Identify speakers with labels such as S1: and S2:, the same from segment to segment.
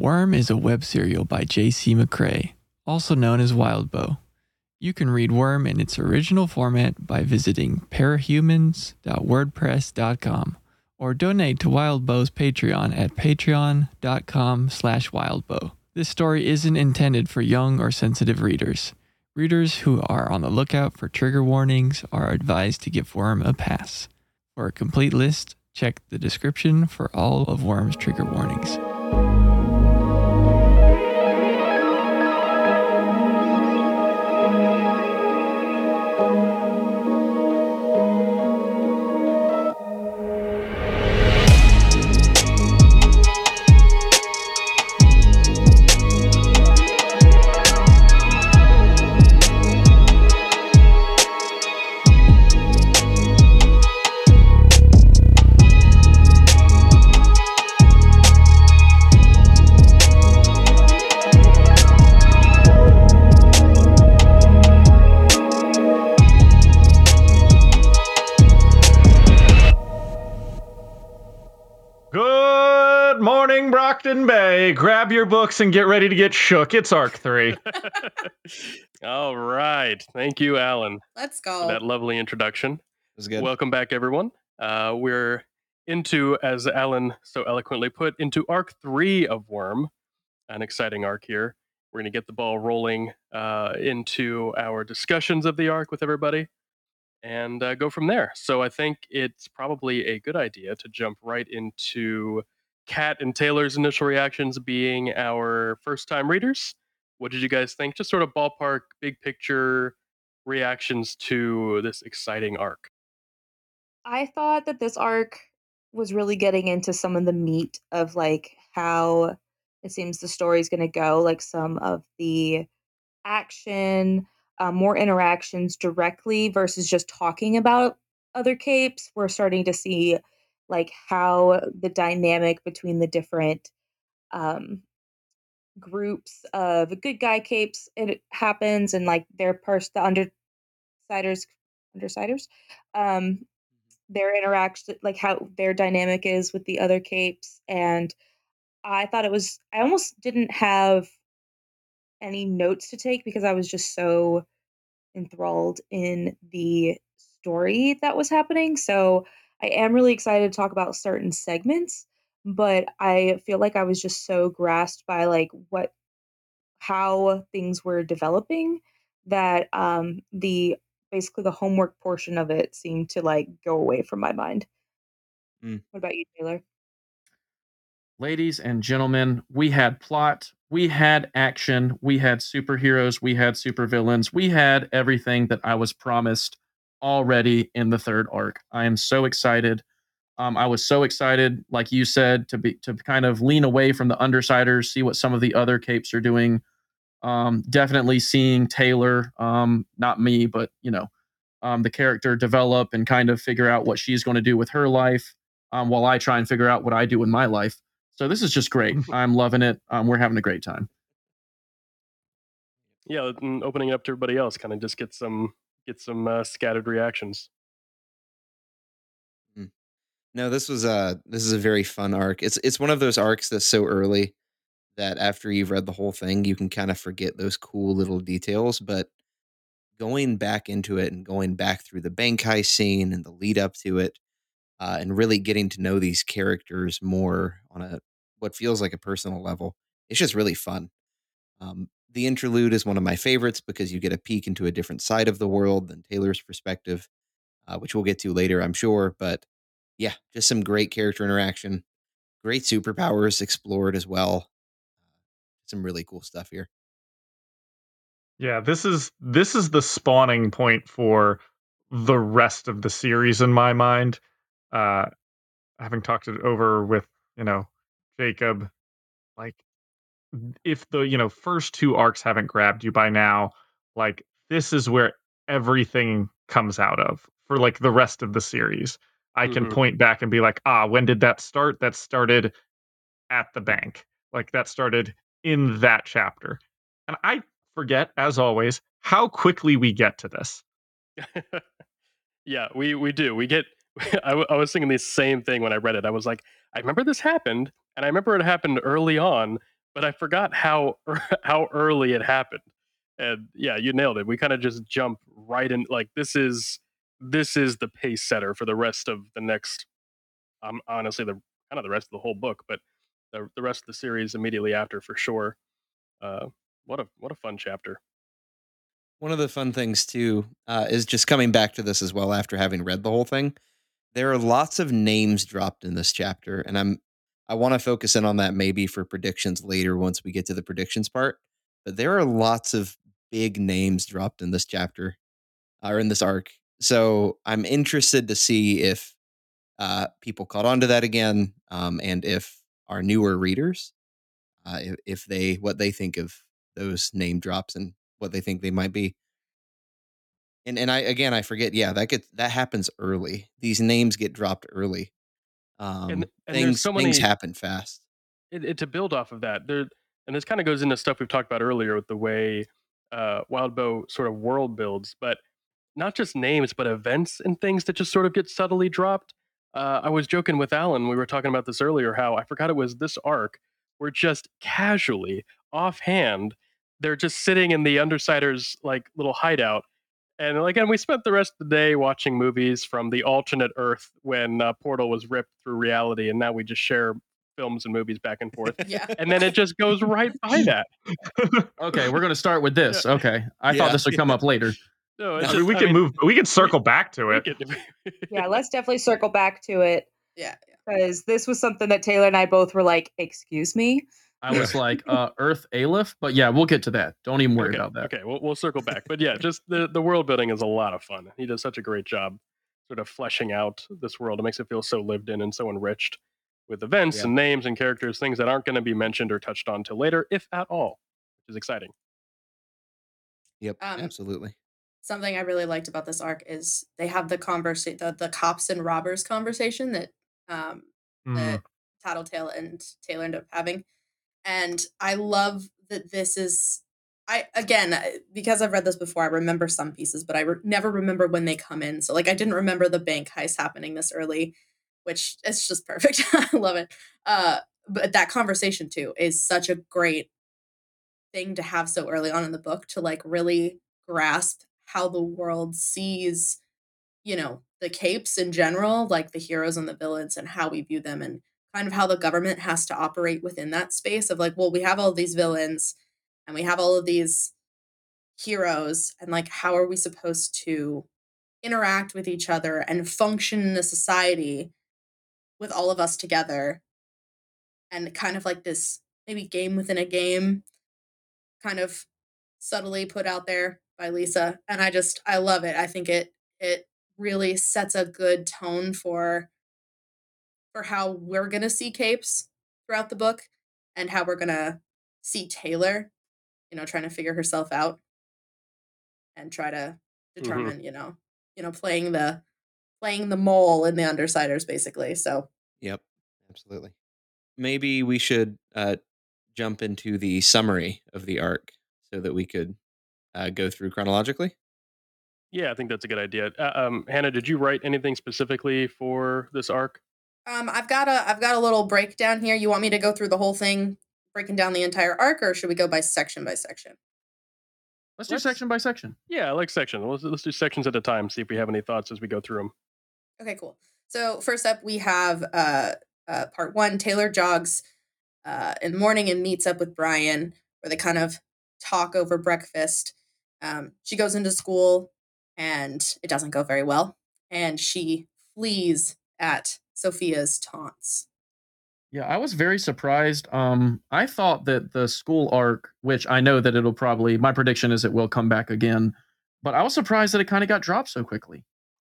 S1: Worm is a web serial by J.C. McCrae, also known as Wildbow. You can read Worm in its original format by visiting parahumans.wordpress.com or donate to Wildbow's Patreon at patreon.com slash wildbow. This story isn't intended for young or sensitive readers. Readers who are on the lookout for trigger warnings are advised to give Worm a pass. For a complete list, check the description for all of Worm's trigger warnings.
S2: Morning, Brockton Bay. Grab your books and get ready to get shook. It's Arc 3.
S3: All right. Thank you, Alan,
S4: Let's
S3: for
S4: go.
S3: that lovely introduction.
S5: Was good.
S3: Welcome back, everyone. Uh, we're into, as Alan so eloquently put, into arc three of Worm, an exciting arc here. We're going to get the ball rolling uh, into our discussions of the arc with everybody and uh, go from there. So I think it's probably a good idea to jump right into Kat and Taylor's initial reactions being our first time readers. What did you guys think? Just sort of ballpark, big picture reactions to this exciting arc.
S6: I thought that this arc was really getting into some of the meat of like how it seems the story's going to go, like some of the action, um, more interactions directly versus just talking about other capes. We're starting to see like how the dynamic between the different um, groups of good guy capes it happens and like their pers the undersiders undersiders um their interaction like how their dynamic is with the other capes and i thought it was i almost didn't have any notes to take because i was just so enthralled in the story that was happening so i am really excited to talk about certain segments but i feel like i was just so grasped by like what how things were developing that um the basically the homework portion of it seemed to like go away from my mind.
S5: Mm.
S6: What about you, Taylor?
S2: Ladies and gentlemen, we had plot, we had action, we had superheroes, we had supervillains, we had everything that I was promised already in the third arc. I am so excited. Um, I was so excited, like you said, to be to kind of lean away from the undersiders, see what some of the other capes are doing. Um, definitely seeing Taylor, um, not me, but you know, um, the character develop and kind of figure out what she's going to do with her life, um, while I try and figure out what I do with my life. So this is just great. I'm loving it. Um, we're having a great time.
S3: Yeah, and opening it up to everybody else, kind of just get some get some uh, scattered reactions.
S5: No, this was a this is a very fun arc. It's it's one of those arcs that's so early that after you've read the whole thing, you can kind of forget those cool little details. But going back into it and going back through the bank heist scene and the lead up to it, uh, and really getting to know these characters more on a what feels like a personal level, it's just really fun. Um, the interlude is one of my favorites because you get a peek into a different side of the world than Taylor's perspective, uh, which we'll get to later, I'm sure. But yeah, just some great character interaction, great superpowers explored as well. Some really cool stuff here.
S2: Yeah, this is this is the spawning point for the rest of the series in my mind. Uh having talked it over with, you know, Jacob, like if the, you know, first two arcs haven't grabbed you by now, like this is where everything comes out of for like the rest of the series. I can
S3: Mhm.
S2: point back and be like, "Ah, when did that start? That started at the bank. Like that started in that chapter." And I forget as always how quickly we get to this.
S3: yeah, we we do. We get. I, w- I was thinking the same thing when I read it. I was like, I remember this happened, and I remember it happened early on, but I forgot how how early it happened. And yeah, you nailed it. We kind of just jump right in. Like this is this is the pace setter for the rest of the next. Um, honestly, the kind of the rest of the whole book, but the the rest of the series immediately after for sure. Uh, what a what a fun chapter.
S5: One of the fun things too uh, is just coming back to this as well after having read the whole thing. There are lots of names dropped in this chapter, and I'm I want to focus in on that maybe for predictions later once we get to the predictions part. But there are lots of big names dropped in this chapter or in this arc. So I'm interested to see if uh, people caught on to that again, um, and if our newer readers, uh, if, if they what they think of those name drops and what they think they might be. And and I again I forget. Yeah, that gets that happens early. These names get dropped early. Um,
S3: and, and
S5: things
S3: so
S5: things happen fast.
S3: It, it, to build off of that, there and this kind of goes into stuff we've talked about earlier with the way uh, Wildbow sort of world builds, but not just names, but events and things that just sort of get subtly dropped. Uh, I was joking with Alan. We were talking about this earlier. How I forgot it was this arc where just casually, offhand, they're just sitting in the Undersiders like little hideout, and again, we spent the rest of the day watching movies from the alternate Earth when uh, Portal was ripped through reality, and now we just share films and movies back and forth.
S4: yeah.
S3: And then it just goes right by that.
S2: okay, we're going to start with this. Okay, I
S5: Yeah.
S2: thought this would come up later.
S3: No, it's
S7: I
S3: just,
S7: mean, we
S3: I
S7: can
S3: mean,
S7: move. We can circle back to it.
S6: Yeah, let's definitely circle back to it
S4: Yeah.
S6: because this was something that Taylor and I both were like, "Excuse me."
S2: I was like, uh, Earth Aleph, but yeah, we'll get to that. Don't even worry
S3: okay,
S2: about that.
S3: Okay, we'll, we'll circle back. But yeah, just the, the world building is a lot of fun. He does such a great job sort of fleshing out this world. It makes it feel so lived in and so enriched with events
S5: Yeah.
S3: and names and characters, things that aren't going to be mentioned or touched on till later, if at all, which is exciting.
S5: Yep,
S4: Um,
S5: absolutely.
S4: Something I really liked about this arc is they have the conversation, the, the cops and robbers conversation that um,
S7: Mhm.
S4: that Tattletale and Taylor end up having. And I love that this is I again because I've read this before. I remember some pieces, but I re- never remember when they come in. So like I didn't remember the bank heist happening this early, which is just perfect. I love it. Uh, but that conversation too is such a great thing to have so early on in the book to like really grasp how the world sees you know the capes in general like the heroes and the villains and how we view them and kind of how the government has to operate within that space of like well we have all these villains and we have all of these heroes and like how are we supposed to interact with each other and function in a society with all of us together and kind of like this maybe game within a game kind of subtly put out there by Lisa and I just I love it. I think it it really sets a good tone for for how we're going to see capes throughout the book and how we're going to see Taylor, you know, trying to figure herself out and try to determine, you know, you know, playing the playing the mole in the undersiders basically. So,
S5: Yep, absolutely. Maybe we should uh, jump into the summary of the arc so that we could uh, go through chronologically.
S3: Yeah, I think that's a good idea. Uh, um, Hannah, did you write anything specifically for this arc?
S4: Um I've got a I've got a little breakdown here. You want me to go through the whole thing breaking down the entire arc or should we go by section by section?
S2: Let's do
S3: Let's-
S2: section by section.
S3: Yeah, I like section. Let's, let's do sections at a time, see if we have any thoughts as we go through them.
S4: Okay, cool. So first up, we have uh, uh, part one. Taylor jogs uh, in the morning and meets up with Brian, where they kind of talk over breakfast. Um, she goes into school, and it doesn't go very well, and she flees at Sophia's taunts.
S2: Yeah, I was very surprised. Um, I thought that the school arc, which I know that it'll probably, my prediction is it will come back again, but I was surprised that it kind of got dropped so quickly.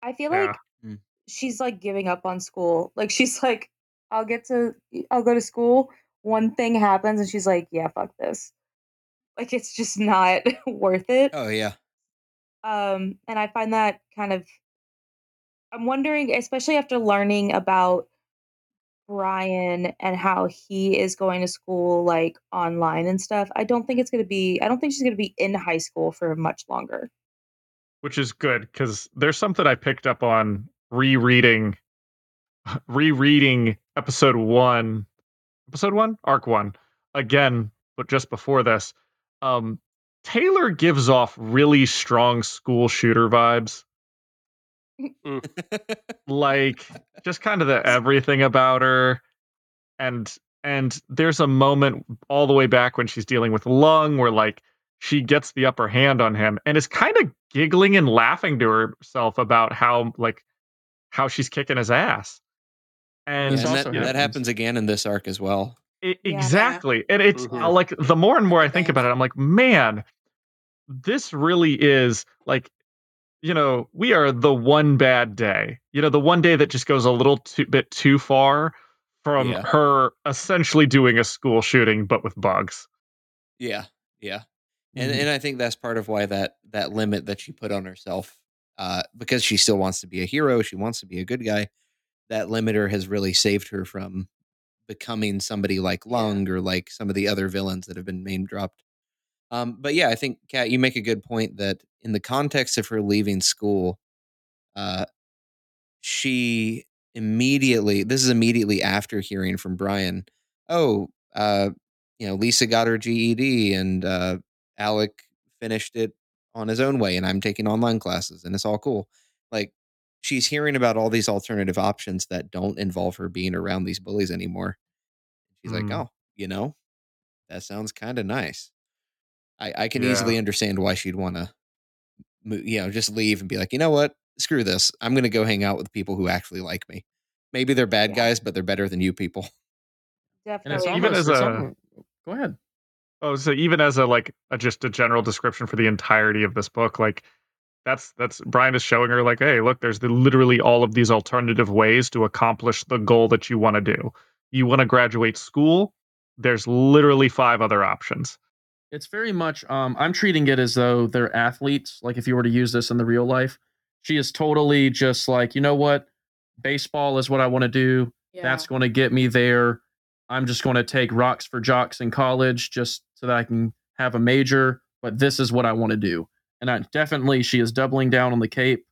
S6: I feel
S7: Yeah.
S6: like
S5: Mm.
S6: she's like giving up on school. Like she's like, I'll get to, I'll go to school. One thing happens, and she's like, yeah, fuck this. Like it's just not worth it.
S5: Oh yeah,
S6: Um, and I find that kind of, I'm wondering, especially after learning about Brian and how he is going to school like online and stuff. I don't think it's going to be, I don't think she's going to be in high school for much longer.
S7: which is good because there's something I picked up on rereading, rereading episode one, episode one, arc one again, but just before this, um, Taylor gives off really strong school shooter vibes. like just kind of the everything about her and and there's a moment all the way back when she's dealing with lung where like she gets the upper hand on him and is kind of giggling and laughing to herself about how like how she's kicking his ass and,
S5: Yeah, and that, that
S2: happens-
S5: happens again in this arc as well.
S7: I-
S6: Yeah.
S7: exactly. And it's
S3: Mhm.
S7: uh, like the more and more I think about it, I'm like, man, this really is like, you know, we are the one bad day. You know, the one day that just goes a little too bit too far from
S5: Yeah.
S7: her essentially doing a school shooting, but with bugs.
S5: Yeah, yeah, and
S2: Mhm.
S5: and I think that's part of why that that limit that she put on herself, uh, because she still wants to be a hero, she wants to be a good guy. That limiter has really saved her from becoming somebody like Lung or like some of the other villains that have been name dropped. Um, but yeah, I think Kat, you make a good point that in the context of her leaving school, uh, she immediately this is immediately after hearing from Brian, oh, uh, you know, Lisa got her GED and uh, Alec finished it on his own way, and I'm taking online classes, and it's all cool. Like she's hearing about all these alternative options that don't involve her being around these bullies anymore. She's like,
S7: Mm.
S5: oh, you know, that sounds kind of nice. I, I can
S7: Yeah.
S5: easily understand why she'd want to, you know, just leave and be like, you know what, screw this. I'm going to go hang out with people who actually like me. Maybe they're bad
S6: Yeah.
S5: guys, but they're better than you people.
S2: And it's
S6: Definitely.
S7: Even as a-
S2: go ahead.
S7: Oh, so even as a like a, just a general description for the entirety of this book, like that's that's Brian is showing her like, hey, look, there's the, literally all of these alternative ways to accomplish the goal that you want to do. You want to graduate school. There's literally five other options.
S2: It's very much um I'm treating it as though they're athletes. Like if you were to use this in the real life, she is totally just like, you know what? Baseball is what I want to do.
S4: Yeah.
S2: That's going to get me there. I'm just going to take rocks for jocks in college just so that I can have a major, but this is what I want to do. And I definitely she is doubling down on the cape.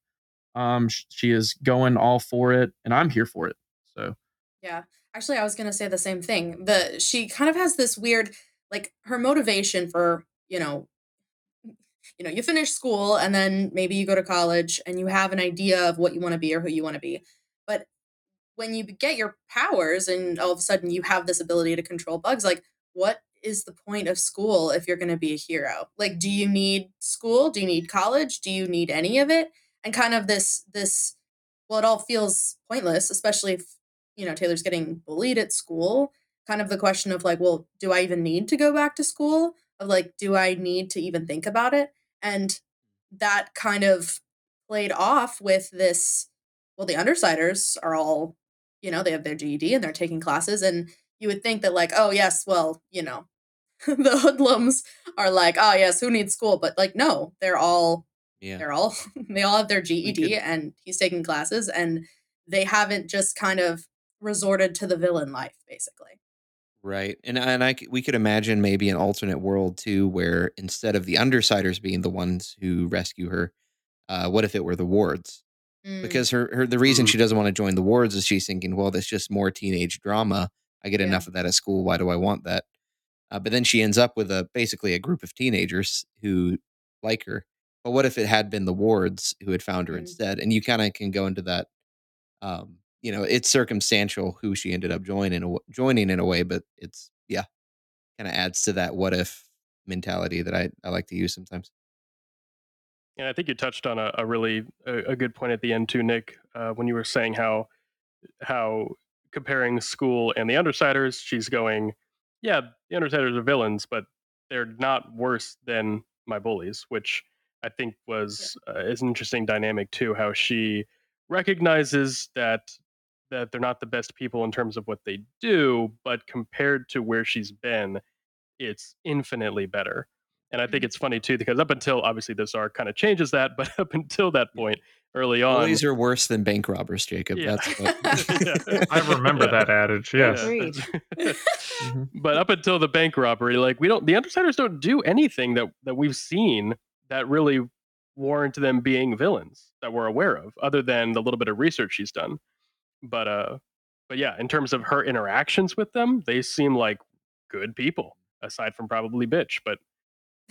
S2: Um sh- she is going all for it and I'm here for it. So,
S4: Yeah. Actually, I was going to say the same thing. The she kind of has this weird like her motivation for, you know, you know, you finish school and then maybe you go to college and you have an idea of what you want to be or who you want to be. But when you get your powers and all of a sudden you have this ability to control bugs, like what is the point of school if you're going to be a hero? Like do you need school? Do you need college? Do you need any of it? And kind of this this well it all feels pointless, especially if you know Taylor's getting bullied at school. Kind of the question of like, well, do I even need to go back to school? Of like, do I need to even think about it? And that kind of played off with this. Well, the undersiders are all, you know, they have their GED and they're taking classes, and you would think that like, oh yes, well, you know, the hoodlums are like, oh yes, who needs school? But like, no, they're all
S5: Yeah.
S4: they're all they all have their GED and he's taking classes and they haven't just kind of resorted to the villain life basically.
S5: Right. And and I c- we could imagine maybe an alternate world too where instead of the undersiders being the ones who rescue her, uh, what if it were the wards?
S4: Mm,
S5: Because her, her the reason
S3: Mm.
S5: she doesn't want to join the wards is she's thinking, well, that's just more teenage drama. I get
S4: Yeah.
S5: enough of that at school. Why do I want that? Uh, but then she ends up with a basically a group of teenagers who like her. But what if it had been the wards who had found her
S4: Mm.
S5: instead? And you kind of can go into that. Um, you know, it's circumstantial who she ended up joining, joining in a way, but it's yeah, kind of adds to that what if mentality that I, I like to use sometimes.
S3: And I think you touched on a, a really a, a good point at the end too, Nick, uh, when you were saying how how comparing school and the Undersiders, she's going, yeah, the Undersiders are villains, but they're not worse than my bullies, which I think was uh, is an interesting dynamic too. How she recognizes that that they're not the best people in terms of what they do, but compared to where she's been, it's infinitely better. And I think
S4: Mhm.
S3: it's funny too because up until obviously this arc kind of changes that, but up until that point, early on,
S5: Bullies are worse than bank robbers, Jacob.
S3: Yeah.
S5: That's what,
S3: Yeah.
S7: I remember
S3: Yeah.
S7: that adage. Yes.
S6: Agreed.
S2: mhm.
S3: but up until the bank robbery, like we don't, the Undersiders don't do anything that that we've seen that really warrant them being villains that we're aware of, other than the little bit of research she's done. But uh, but yeah, in terms of her interactions with them, they seem like good people, aside from probably bitch. But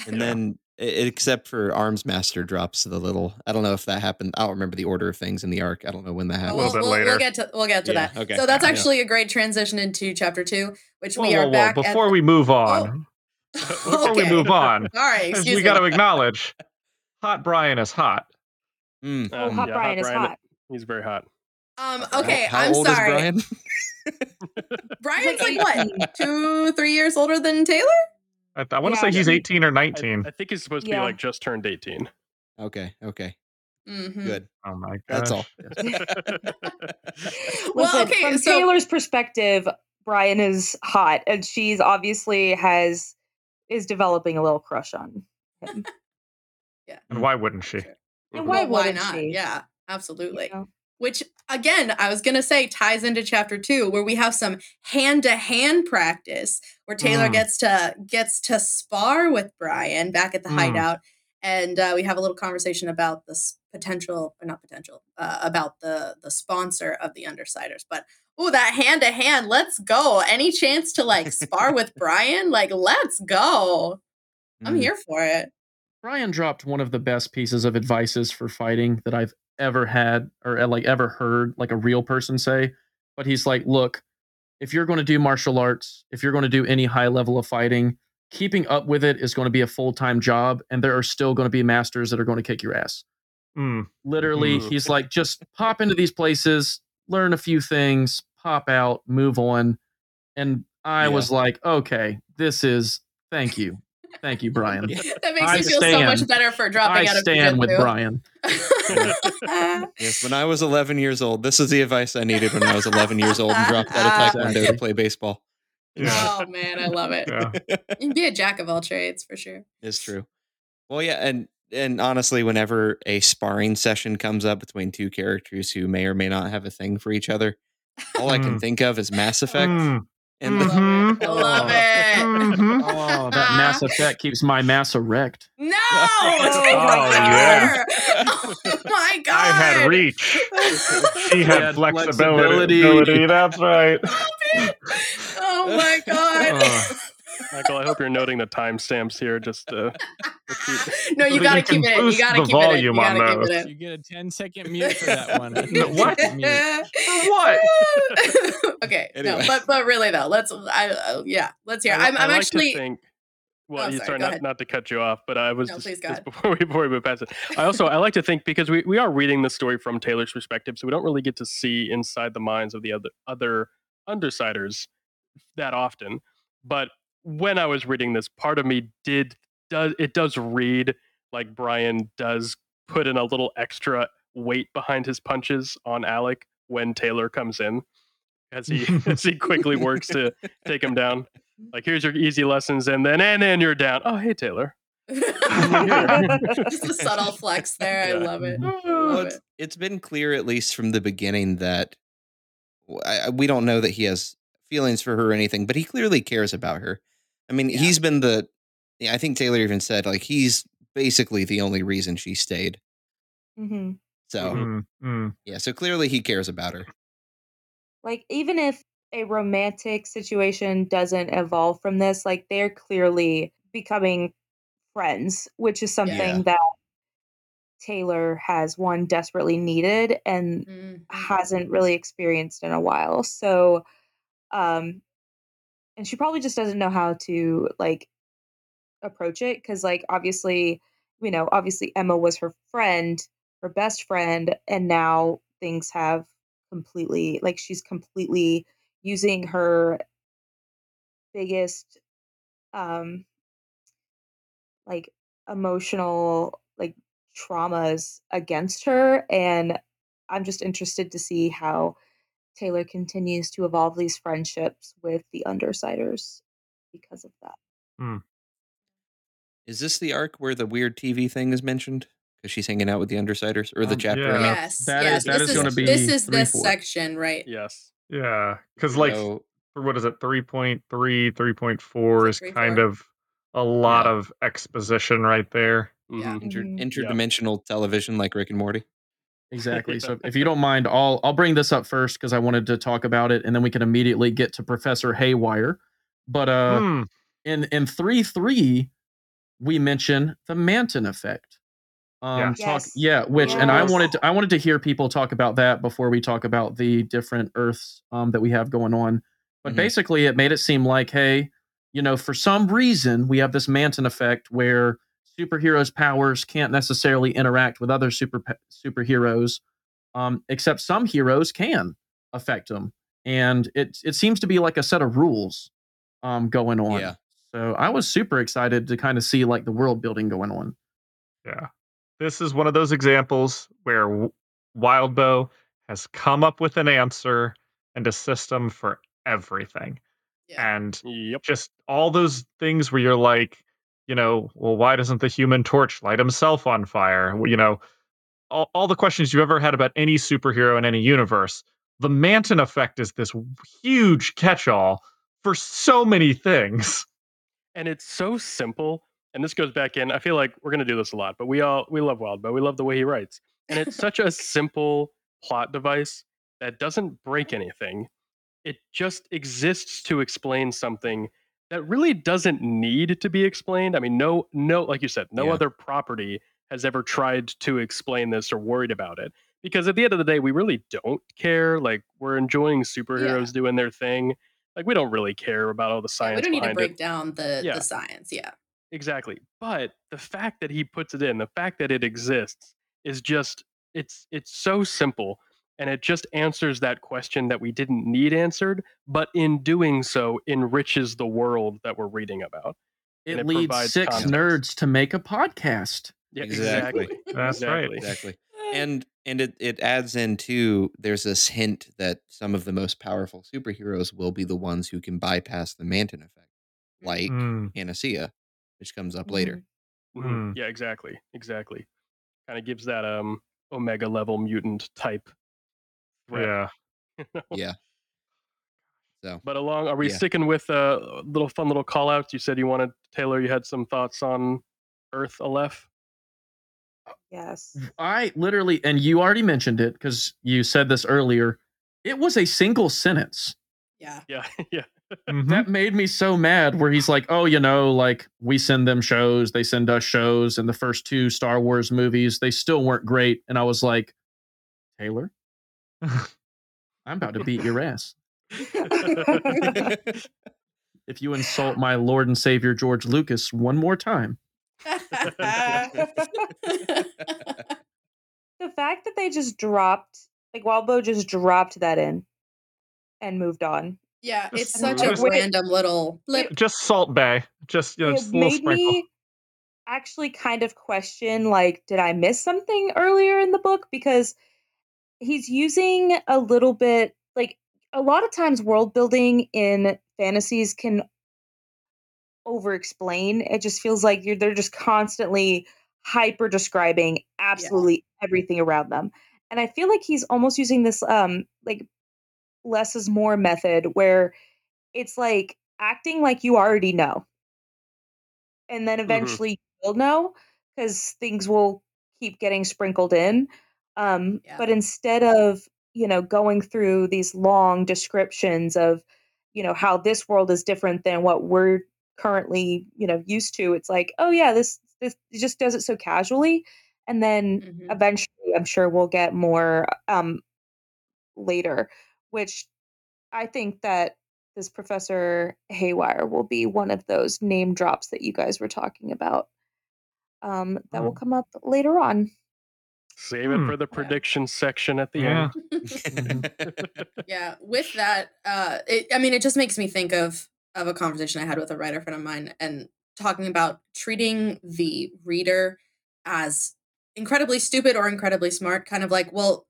S5: And
S3: Yeah.
S5: then, except for Armsmaster drops the little. I don't know if that happened. I don't remember the order of things in the arc. I don't know when that
S4: Oh,
S5: happened.
S7: little
S4: we'll,
S7: bit
S4: we'll,
S7: later.
S4: we'll get to we'll get to
S5: Yeah,
S4: that.
S5: okay.
S4: So that's actually a great transition into chapter two, which
S7: Whoa,
S4: we are
S7: whoa, whoa.
S4: back. at
S7: Before
S4: the-
S7: we move on, before we move on,
S4: all right excuse
S7: we got to acknowledge, hot Brian is hot.
S5: Mm.
S6: Oh,
S3: um,
S6: hot
S3: yeah,
S6: Brian is
S3: Brian,
S6: hot.
S3: He's very hot.
S4: Um, okay,
S5: how,
S4: I'm
S5: old
S4: sorry.
S5: is Brian?
S4: Brian's
S6: Like
S4: like what, two, three years older than Taylor?
S7: I, I want to
S6: Yeah.
S7: say he's 18 or 19.
S3: I think he's supposed to
S6: Yeah.
S3: be like just turned 18.
S5: okay, okay,
S4: Mm-hmm.
S5: good.
S7: oh my gosh.
S5: That's all.
S4: Well,
S6: Listen,
S4: okay,
S6: from
S4: so-
S6: Taylor's perspective, Brian is hot, and she's obviously has is developing a little crush on him. Yeah.
S7: And why wouldn't she?
S6: And
S3: Mhm.
S6: why
S4: why
S6: wouldn't
S4: not?
S6: she?
S4: Yeah, absolutely.
S6: You know?
S4: Which again, I was gonna say ties into chapter two, where we have some hand-to-hand practice, where Taylor
S7: Mm.
S4: gets to gets to spar with Brian back at the
S7: Mm.
S4: hideout, and uh, we have a little conversation about this potential, or not potential, uh, about the the sponsor of the Undersiders. But oh, that hand-to-hand, let's go! Any chance to like spar with Brian? Like, let's go! I'm
S5: Mm.
S4: here for it.
S2: Brian dropped one of the best pieces of advices for fighting that I've ever had or uh, like ever heard like a real person say. But he's like, look, if you're going to do martial arts, if you're going to do any high level of fighting, keeping up with it is going to be a full time job, and there are still going to be masters that are going to kick your ass.
S7: Mm.
S2: Literally,
S3: Mm.
S2: he's like, just pop into these places, learn a few things, pop out, move on. And I
S5: Yeah.
S2: was like, okay, this is thank you. Thank you, Brian.
S4: that makes
S2: I
S4: me feel so much better for dropping
S2: I
S4: out of
S2: stand with. Brian.
S5: Yes, when I was 11 years old, this is the advice I needed when I was 11 years old and dropped out of taekwondo to play baseball.
S7: Yeah.
S4: oh man, I love it.
S7: Yeah.
S4: You can be a jack of all trades for sure.
S5: It's true. Well, yeah, and and honestly, whenever a sparring session comes up between two characters who may or may not have a thing for each other, all I can
S7: Mm.
S5: think of is Mass Effect. And the,
S7: Mhm.
S4: I love
S2: Oh.
S4: it.
S7: Mhm.
S2: Oh, that mass effect keeps my mass erect.
S4: No!
S7: Oh,
S4: yeah. Oh my god!
S7: I had reach. She had,
S2: had
S7: flexibility.
S2: flexibility.
S7: That's right.
S4: Oh my god!
S7: Oh.
S3: Michael, I hope you're noting the timestamps here. Just uh,
S4: no, you
S7: So that
S4: gotta
S7: you can
S4: keep it in. You gotta
S7: the
S4: keep it in. You
S7: volume on
S4: gotta keep
S7: those.
S4: it
S1: You get a 10 second mute for that one. A
S7: No, what?
S1: second
S7: What?
S4: okay,
S5: Anyway.
S4: no, but but really though, let's I uh, yeah, let's hear.
S3: I,
S4: I'm,
S3: I
S4: I'm
S3: like
S4: actually
S3: to think. Well,
S4: Oh,
S3: you-
S4: sorry,
S3: sorry, not, not to cut you off, but I was
S4: No,
S3: just,
S4: please
S3: just before we before we move past it. I also I like to think because we, we are reading the story from Taylor's perspective, so we don't really get to see inside the minds of the other other undersiders that often. But when I was reading this, part of me did does it does read like Brian does put in a little extra weight behind his punches on Alec when Taylor comes in, as he as he quickly works to take him down. Like here's your easy lessons, and then and then you're down. Oh hey Taylor.
S4: just a subtle flex there. I love it. Mm-hmm.
S5: well,
S4: Love
S5: it's,
S4: it.
S5: it's been clear, at least from the beginning, that w- I- I- we don't know that he has feelings for her or anything, but he clearly cares about her. I mean,
S4: Yeah.
S5: he's been the. Yeah, I think Taylor even said like he's basically the only reason she stayed.
S6: hmm
S5: So
S7: Mm, mm.
S5: yeah, so clearly he cares about her.
S6: Like even if a romantic situation doesn't evolve from this, like they're clearly becoming friends, which is something
S5: Yeah.
S6: that Taylor has one desperately needed and
S4: Mhm.
S6: hasn't really experienced in a while. So um and she probably just doesn't know how to like approach it cuz like obviously you know obviously Emma was her friend, her best friend and now things have completely like she's completely using her biggest um like emotional like traumas against her and i'm just interested to see how taylor continues to evolve these friendships with the undersiders because of that
S5: Is this the arc where the weird TV thing is mentioned? Because she's hanging out with the Undersiders, or the
S2: Um,
S5: chapter?
S7: yeah.
S4: Yes,
S2: That
S4: yes.
S2: is- that
S4: this
S2: is gonna be
S4: this is
S2: three,
S4: this
S2: four.
S4: section, right?
S3: Yes.
S7: Yeah, because like
S5: So,
S7: for what is it, 3.3, 3.4
S4: Is
S7: is
S4: it
S7: kind
S4: 3.4?
S7: of a lot
S5: Yeah.
S7: of exposition right there.
S4: Yeah.
S3: Mhm.
S5: inter-
S6: Mhm.
S5: interdimensional television like Rick and Morty.
S2: Exactly. So if you don't mind, I'll I'll bring this up first because I wanted to talk about it, and then we can immediately get to Professor Haywire. But uh,
S7: Hmm.
S2: in in three three, we mention the Manton effect. Um,
S7: Yeah.
S2: talk,
S6: Yes.
S2: yeah, which and I wanted to I wanted to hear people talk about that before we talk about the different Earths um, that we have going on. But
S5: Mhm.
S2: basically, it made it seem like, hey, you know, for some reason, we have this Manton effect where superheroes' powers can't necessarily interact with other super superheroes, um, except some heroes can affect them, and it it seems to be like a set of rules um, going on.
S5: Yeah.
S2: So I was super excited to kind of see like the world building going on.
S7: Yeah. This is one of those examples where W- Wildbow has come up with an answer and a system for everything.
S4: Yeah.
S7: And
S3: Yep.
S7: just all those things where you're like, you know, well, why doesn't the human torch light himself on fire? You know, all, all the questions you've ever had about any superhero in any universe. The Manton effect is this huge catch all for so many things.
S3: and it's so simple and this goes back in i feel like we're going to do this a lot but we all we love Wildbow we love the way he writes and it's such a simple plot device that doesn't break anything it just exists to explain something that really doesn't need to be explained i mean no no like you said no
S5: Yeah.
S3: other property has ever tried to explain this or worried about it because at the end of the day we really don't care like we're enjoying superheroes doing their thing like we don't really care about all the
S4: Yeah,
S3: science
S4: we don't need to break
S3: it
S4: down the
S3: Yeah.
S4: the science. Yeah.
S3: Exactly. But the fact that he puts it in, the fact that it exists is just it's it's so simple and it just answers that question that we didn't need answered, but in doing so enriches the world that we're reading about.
S2: It,
S3: And it
S2: leads six
S3: context.
S2: nerds to make a podcast.
S3: Yeah,
S5: Exactly.
S3: exactly.
S7: That's right.
S3: Exactly.
S5: exactly and and it, it adds in too there's this hint that some of the most powerful superheroes will be the ones who can bypass the manton effect like
S7: Mm,
S5: panacea which comes up later
S3: Mhm.
S7: Hmm.
S3: Yeah, exactly. Exactly. Kind of gives that um omega level mutant type threat.
S7: yeah.
S3: you know?
S5: yeah so
S3: But along, are we
S5: Yeah.
S3: sticking with uh, little fun little call outs? You said you wanted Taylor. You had some thoughts on Earth Aleph.
S6: Yes.
S2: I literally, and you already mentioned it because you said this earlier. It was a single sentence
S4: Yeah.
S3: Yeah, yeah.
S7: Mhm.
S2: that made me so mad. Where he's like, "Oh, you know, like we send them shows, they send us shows, and the first two Star Wars movies, they still weren't great." And I was like, "Taylor, I'm about to beat your ass if you insult my Lord and Savior George Lucas one more time."
S6: the fact that they just dropped, like Wildbow just dropped that in and moved on.
S4: yeah, it's such
S6: move
S4: a
S6: it.
S4: random little blip.
S7: just Salt Bae. Just you know,
S6: it
S7: just a little
S6: made
S7: sprinkle.
S6: me actually kind of question like did i miss something earlier in the book because he's using a little bit like a lot of times world building in fantasies can over explain it just feels like you're they're just constantly hyper describing absolutely everything around them. And i feel like he's almost using this um like less is more method where it's like acting like you already know. And then eventually you'll know because things will keep getting sprinkled in um
S4: Yeah.
S6: but instead of you know going through these long descriptions of you know how this world is different than what we're currently you know used to it's like oh yeah this this just does it so casually and then
S4: Mhm.
S6: eventually i'm sure we'll get more um later which i think that this professor haywire will be one of those name drops that you guys were talking about um that will
S7: Hmm.
S6: come up later on
S3: Save it
S7: Hmm.
S3: for the prediction section at the
S7: Yeah.
S3: end.
S4: yeah with that uh it, i mean it just makes me think of of a conversation i had with a writer friend of mine and talking about treating the reader as incredibly stupid or incredibly smart kind of like well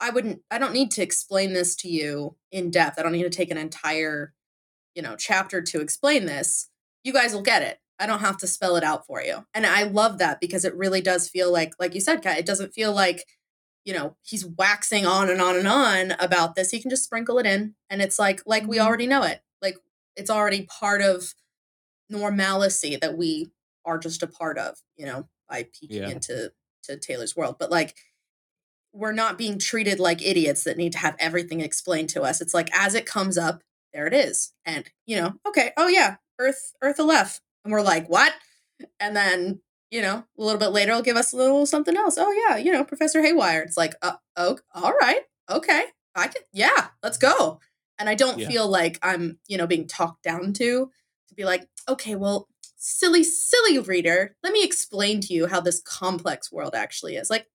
S4: i wouldn't i don't need to explain this to you in depth i don't need to take an entire you know chapter to explain this you guys will get it i don't have to spell it out for you and i love that because it really does feel like like you said Kat, it doesn't feel like you know he's waxing on and on and on about this he can just sprinkle it in and it's like like we
S6: Mhm.
S4: already know it like it's already part of normalcy that we are just a part of you know by peeking
S5: Yeah.
S4: into to taylor's world but like we're not being treated like idiots that need to have everything explained to us it's like as it comes up there it is. And, you know, okay, oh yeah, Earth, Earth Aleph. And we're like, what? And then, you know, a little bit later, it'll give us a little something else. Oh yeah, you know, Professor Haywire. It's like, uh, oh, all right, okay, I can, yeah, let's go. And I don't
S5: Yeah.
S4: feel like I'm, you know, being talked down to to be like, okay, well, silly, silly reader, let me explain to you how this complex world actually is. Like,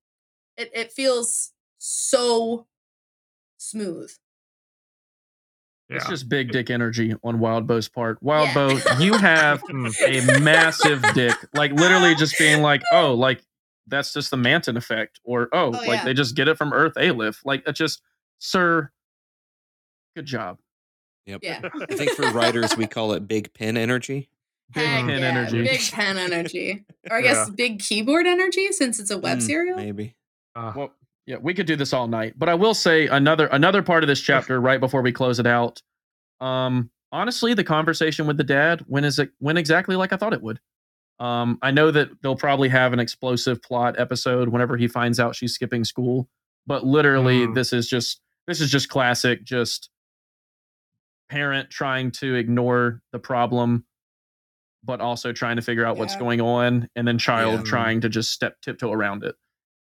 S4: it, it feels so smooth.
S2: It's
S7: Yeah.
S2: just big dick energy on Wildbow's part. Wild
S4: Yeah.
S2: Bow, you have
S7: Mm.
S2: a massive dick. Like literally just being like, oh, like that's just the Manton effect. Or oh, like
S4: yeah.
S2: they just get it from Earth Aleph. Like it's just, sir, good job.
S5: Yep.
S4: Yeah.
S5: I think for writers we call it big pin energy.
S2: Big
S4: Heck
S2: pin
S4: yeah,
S2: energy.
S4: Big pen energy. Or I guess
S7: Yeah.
S4: big keyboard energy since it's a web
S5: Mm,
S4: serial.
S5: Maybe.
S7: Uh,
S2: Well, yeah, we could do this all night, but I will say another another part of this chapter right before we close it out. Um, honestly, the conversation with the dad went is it went exactly like I thought it would. Um, I know that they'll probably have an explosive plot episode whenever he finds out she's skipping school, but literally,
S7: Mm.
S2: this is just this is just classic, just parent trying to ignore the problem, but also trying to figure out what's going on, and then child
S5: Yeah.
S2: trying to just step tiptoe around it.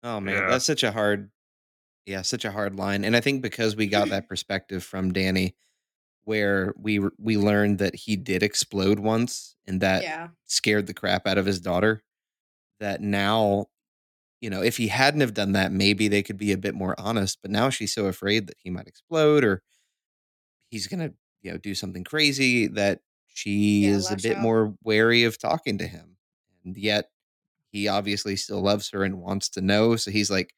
S5: Oh man,
S7: Yeah.
S5: that's such a hard, yeah, such a hard line. And I think because we got that perspective from Danny, where we we learned that he did explode once, and that
S4: yeah.
S5: scared the crap out of his daughter. That now, you know, if he hadn't have done that, maybe they could be a bit more honest. But now she's so afraid that he might explode or he's gonna, you know, do something crazy that she
S4: Yeah,
S5: is a bit
S4: out.
S5: more wary of talking to him. And yet he obviously still loves her and wants to know. So he's like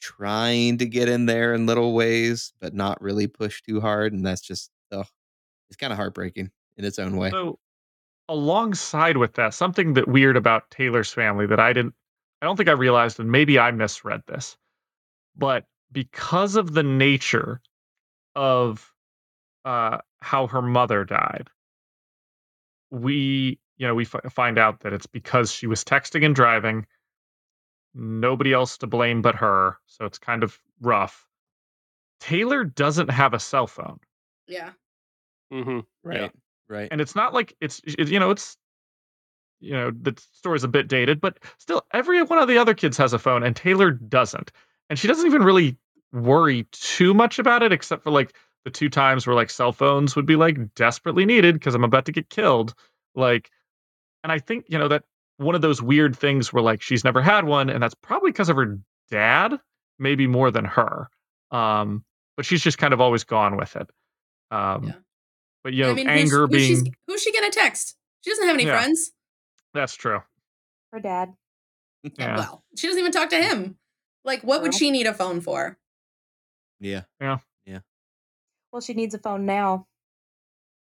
S5: trying to get in there in little ways, but not really push too hard. And that's just, oh, it's kind of heartbreaking in its own way.
S7: So, alongside with that, something that weird about Taylor's family that I didn't, I don't think I realized, and maybe I misread this, but because of the nature of uh, how her mother died, we, you know, we f- find out that it's because she was texting and driving. Nobody else to blame but her, so it's kind of rough. Taylor doesn't have a cell phone.
S4: Yeah.
S3: hmm
S5: Right. Right.
S7: and it's not like it's it, you know it's you know the story's a bit dated but still every one of the other kids has a phone and taylor doesn't and she doesn't even really worry too much about it except for like the two times where like cell phones would be like desperately needed because i'm about to get killed like and i think you know that one of those weird things where like she's never had one and that's probably because of her dad maybe more than her um but she's just kind of always gone with it um
S4: Yeah.
S7: but you know
S4: I mean,
S7: anger
S4: who's, she's-
S7: being
S4: who's she gonna text? She doesn't have any
S7: Yeah.
S4: friends.
S7: that's true
S6: Her dad.
S7: Yeah.
S4: Well, she doesn't even talk to him. Like, what would she need a phone for?
S5: Yeah. Yeah. Yeah.
S6: Well, she needs a phone now.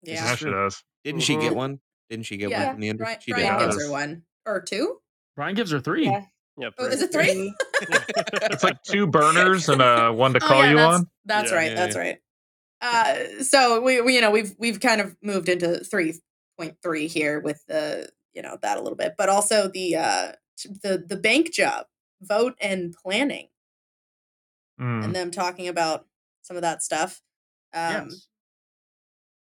S4: Yeah.
S7: Yeah, she does.
S5: Didn't she get one? Didn't she get
S4: Yeah.
S5: one from the end?
S4: Brian,
S5: She
S4: Brian
S5: did.
S4: gives
S7: does.
S4: her one or two.
S2: Brian gives her three.
S6: Yeah.
S3: Yeah,
S4: Oh, is it three?
S7: It's like two burners and uh, one to
S4: Oh,
S7: call
S4: yeah,
S7: you
S4: that's,
S7: on.
S4: That's
S3: Yeah.
S4: right.
S5: Yeah,
S4: that's
S5: yeah.
S4: right. Uh, so we, we, you know, we've we've kind of moved into three point three here with the, you know, that a little bit, but also the uh the the bank job, vote and planning,
S7: Mm.
S4: and them talking about some of that stuff. Um,
S2: yes.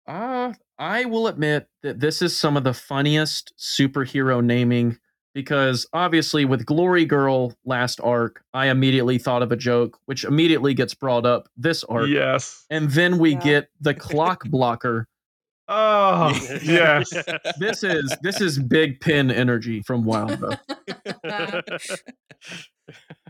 S2: Uh, I will admit that this is some of the funniest superhero naming because obviously with Glory Girl last arc, I immediately thought of a joke, which immediately gets brought up this arc.
S7: Yes.
S2: And then we
S6: Yeah.
S2: get the Clockblocker.
S7: Oh, yes.
S2: This is this is big pin energy from Wildbow.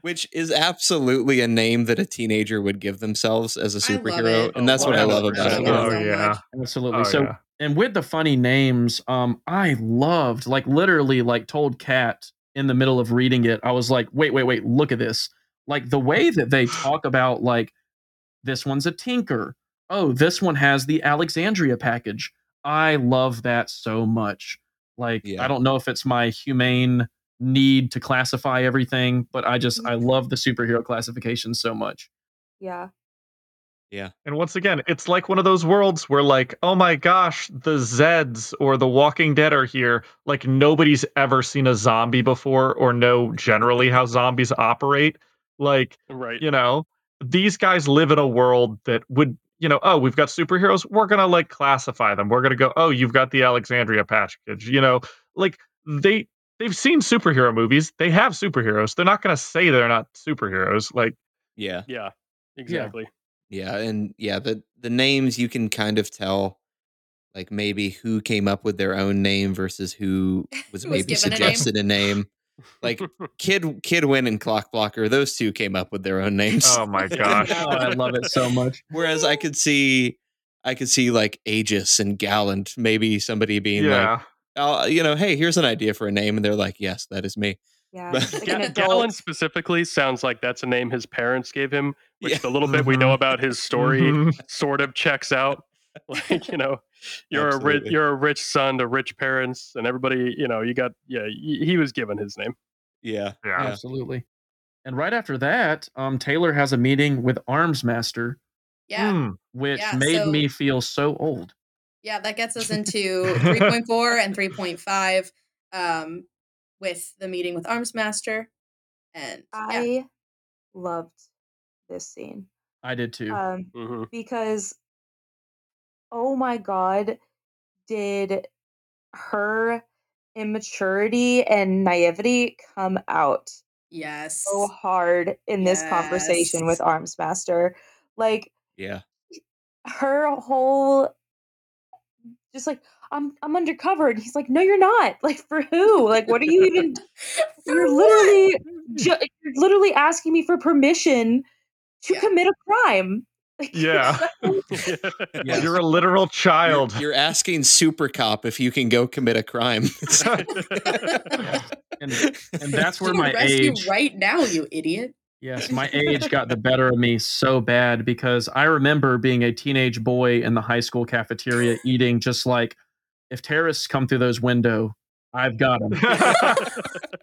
S5: Which is absolutely a name that a teenager would give themselves as a superhero. And that's
S3: Oh,
S5: what I love about it.
S4: Yeah.
S7: Oh,
S4: so
S7: yeah.
S4: much.
S2: Absolutely.
S7: Oh,
S2: so
S7: yeah.
S2: and with the funny names, um, I loved like literally like told cat in the middle of reading it, I was like, wait, wait, wait, look at this. Like the way that they talk about like this one's a tinker. Oh, this one has the Alexandria package. I love that so much. Like
S5: Yeah.
S2: I don't know if it's my humane need to classify everything, but I just I mm-hmm. love the superhero classification so much.
S6: Yeah. Yeah.
S7: And once again, it's like one of those worlds where, like, oh my gosh, the Zeds or the Walking Dead are here. Like, nobody's ever seen a zombie before or know generally how zombies operate. Like,
S3: right.
S7: you know, these guys live in a world that would, you know, oh, we've got superheroes. We're gonna like classify them. We're gonna go, oh, you've got the Alexandria package. You know, like they they've seen superhero movies. They have superheroes. They're not gonna say they're not superheroes. Like,
S5: Yeah.
S3: Yeah, exactly.
S5: Yeah, and yeah, the the names you can kind of tell like maybe who came up with their own name versus who was
S4: was
S5: maybe
S4: given a name.
S5: suggested a name. Like Kid Kid Win and Clockblocker, those two came up with their own names.
S7: oh my gosh.
S2: Oh, I love it so much.
S5: Whereas I could see I could see like Aegis and Gallant, maybe somebody being like,
S7: yeah.
S5: oh, you know, hey, here's an idea for a name, and they're like, yes, that is me.
S6: Yeah,
S5: But-
S6: like
S3: Ga-
S6: Gallant
S3: specifically sounds like that's a name his parents gave him, which
S5: Yeah.
S3: the little bit we know
S7: Mhm.
S3: about his story
S7: Mhm.
S3: sort of checks out. Like you know, you're a rich you're a rich son to rich parents, and everybody you know you got yeah y- he was given his name.
S5: Yeah.
S7: Yeah.
S2: Absolutely. And right after that, um, Taylor has a meeting with Armsmaster,
S4: Yeah.
S7: Mm.
S2: which
S4: Yeah,
S2: made
S4: so-
S2: me feel so old.
S4: Yeah, that gets us into 3.4 and 3.5 um, with the meeting with Armsmaster. And yeah,
S6: I loved this scene
S2: I did too.
S6: um,
S3: hmm
S6: because, oh my god, did her immaturity and naivety come out
S4: yes.
S6: so hard in this conversation with
S4: Yes.
S6: Armsmaster? Like
S5: Yeah.
S6: her whole just like I'm I'm undercover and he's like no you're not like for who like what are you even you're literally mm-hmm. ju- you're literally asking me for permission to
S4: Yeah.
S6: commit a crime Like,
S7: Yeah.
S2: Yes.
S7: You're a literal child.
S5: You're, you're asking Super Cop if you can go commit a crime.
S2: And and that's where
S4: You
S2: my
S4: arrest you
S2: age
S4: right now, you idiot.
S2: Yes, my age got the better of me so bad because I remember being a teenage boy in the high school cafeteria eating just like if terrorists come through those window, I've got them.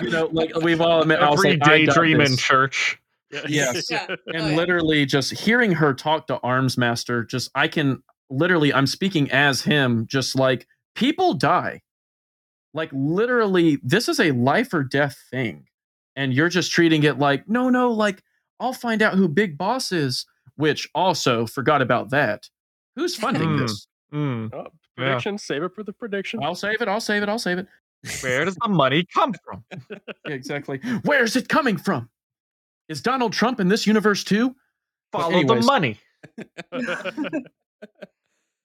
S2: You know, like we've all admit, I was
S7: Every
S2: like, I
S7: daydream in
S2: this.
S7: church.
S2: Yes.
S4: Yeah.
S2: Oh, and
S4: Oh, yeah.
S2: literally just hearing her talk to Armsmaster, just I can literally, I'm speaking as him, just like people die. Like literally, this is a life or death thing. And you're just treating it like, no, no, like I'll find out who Big Boss is, which also forgot about that. Who's funding
S7: Hmm.
S2: this?
S7: Mm.
S3: Oh, prediction. Save it for the prediction.
S2: I'll save it, I'll save it, I'll save it.
S7: Where does the money come from?
S2: Yeah, exactly. Where's it coming from? Is Donald Trump in this universe too? But
S7: Follow the money.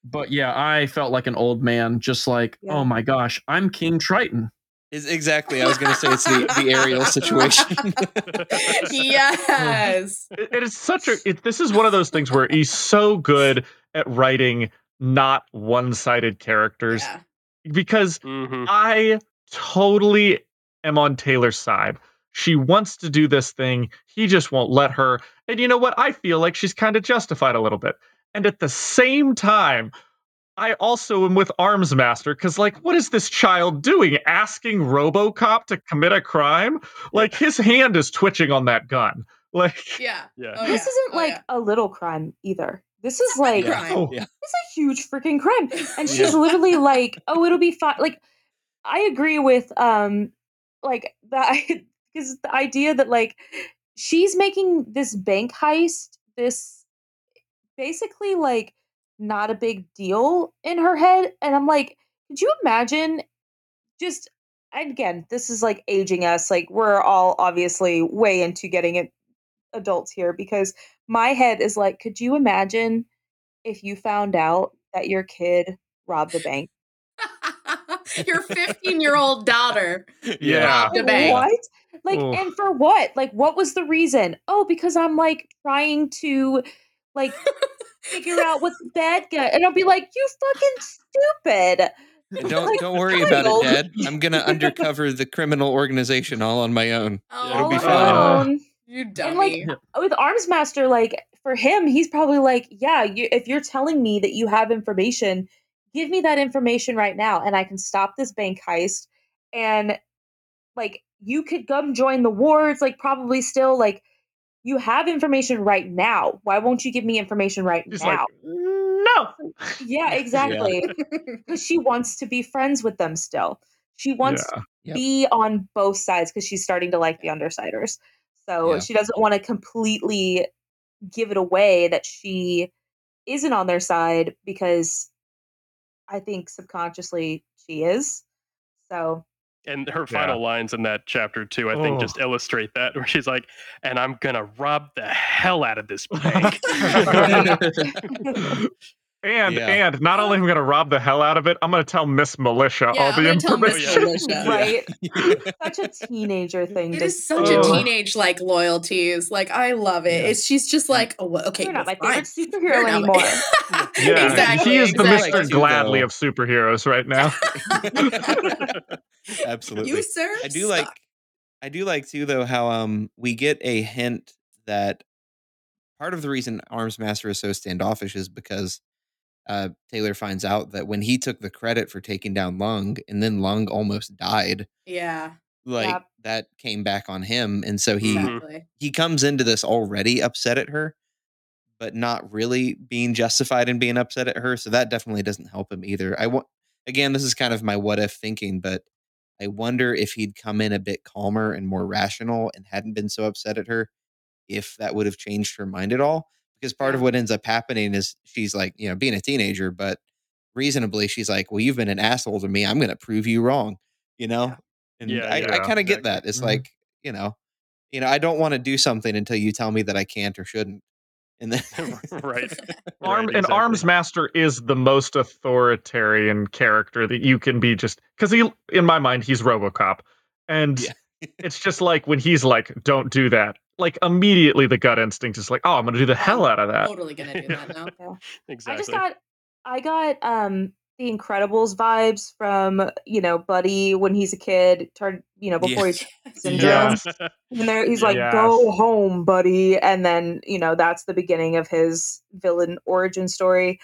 S2: But yeah, I felt like an old man, just like,
S6: Yeah.
S2: oh my gosh, I'm King Triton.
S5: Is exactly. I was going to say it's the, the Ariel situation.
S4: yes.
S7: It- it is such a. It, this is one of those things where he's so good at writing not one-sided characters
S4: Yeah.
S7: because
S3: hmm
S7: I totally am on Taylor's side. She wants to do this thing. He just won't let her. And you know what? I feel like she's kind of justified a little bit. And at the same time, I also am with Armsmaster because, like, what is this child doing? Asking Robocop to commit a crime? Like, his hand is twitching on that gun. Like,
S4: Yeah.
S3: Yeah.
S4: Oh,
S6: this
S4: yeah.
S6: isn't
S4: Oh,
S6: like
S4: yeah.
S6: a little crime either this is like
S4: Yeah. crime.
S7: oh,
S5: Yeah.
S6: it's a huge freaking crime and she's
S7: Yeah.
S6: literally like oh it'll be fine like i agree with um like that because the idea that like she's making this bank heist this basically like not a big deal in her head and i'm like could you imagine just and again this is like aging us like we're all obviously way into getting it adults here because my head is like could you imagine if you found out that your kid robbed a bank
S4: Your 15 year old daughter.
S7: Yeah.
S4: robbed a bank.
S6: What? Like,
S7: Oof.
S6: and for what? Like, what was the reason? Oh, because I'm like trying to, like, figure out what the bad guy. And I'll be like, you fucking stupid.
S5: And don't
S6: Like,
S5: don't worry about it, Dad. I'm gonna undercover the criminal organization all on my own.
S4: Oh,
S5: It'll be
S6: All
S5: fine.
S6: alone.
S4: You
S6: And like
S4: dummy.
S6: with Armsmaster, like for him, he's probably like, yeah, you, if you're telling me that you have information, give me that information right now, and I can stop this bank heist. And like, you could come join the wards, like probably still like. You have information right now. Why won't you give me information right
S7: He's
S6: now?
S7: like, no.
S6: yeah, exactly. Because she wants to be friends with them still. She wants
S7: Yeah.
S6: to
S5: Yep.
S6: be on both sides because she's starting to like the undersiders. So
S5: Yeah.
S6: she doesn't want to completely give it away that she isn't on their side because I think subconsciously she is. So
S3: And her
S7: Yeah.
S3: final lines in that chapter too, I think,
S7: Oh.
S3: just illustrate that. Where she's like, "And I'm gonna rob the hell out of this bank."
S7: and
S5: Yeah.
S7: and not only am I going to rob the hell out of it, I'm going to tell Miss Militia
S4: Yeah,
S7: all
S4: I'm
S7: the
S4: tell Miss
S7: information.
S4: Militia.
S6: right, such a teenager thing.
S4: It
S6: to
S4: is such
S7: Oh.
S4: a teenage like loyalties. Like I love it.
S5: Yeah.
S4: It's she's just like, oh, well, okay,
S6: You're not
S4: well,
S6: my favorite superhero
S4: You're
S6: anymore.
S4: my-
S7: Yeah,
S4: exactly.
S7: he is the
S4: exactly.
S5: Like,
S7: Mr. Gladly of superheroes right now.
S5: Absolutely.
S4: You sir,
S5: I do like. I do like too though how um we get a hint that part of the reason Armsmaster is so standoffish is because uh Taylor finds out that when he took the credit for taking down Lung and then Lung almost died,
S4: Yeah,
S5: like
S6: Yep.
S5: that came back on him and so he
S4: exactly.
S5: he comes into this already upset at her but not really being justified in being upset at her so that definitely doesn't help him either i want again this is kind of my what if thinking but i wonder if he'd come in a bit calmer and more rational and hadn't been so upset at her if that would have changed her mind at all because part of what ends up happening is she's like you know being a teenager but reasonably she's like well you've been an asshole to me i'm going to prove you wrong you know? And
S3: Yeah,
S5: i, I kind of get that it's
S7: Mhm.
S5: like you know you know i don't want to do something until you tell me that i can't or shouldn't and then
S3: right.
S7: Arm
S3: Right,
S7: and Arms. Master is the most authoritarian character that you can be just because he in my mind he's Robocop. And
S5: Yeah.
S7: it's just like when he's like, Don't do that. Like immediately the gut instinct is like, Oh, I'm gonna do the hell out of that.
S4: Totally gonna do that now.
S3: Exactly.
S6: I just got I got um the Incredibles vibes from you know Buddy when he's a kid, turned you know before
S5: Yes.
S6: he's syndrome.
S7: Yes.
S6: And there he's like,
S7: Yes.
S6: "Go home, buddy," and then you know that's the beginning of his villain origin story.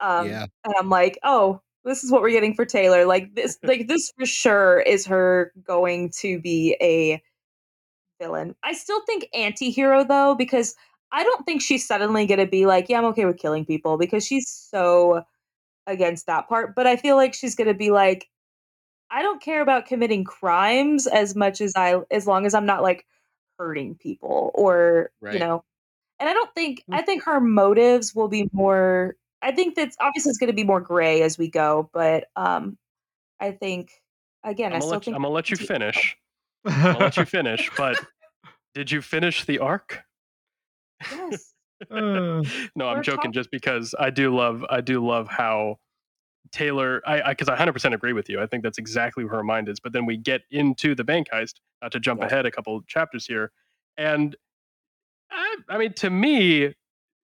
S6: Um,
S5: Yeah.
S6: and I'm like, "Oh, this is what we're getting for Taylor. Like this, like this for sure is her going to be a villain. I still think anti-hero though because I don't think she's suddenly going to be like, "Yeah, I'm okay with killing people," because she's so against that part. But I feel like she's going to be like, I don't care about committing crimes as much as I as long as I'm not like hurting people or you know. And I don't think I think her motives will be more I think that's obviously it's going to be more gray as we go, but um I think again
S3: I'm
S6: I still
S3: let
S6: think
S3: I'm gonna let you finish. I'll let you finish. But did you finish the arc?
S6: Yes.
S7: Uh,
S3: no, I'm joking. Just because I do love, I do love how Taylor. I because I, 100% agree with you. I think that's exactly where her mind is. But then we get into the bank heist. Not to jump
S6: Yeah.
S3: ahead a couple chapters here, and I, I mean, to me,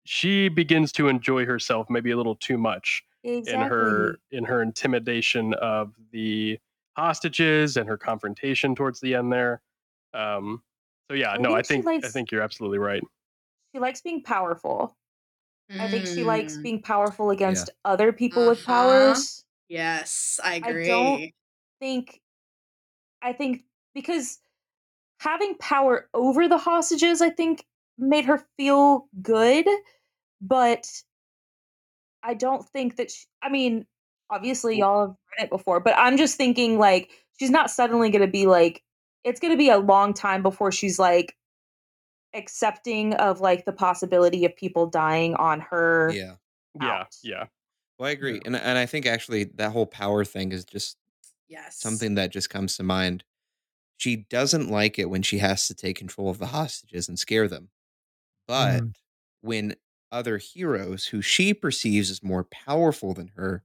S3: she begins to enjoy herself maybe a little too much
S6: Exactly.
S3: in her in her intimidation of the hostages and her confrontation towards the end there. Um, so yeah,
S6: I
S3: no, I
S6: think
S3: I think you're absolutely right.
S6: She likes being powerful. I think she likes
S4: Mm,
S6: being powerful against other people with
S4: Uh-huh.
S6: powers.
S4: Yes, I
S6: I
S4: agree.
S6: don't- think I think because having power over the hostages, I think made her feel good, but I don't think that she, I mean, obviously y'all have read it before, but I'm just thinking like she's not suddenly going to be like it's going to be a long time before she's like accepting of like the possibility of people dying on her.
S5: yeah
S3: Yeah,
S6: out.
S3: yeah.
S5: well i agree and, and i think actually that whole power thing is just
S4: Yes.
S5: something that just comes to mind she doesn't like it when she has to take control of the hostages and scare them but
S7: Mm.
S5: when other heroes who she perceives as more powerful than her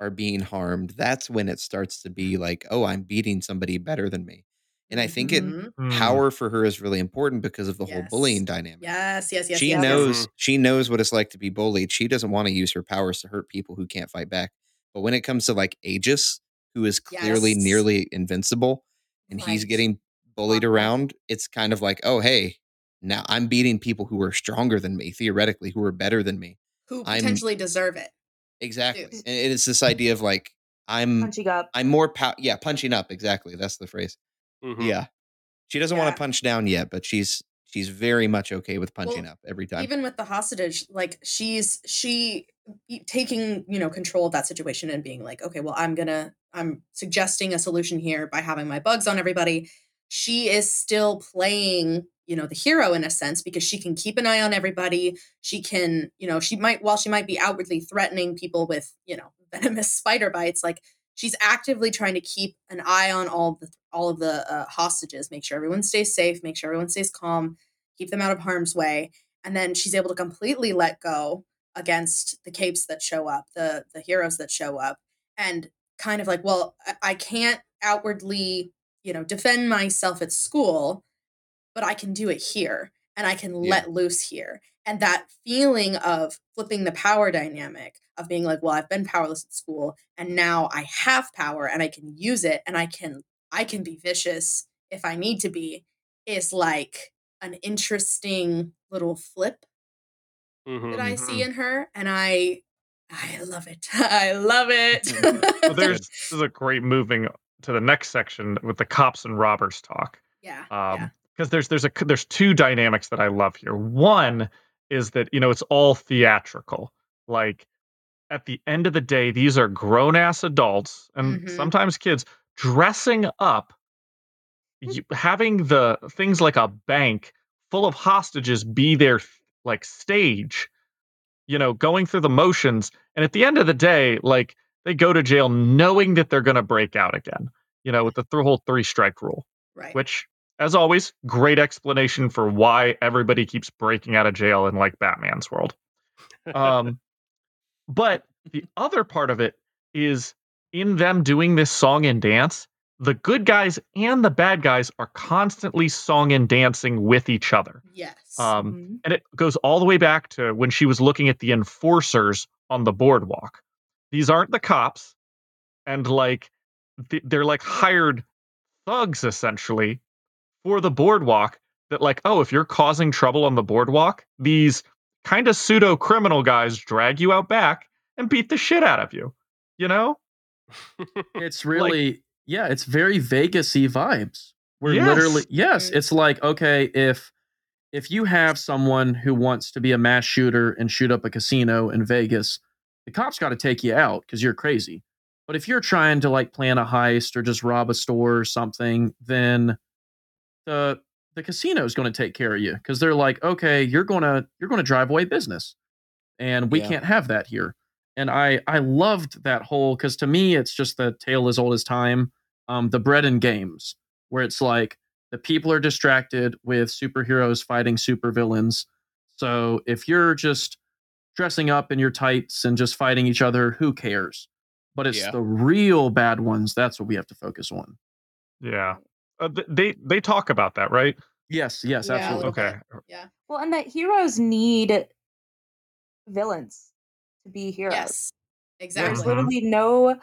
S5: are being harmed that's when it starts to be like oh i'm beating somebody better than me and i think it
S4: Mhm.
S7: Mm.
S5: power for her is really important because of the whole bullying dynamic
S4: Yes, yes, yes.
S5: she
S4: yes, yes.
S5: knows
S3: Mhm.
S5: she knows what it's like to be bullied. She doesn't want to use her powers to hurt people who can't fight back. But when it comes to like Aegis, who is clearly
S4: Yes.
S5: nearly invincible, and he's getting bullied
S6: Uh-huh.
S5: around, it's kind of like, oh hey, now I'm beating people who are stronger than me, theoretically, who are better than me.
S4: Who
S5: I'm-
S4: potentially deserve it.
S5: Exactly,
S4: Yes.
S5: and it's this idea of like I'm
S6: Punching up.
S5: I'm more pow. Yeah, punching up. Exactly, that's the phrase.
S3: Mhm.
S5: Yeah, she doesn't want to punch down yet, but she's she's very much okay with punching
S4: Well,
S5: up every time.
S4: Even with the hostage, like she's she taking, you know, control of that situation and being like, okay, well, I'm gonna I'm suggesting a solution here by having my bugs on everybody. She is still playing you know the hero in a sense because she can keep an eye on everybody she can you know she might while she might be outwardly threatening people with you know venomous spider bites like she's actively trying to keep an eye on all the all of the uh, hostages make sure everyone stays safe make sure everyone stays calm keep them out of harm's way and then she's able to completely let go against the capes that show up the the heroes that show up and kind of like well I, can't outwardly you know defend myself at school but I can do it here and I can
S5: Yeah.
S4: let loose here. And that feeling of flipping the power dynamic of being like, well, I've been powerless at school and now I have power and I can use it and I can I can be vicious if I need to be is like an interesting little flip
S3: Mhm.
S4: that I see in her and I I love it. I love it.
S7: Well, there's this is a great moving to the next section with the cops and robbers talk.
S4: yeah.
S7: Um,
S4: yeah.
S7: because there's there's a there's two dynamics that I love here. One is that you know it's all theatrical. Like at the end of the day, these are grown ass adults and
S4: Mhm.
S7: sometimes kids dressing up, you, having the things like a bank full of hostages be their like stage. You know, going through the motions, and at the end of the day, like they go to jail knowing that they're going to break out again. You know, with the th- whole three strike rule
S4: Right.
S7: which as always great explanation for why everybody keeps breaking out of jail in like batman's world um but the other part of it is in them doing this song and dance the good guys and the bad guys are constantly song and dancing with each other
S4: yes.
S7: um
S6: Mhm.
S7: and it goes all the way back to when she was looking at the enforcers on the boardwalk these aren't the cops and like they're like hired thugs essentially for the boardwalk that like oh if you're causing trouble on the boardwalk these kind of pseudo criminal guys drag you out back and beat the shit out of you you know
S2: It's really yeah, it's very Vegasy vibes. We're
S7: Yes.
S2: literally yes, it's like okay, if if you have someone who wants to be a mass shooter and shoot up a casino in Vegas, the cops got to take you out cuz you're crazy. But if you're trying to like plan a heist or just rob a store or something, then the the casino is going to take care of you cuz they're like, "Okay, you're going to you're going to drive away business." And we
S5: Yeah.
S2: can't have that here and I I loved that whole because to me it's just the tale as old as time. Um, the bread and games where it's like the people are distracted with superheroes fighting supervillains. So if you're just dressing up in your tights and just fighting each other, who cares? But it's
S5: Yeah.
S2: the real bad ones. That's what we have to focus on.
S7: yeah uh, they they talk about that right
S2: Yes, yes,
S4: Yeah,
S2: absolutely.
S4: little
S7: okay
S4: yeah.
S6: Well, and that heroes need villains to be heroes.
S4: Yes.
S6: There's
S4: Exactly.
S7: Mhm.
S6: literally no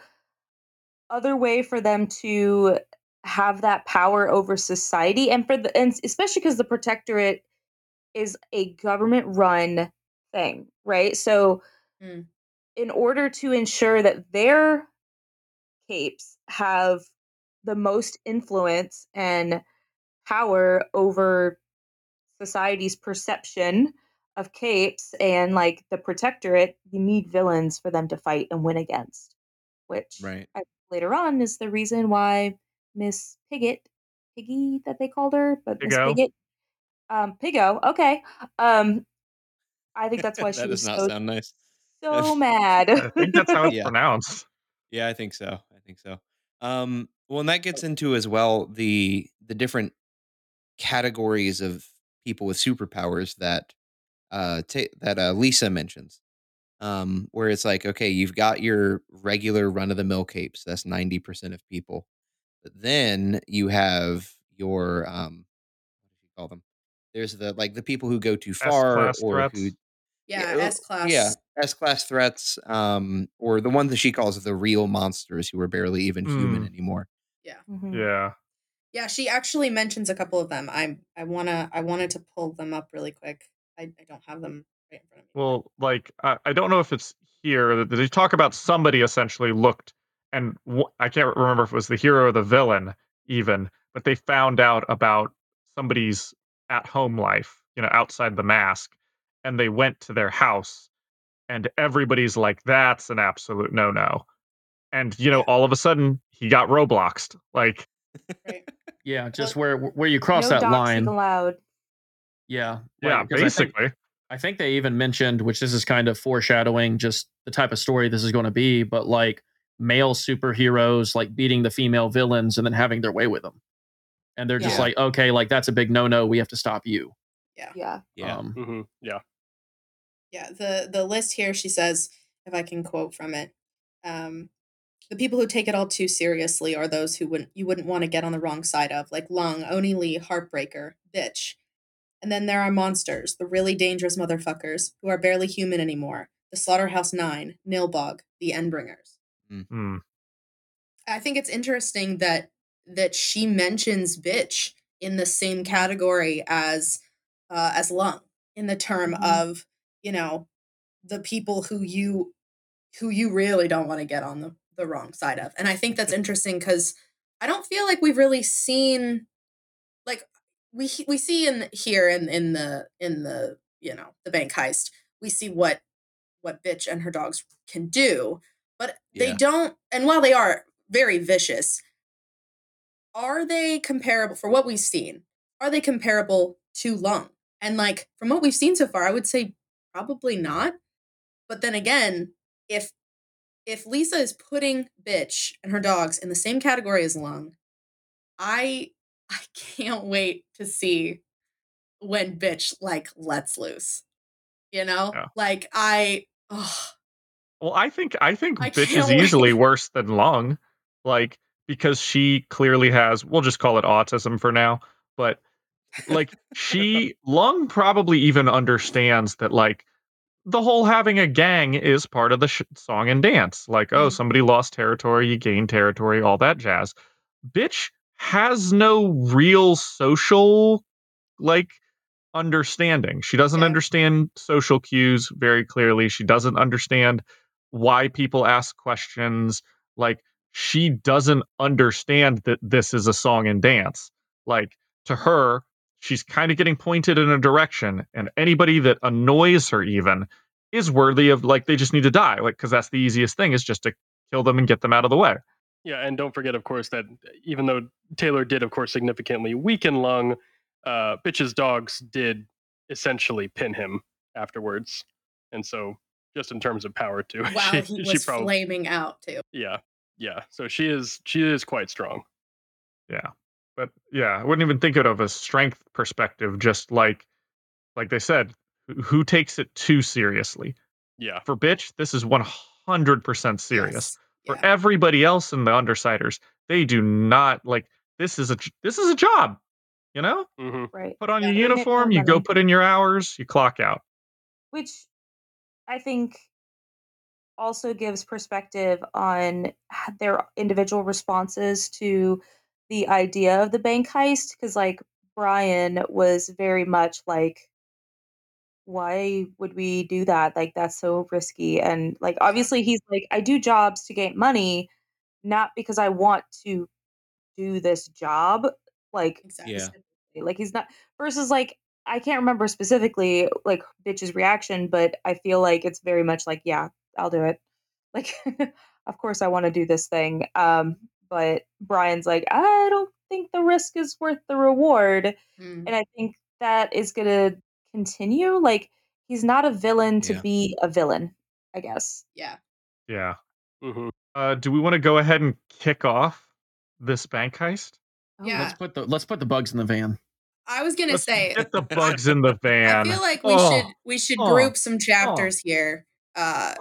S6: other way for them to have that power over society and for the and especially because the protectorate is a government run thing, right? So
S4: Mm.
S6: in order to ensure that their capes have the most influence and power over society's perception of capes and like the protectorate, you need villains for them to fight and win against. Which
S5: Right.
S6: I, later on is the reason why Miss Pigget, Piggy that they called her, but Miss
S7: Piggo.
S6: Pigget, um, Piggo, okay. Um, I think that's why she
S5: that
S6: was
S5: does not
S6: so
S5: sound nice.
S6: so mad.
S7: i think that's how it's
S5: Yeah.
S7: pronounced
S5: Yeah, I think so. I think so. Um, well, and that gets into as well the the different categories of people with superpowers that uh ta- that uh, Lisa mentions. Um, where it's like, okay, you've got your regular run of the mill capes. That's ninety percent of people. But then you have your um, what do you call them? There's the like the people who go too far or
S7: threats.
S5: who
S4: Yeah,
S5: well,
S4: S class.
S5: Yeah, S class threats, um, or the ones that she calls the real monsters who are barely even human
S7: Mm.
S5: Anymore.
S6: Mhm.
S7: yeah
S4: Yeah, she actually mentions a couple of them. I I wanna I wanted to pull them up really quick. I, I don't have them right in front of me.
S7: Well, like I, I don't know if it's here that they talk about somebody essentially looked, and wh- I can't remember if it was the hero or the villain even, but they found out about somebody's at-home life, you know, outside the mask, and they went to their house, and everybody's like, "That's an absolute no-no," and you know, all of a sudden he got Robloxed. Like,
S4: Right.
S2: Yeah, just where where you cross
S6: no
S2: that line.
S6: allowed.
S2: Yeah.
S7: Yeah,
S2: like, 'cause I think-
S7: basically.
S2: I think they even mentioned, which this is kind of foreshadowing just the type of story this is going to be, but like male superheroes like beating the female villains and then having their way with them. And they're just like, okay, like that's a big no no. We have to stop you.
S6: Yeah.
S5: Yeah.
S2: Um,
S3: hmm Yeah.
S4: Yeah, the the list here she says, if I can quote from it, um, the people who take it all too seriously are those who wouldn't you wouldn't want to get on the wrong side of, like Lung, Oni Lee, Heartbreaker, Bitch. And then there are monsters, the really dangerous motherfuckers who are barely human anymore. The Slaughterhouse Nine, Nilbog, the Endbringers.
S7: Hmm.
S4: I think it's interesting that that she mentions bitch in the same category as uh, as lung in the term
S6: Mhm.
S4: of you know the people who you who you really don't want to get on the, the wrong side of and i think that's interesting because i don't feel like we've really seen like we we see in here in in the in the you know the bank heist we see what what bitch and her dogs can do but they
S5: Yeah.
S4: don't and while they are very vicious are they comparable for what we've seen are they comparable to lung and like from what we've seen so far i would say probably not but then again if if lisa is putting bitch and her dogs in the same category as lung i i can't wait to see when bitch like lets loose you know
S7: Yeah.
S4: like i oh
S7: Well, I think I think
S4: I
S7: bitch is easily
S4: wait.
S7: worse than lung, like because she clearly has. We'll just call it autism for now, but like she lung probably even understands that like the whole having a gang is part of the sh- song and dance. Like, oh,
S4: Mhm.
S7: somebody lost territory, you gain territory, all that jazz. Bitch has no real social like understanding. She doesn't
S4: Yeah.
S7: understand social cues very clearly. She doesn't understand why people ask questions. Like she doesn't understand that this is a song and dance. Like to her, she's kind of getting pointed in a direction and anybody that annoys her even is worthy of like they just need to die. Like cuz that's the easiest thing is just to kill them and get them out of the way.
S3: Yeah, and don't forget, of course, that even though Taylor did, of course, significantly weaken Lung, uh, Bitch's dogs did essentially pin him afterwards, and so just in terms of power too,
S4: wow
S3: she,
S4: he
S3: she
S4: was
S3: probably
S4: flaming out too
S3: yeah yeah. So she is she is quite strong.
S7: Yeah. But yeah, I wouldn't even think of it of a strength perspective, just like like they said, who- who takes it too seriously?
S3: Yeah,
S7: For bitch, this is 100% serious.
S4: Yes.
S7: For
S4: Yeah.
S7: everybody else in the undersiders, they do not like this is a this is a job, you know?
S3: hmm
S6: Right.
S7: Put on
S4: Yeah,
S7: your
S6: they make more
S7: uniform, you go put in your hours, you clock out.
S6: which I think also gives perspective on their individual responses to the idea of the bank heist. Because, like, Brian was very much like, why would we do that? Like, that's so risky. And, like, obviously, he's like, I do jobs to get money, not because I want to do this job. Like,
S4: Exactly.
S5: Yeah.
S6: Like he's not versus like I can't remember specifically like bitch's reaction, but I feel like it's very much like, yeah, I'll do it. Like of course I want to do this thing. Um, but Brian's like, I don't think the risk is worth the reward.
S4: Mm.
S6: And I think that is gonna continue. Like he's not a villain to
S5: Yeah.
S6: be a villain, I guess.
S4: yeah
S7: Yeah.
S3: hmm
S7: Uh, do we want to go ahead and kick off this bank heist?
S6: Oh,
S4: Yeah.
S2: Let's put the let's put the bugs in the van.
S4: i was gonna
S7: Let's
S4: say
S7: get the bugs in the van.
S4: I feel like we
S7: Oh,
S4: should we should
S7: oh,
S4: group some chapters here, uh,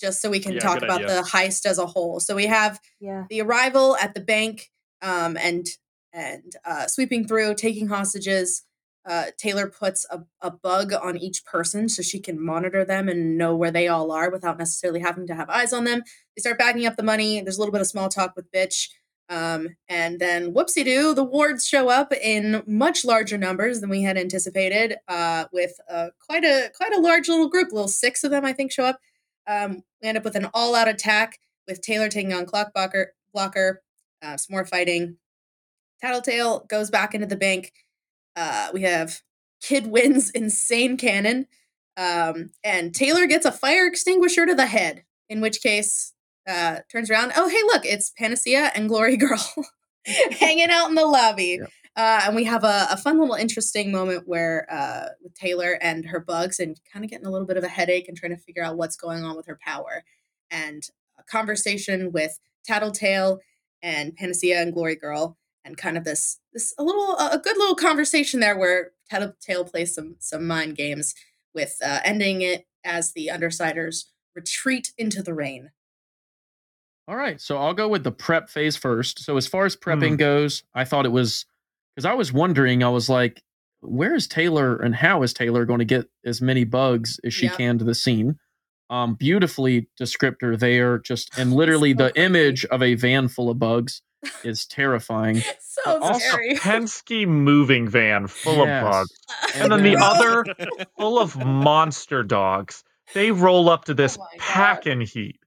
S4: just so we can
S3: Yeah,
S4: talk about
S3: idea.
S4: the heist as a whole. So we have
S6: Yeah.
S4: the arrival at the bank, um, and and uh, sweeping through, taking hostages. Uh, Taylor puts a, a bug on each person so she can monitor them and know where they all are without necessarily having to have eyes on them. They start backing up the money. There's a little bit of small talk with bitch. Um, and then whoopsie doo, the wards show up in much larger numbers than we had anticipated, uh, with uh, quite a quite a large little group. Little six of them, I think, show up. Um, we end up with an all-out attack with Taylor taking on Clockblocker, blocker uh, some more fighting. Tattletale goes back into the bank. Uh, we have Kid wins insane cannon, um, and Taylor gets a fire extinguisher to the head. In which case, uh, turns around. Oh, hey, look, it's Panacea and Glory Girl hanging out in the lobby.
S2: Yep.
S4: Uh, and we have a, a fun little interesting moment where uh, with Taylor and her bugs and kind of getting a little bit of a headache and trying to figure out what's going on with her power. And a conversation with Tattletale and Panacea and Glory Girl and kind of this this a little a good little conversation there where Tattletale plays some some mind games with uh, ending it as the Undersiders retreat into the rain.
S2: All right, so I'll go with the prep phase first. So as far as prepping goes, I thought it was because I was wondering, I was like, where is Taylor and how is Taylor going to get as many bugs as she
S4: Yep.
S2: can to the scene? Um, beautifully descriptor there, just and literally
S4: So
S2: the
S4: creepy.
S2: image of a van full of bugs is terrifying.
S4: so
S2: also-
S4: scary.
S7: Penske moving van full
S2: Yes.
S7: of bugs.
S2: And
S7: And then the other full of monster dogs. They roll up to this
S4: Oh my God.
S7: packing heat.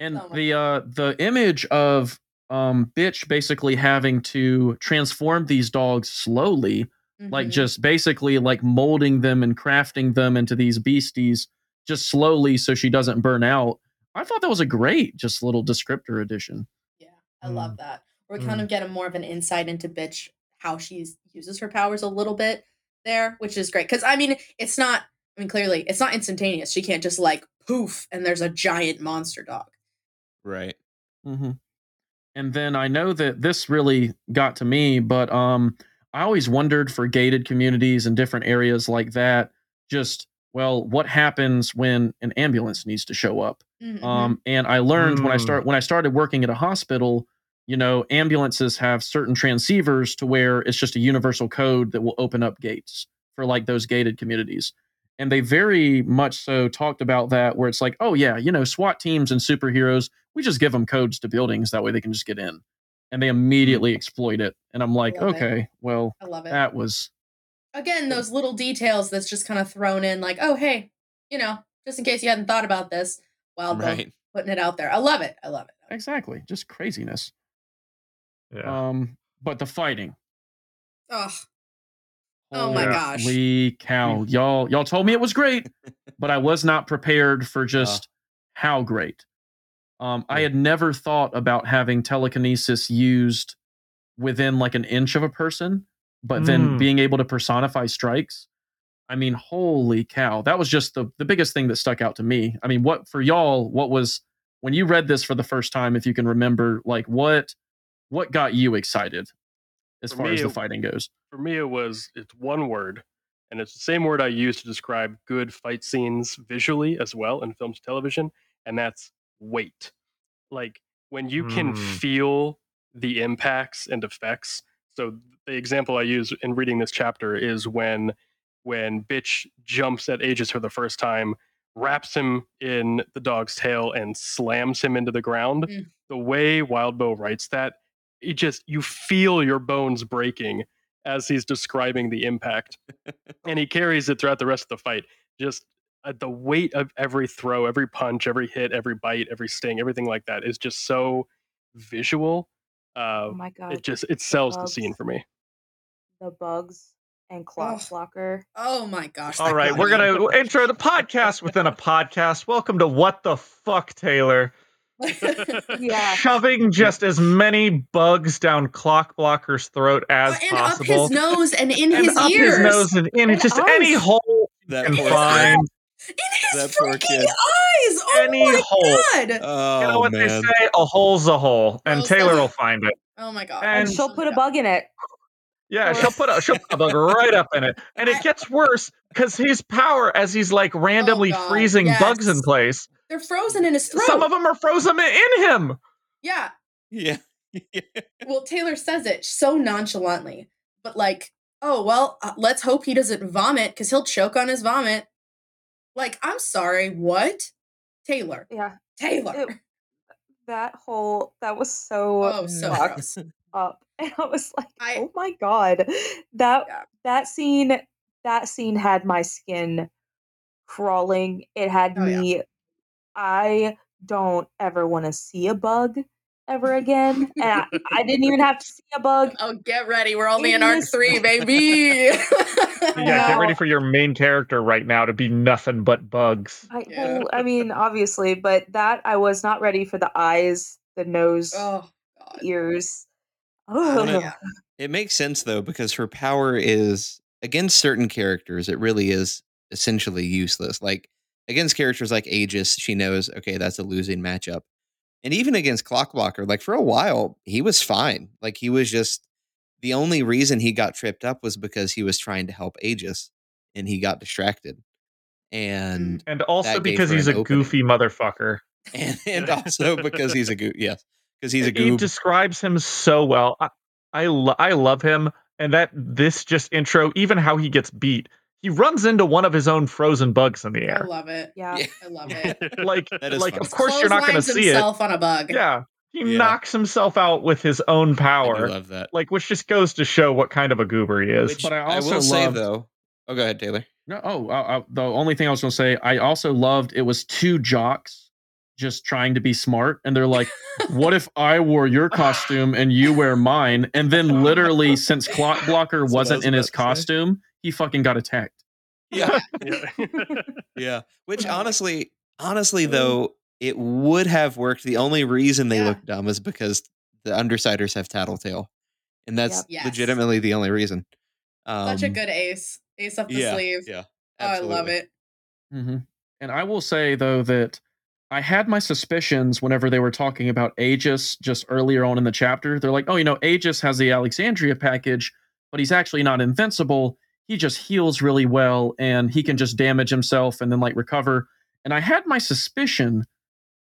S2: and
S4: Oh
S2: the uh the image of um bitch basically having to transform these dogs slowly like
S4: Mhm.
S2: just basically like molding them and crafting them into these beasties just slowly so she doesn't burn out i thought that was a great just little descriptor addition
S4: Yeah, I love
S7: Mm.
S4: that. We're kind of get a more of an insight into bitch how she uses her powers a little bit there, which is great. Because I mean, it's not. I mean, clearly, it's not instantaneous. She can't just like poof and there's a giant monster dog.
S5: Right.
S2: hmm and then i know that this really got to me but um i always wondered for gated communities and different areas like that just well what happens when an ambulance needs to show up
S4: Mhm.
S2: Um, and I learned when I
S7: Mm.
S2: start when I started working at a hospital, you know, ambulances have certain transceivers to where it's just a universal code that will open up gates for like those gated communities. And they very much so talked about that where it's like, oh yeah, you know, SWAT teams and superheroes, we just give them codes to buildings that way they can just get in. And they immediately exploit it. And I'm like,
S4: love it.
S2: okay, well,
S4: I love it.
S2: that was
S4: Again, those little details that's just kind of thrown in, like, oh hey, you know, just in case you hadn't thought about this, while
S5: Right.
S4: putting it out there. I love it. I love it.
S2: exactly just craziness.
S7: Yeah.
S2: Um, but the fighting.
S4: Oh, Oh my
S7: Yeah.
S4: gosh.
S2: Holy cow. Y'all y'all told me it was great, but I was not prepared for just how great. Um, I had never thought about having telekinesis used within like an inch of a person, but then
S7: Mm.
S2: being able to personify strikes. I mean, holy cow. That was just the, the biggest thing that stuck out to me. I mean, what for y'all, what was when you read this for the first time, if you can remember, like what what got you excited as
S3: For
S2: far
S3: me,
S2: as the fighting goes?
S3: for me it was it's one word and it's the same word i use to describe good fight scenes visually as well in films and television and that's weight like when you can
S7: Mm.
S3: feel the impacts and effects so the example i use in reading this chapter is when when bitch jumps at aegis for the first time wraps him in the dog's tail and slams him into the ground
S4: Mm.
S3: the way wildbow writes that it just you feel your bones breaking as he's describing the impact and he carries it throughout the rest of the fight just uh, the weight of every throw every punch every hit every bite every sting everything like that is just so visual uh,
S6: Oh my god.
S3: it just it sells the scene for me
S6: the bugs and clock
S4: Ugh.
S6: blocker.
S4: Oh my gosh.
S7: All
S4: that
S7: right,
S4: got
S7: we're going to intro the podcast within a podcast. Welcome to What the Fuck, Taylor.
S6: Yeah.
S7: Shoving just as many bugs down Clockblocker's throat as
S4: and up
S7: possible.
S4: his nose and in
S7: and
S4: his
S7: up
S4: ears.
S7: his nose and in
S6: And
S7: just any hole
S5: That
S7: can find.
S5: Kid.
S4: in his
S5: That poor
S4: freaking eyes. Oh
S7: Any
S4: my
S7: hole.
S4: god.
S5: Oh
S7: you know what
S5: man.
S7: they say? A hole's a hole, and
S4: Well
S7: Taylor
S4: said.
S7: will find it.
S4: Oh my god.
S7: And
S6: And she'll put a bug in it.
S7: Yeah, she'll put a she'll put a bug right up in it, and it gets worse because his power, as he's like randomly
S4: God,
S7: freezing bugs in place,
S4: They're frozen in his throat.
S7: some of them are frozen in him.
S4: Yeah.
S5: Yeah.
S4: Well, Taylor says it so nonchalantly, but like, oh well, uh, let's hope he doesn't vomit because he'll choke on his vomit. Like, I'm sorry, what? Taylor.
S6: Yeah.
S4: Taylor.
S6: It- That whole that was so
S4: oh, so gross.
S6: up. And I was like,
S4: I-
S6: oh my god. That
S4: Yeah.
S6: that scene that scene had my skin crawling. It had
S4: Oh, yeah.
S6: me I don't ever want to see a bug ever again. And I, I didn't even have to see a bug.
S4: Oh, get ready. We're only in
S6: In
S4: arc three, baby.
S7: Yeah, get ready for your main character right now to be nothing but bugs.
S6: I,
S4: Yeah.
S6: well, I mean, obviously, but that I was not ready for the eyes, the nose,
S4: oh, God.
S6: ears. Oh,
S5: Yeah. It makes sense though because her power is against certain characters. It really is essentially useless. Like against characters like Aegis, she knows okay that's a losing matchup, and even against Clockblocker, like for a while he was fine. Like he was just the only reason he got tripped up was because he was trying to help Aegis, and he got distracted. Mm, and
S7: And also because he's a
S5: opening.
S7: goofy motherfucker.
S5: and, and also because he's a goo. Yes, because he's a
S7: He describes him so well. I I, lo- I love him, and that this just intro, even how he gets beat, he runs into one of his own frozen bugs in the air.
S4: I love it.
S6: yeah.
S5: Yeah.
S4: I love it.
S7: Like, like
S5: fun.
S7: of course you're not going to
S4: Clotheslines
S7: see it.
S4: on a bug.
S7: Yeah, he
S5: Yeah.
S7: knocks himself out with his own
S5: power. I
S7: power,
S5: love that.
S7: like which just goes to show what kind of a goober he is.
S5: Which
S2: But I
S5: I,
S2: also
S5: will say
S2: loved-
S5: though. Oh, go ahead, Taylor.
S2: No, oh, uh, uh, the only thing I was going to say, I also loved it was two jocks just trying to be smart, and they're like, "What if I wore your costume and you wear mine?" And then literally, since Clock Blocker
S5: That's
S2: wasn't
S5: was
S2: in his
S5: about say.
S2: costume, he fucking got attacked.
S5: Yeah,
S3: Yeah.
S5: yeah. Which
S4: Oh.
S5: honestly, honestly though, it would have worked. The only reason they
S4: Yeah.
S5: look dumb is because the Undersiders have Tattletale, and that's
S4: Yep. Yes.
S5: legitimately the only reason. Um,
S4: Such a good ace. Ace up the
S5: yeah,
S4: sleeve.
S5: Yeah,
S4: Oh, I love
S5: absolutely.
S4: it.
S2: hmm And I will say though that I had my suspicions whenever they were talking about Aegis just earlier on in the chapter. They're like, "Oh, you know, Aegis has the Alexandria package, but he's actually not invincible. He just heals really well, and he can just damage himself and then like recover." And I had my suspicion,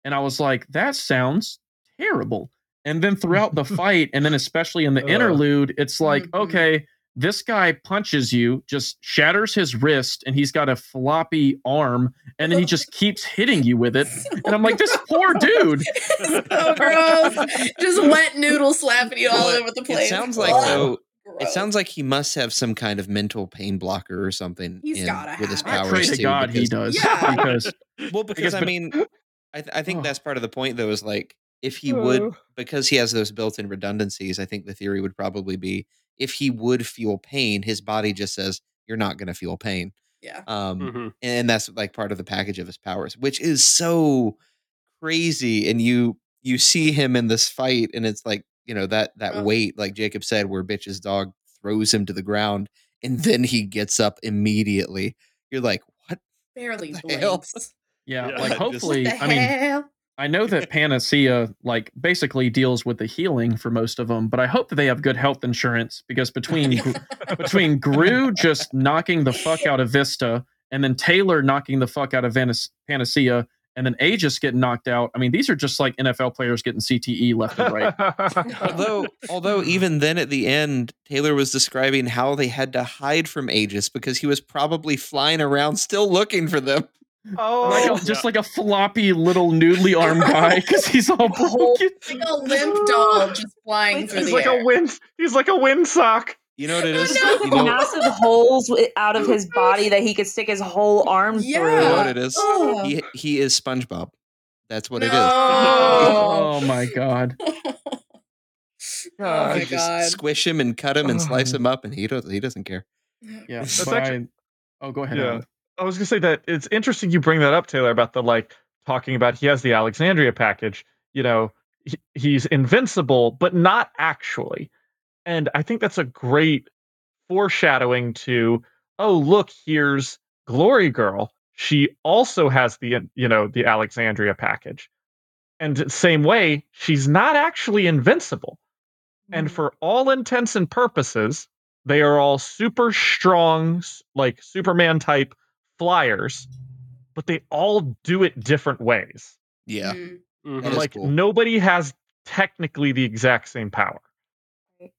S2: and I was like, "That sounds terrible." And then throughout the fight, and then especially in the
S7: Ugh.
S2: interlude, it's like,
S4: Mhm.
S2: okay, this guy punches you, just shatters his wrist, and he's got a floppy arm, and then he just keeps hitting you with it. And I'm like, this poor dude.
S4: so gross. Just wet noodle slapping you all
S5: Well,
S4: over the place.
S5: It sounds like
S4: Ugh,
S5: though. It
S4: gross.
S5: sounds like he must have some kind of mental pain blocker or something.
S4: He's
S5: in-
S4: gotta
S5: with his
S4: have it.
S2: I
S5: powers
S2: pray to
S5: too,
S2: God he does.
S4: Yeah.
S2: Because
S5: Well, because I
S2: but-
S5: mean, I, th- I think
S2: Oh.
S5: that's part of the point, though, is like if he would,
S7: Uh.
S5: because he has those built-in redundancies. I think the theory would probably be if he would feel pain, his body just says you're not going to feel pain,
S4: Yeah.
S5: um,
S3: Mhm.
S5: and that's like part of the package of his powers, which is so crazy. And you you see him in this fight, and it's like you know that that
S4: Ugh.
S5: weight, like Jacob said, where bitch's dog throws him to the ground, and then he gets up immediately. You're like, what?
S4: Barely blinks.
S2: Yeah,
S3: Yeah.
S2: like hopefully, I mean,
S4: hell?
S2: I know that Panacea like basically deals with the healing for most of them, but I hope that they have good health insurance because between between Grue just knocking the fuck out of Vista and then Taylor knocking the fuck out of Vanice, Panacea and then Aegis getting knocked out. I mean, these are just like NFL players getting CTE left and right.
S5: although although even then at the end taylor was describing how they had to hide from aegis because he was probably flying around still looking for them
S7: oh,
S2: Like a- just like a floppy little noodly arm guy because he's all broken.
S4: Like a limp doll just flying through
S7: he's
S4: the
S7: like
S4: air.
S7: a wind. He's like a windsock.
S5: you know what it
S4: oh,
S5: is?
S4: Oh, no.
S5: you know,
S6: massive holes out of his body that he could stick his whole arm
S5: you know
S4: Yeah.
S5: what it is
S4: Oh.
S5: he, he is spongebob that's what it is
S2: Oh my god.
S4: Oh my
S5: You just
S4: god.
S5: squish him and cut him and slice
S7: Oh.
S5: him up and he doesn't he doesn't care
S2: Yeah.
S7: That's
S2: but
S7: actually-
S2: I- oh, go ahead.
S7: Yeah. I was gonna say that it's interesting you bring that up, Taylor, about the like talking about he has the Alexandria package. You know, he, he's invincible, but not actually. And I think that's a great foreshadowing to, oh look, here's Glory Girl. She also has the you know the Alexandria package. And same way, she's not actually invincible. And mm-hmm. for all intents and purposes, they are all super strong, like Superman type flyers, but they all do it different ways.
S5: yeah
S4: Mm,
S3: Mhm.
S5: That is
S7: like
S5: cool.
S7: nobody has technically the exact same power.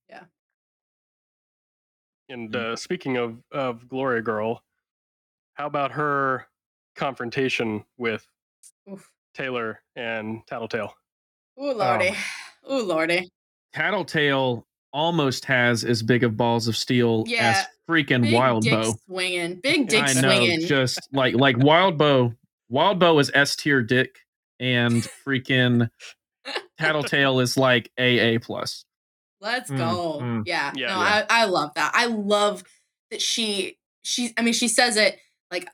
S4: yeah.
S3: And uh, speaking of of Glory Girl, how about her confrontation with
S4: Oof.
S3: Taylor and Tattletale?
S4: Ooh lordy. Ooh lordy.
S2: Tattletale almost has as big of balls of steel
S4: Yeah.
S2: as freaking
S4: Big
S2: Wild
S4: dick
S2: Bow.
S4: swinging. Big dick
S2: I know,
S4: swinging.
S2: just like like Wildbow. Wild Bow is S tier dick, and freaking Tattletale is like AA plus.
S4: Let's
S7: Mm,
S4: go.
S7: mm.
S4: Yeah.
S3: Yeah,
S4: no,
S3: yeah.
S4: I, I love that. I love that she she I mean she says it like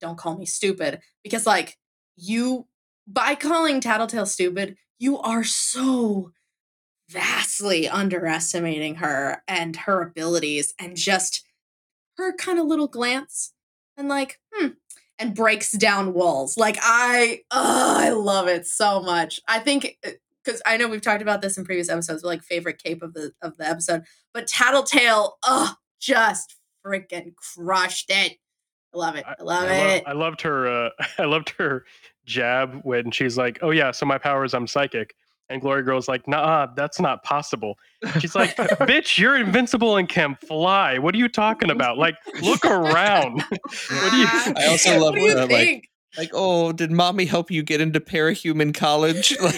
S4: don't call me stupid because like you by calling Tattletale stupid, you are so vastly underestimating her and her abilities and just her kind of little glance and like, hmm, and breaks down walls. Like I, oh, I love it so much. I think because I know we've talked about this in previous episodes, like favorite cape of the of the episode, but Tattletale, oh, just freaking crushed it. I love it. I love
S3: I,
S4: it.
S3: I loved her. Uh, I loved her jab when she's like, "Oh yeah, so my power is I'm psychic," and Glory Girl's like, "Nah, that's not possible." She's like, "Bitch, you're invincible and can fly. What are you talking about? Like, look around. what do you?"
S5: I also love
S4: what do you
S5: the, like,
S4: think?
S5: like, oh, did mommy help you get into parahuman college? Like,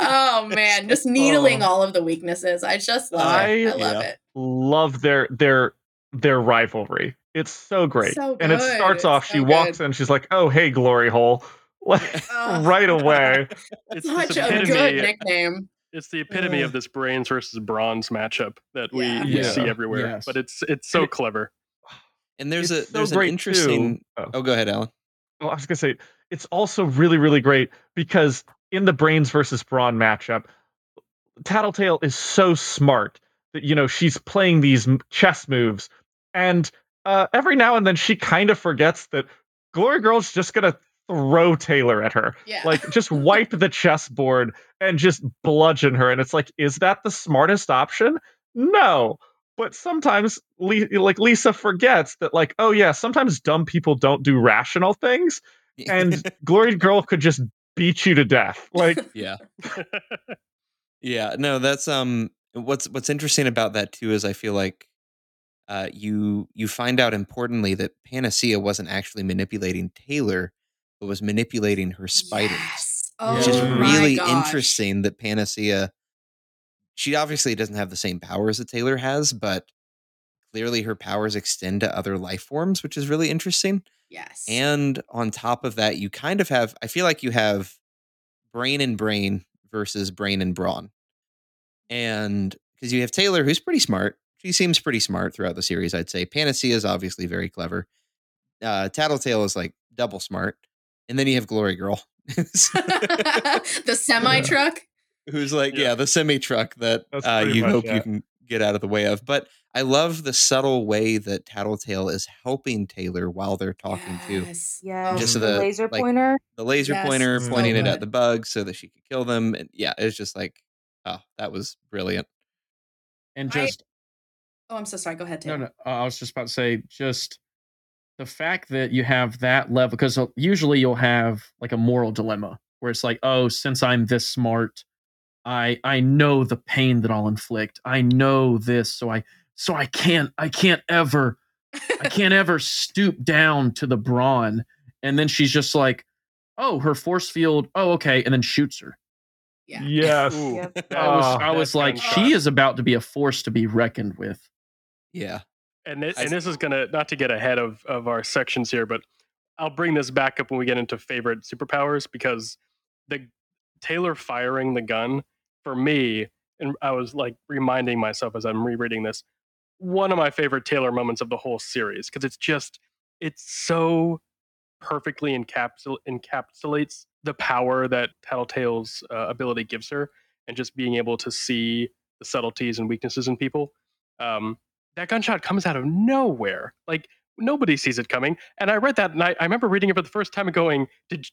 S4: oh man, just needling
S7: Oh.
S4: all of the weaknesses. I just love it. I
S7: I-
S4: love
S5: yeah.
S4: it.
S7: love their their their rivalry. It's so great.
S4: So
S7: and it
S4: good.
S7: starts
S4: It's
S7: off,
S4: so
S7: she walks
S4: good.
S7: in, she's like, "Oh, hey, glory hole." Like
S4: Ugh.
S7: right away.
S3: It's
S4: Such a good nickname.
S3: It's the epitome of this brains versus bronze matchup that we,
S4: Yeah.
S3: we
S2: Yeah.
S3: see everywhere.
S2: Yes.
S3: But it's it's so
S7: it-
S3: clever.
S5: and there's
S7: It's
S5: a
S7: so
S5: there's an interesting.
S7: Oh.
S5: Oh, go ahead, Alan.
S7: Well, I was gonna say it's also really, really great because in the brains versus brawn matchup, Tattletale is so smart that you know she's playing these chess moves, and uh, every now and then she kind of forgets that Glory Girl's just gonna throw Taylor at her,
S4: Yeah.
S7: like just wipe the chessboard and just bludgeon her. And it's like, is that the smartest option? No. But sometimes, Li- like Lisa forgets that, like, oh yeah, sometimes dumb people don't do rational things, and Glory Girl could just beat you to death. Like,
S5: yeah, yeah. No, that's um. What's what's interesting about that too is I feel like uh, you you find out importantly that Panacea wasn't actually manipulating Taylor, but was manipulating her spiders.
S4: Yes.
S5: which is
S2: Oh
S5: really
S4: gosh.
S5: interesting that Panacea she obviously doesn't have the same powers that Taylor has, but clearly her powers extend to other life forms, which is really interesting.
S4: Yes.
S5: And on top of that, you kind of have I feel like you have brain and brain versus brain and brawn. And because you have Taylor, who's pretty smart. She seems pretty smart throughout the series, I'd say. Panacea is obviously very clever. Uh, Tattletale is like double smart. And then you have Glory Girl.
S4: the semi truck.
S5: who's like,
S3: Yeah.
S5: yeah, the semi truck that uh, you
S7: much
S5: hope
S7: it.
S5: you can get out of the way of. But I love the subtle way that Tattletale is helping Taylor while they're talking to
S4: Yes.
S6: Yeah,
S5: Just
S6: the,
S5: the,
S6: laser
S5: like,
S6: pointer.
S5: the laser
S4: Yes,
S5: pointer,
S7: so
S5: pointing it at the bugs so that she could kill them. And yeah, it's just like, oh, that was brilliant.
S2: And
S4: I-
S2: just
S4: Oh, I'm so sorry. Go ahead,
S2: no,
S4: Taylor.
S2: no. uh, I was just about to say, just the fact that you have that level, because uh, usually you'll have like a moral dilemma where it's like, oh, since I'm this smart, I I know the pain that I'll inflict. I know this, so I so I can't I can't ever I can't ever stoop down to the brawn. And then she's just like, oh, her force field. Oh, okay, and then shoots her.
S4: Yeah.
S7: yes.
S3: Ooh,
S6: Yep.
S2: I was
S7: Oh,
S2: I was like, she is about to be a force to be reckoned with.
S5: Yeah.
S3: And this, and this is gonna not to get ahead of of our sections here, but I'll bring this back up when we get into favorite superpowers because the Taylor firing the gun for me, and I was like reminding myself as I'm rereading this, one of my favorite Taylor moments of the whole series because it's just it's so perfectly encapsul- encapsulates the power that Tattletale's uh, ability gives her, and just being able to see the subtleties and weaknesses in people. Um, that gunshot comes out of nowhere. Like nobody sees it coming. And I read that and I, I remember reading it for the first time and going, did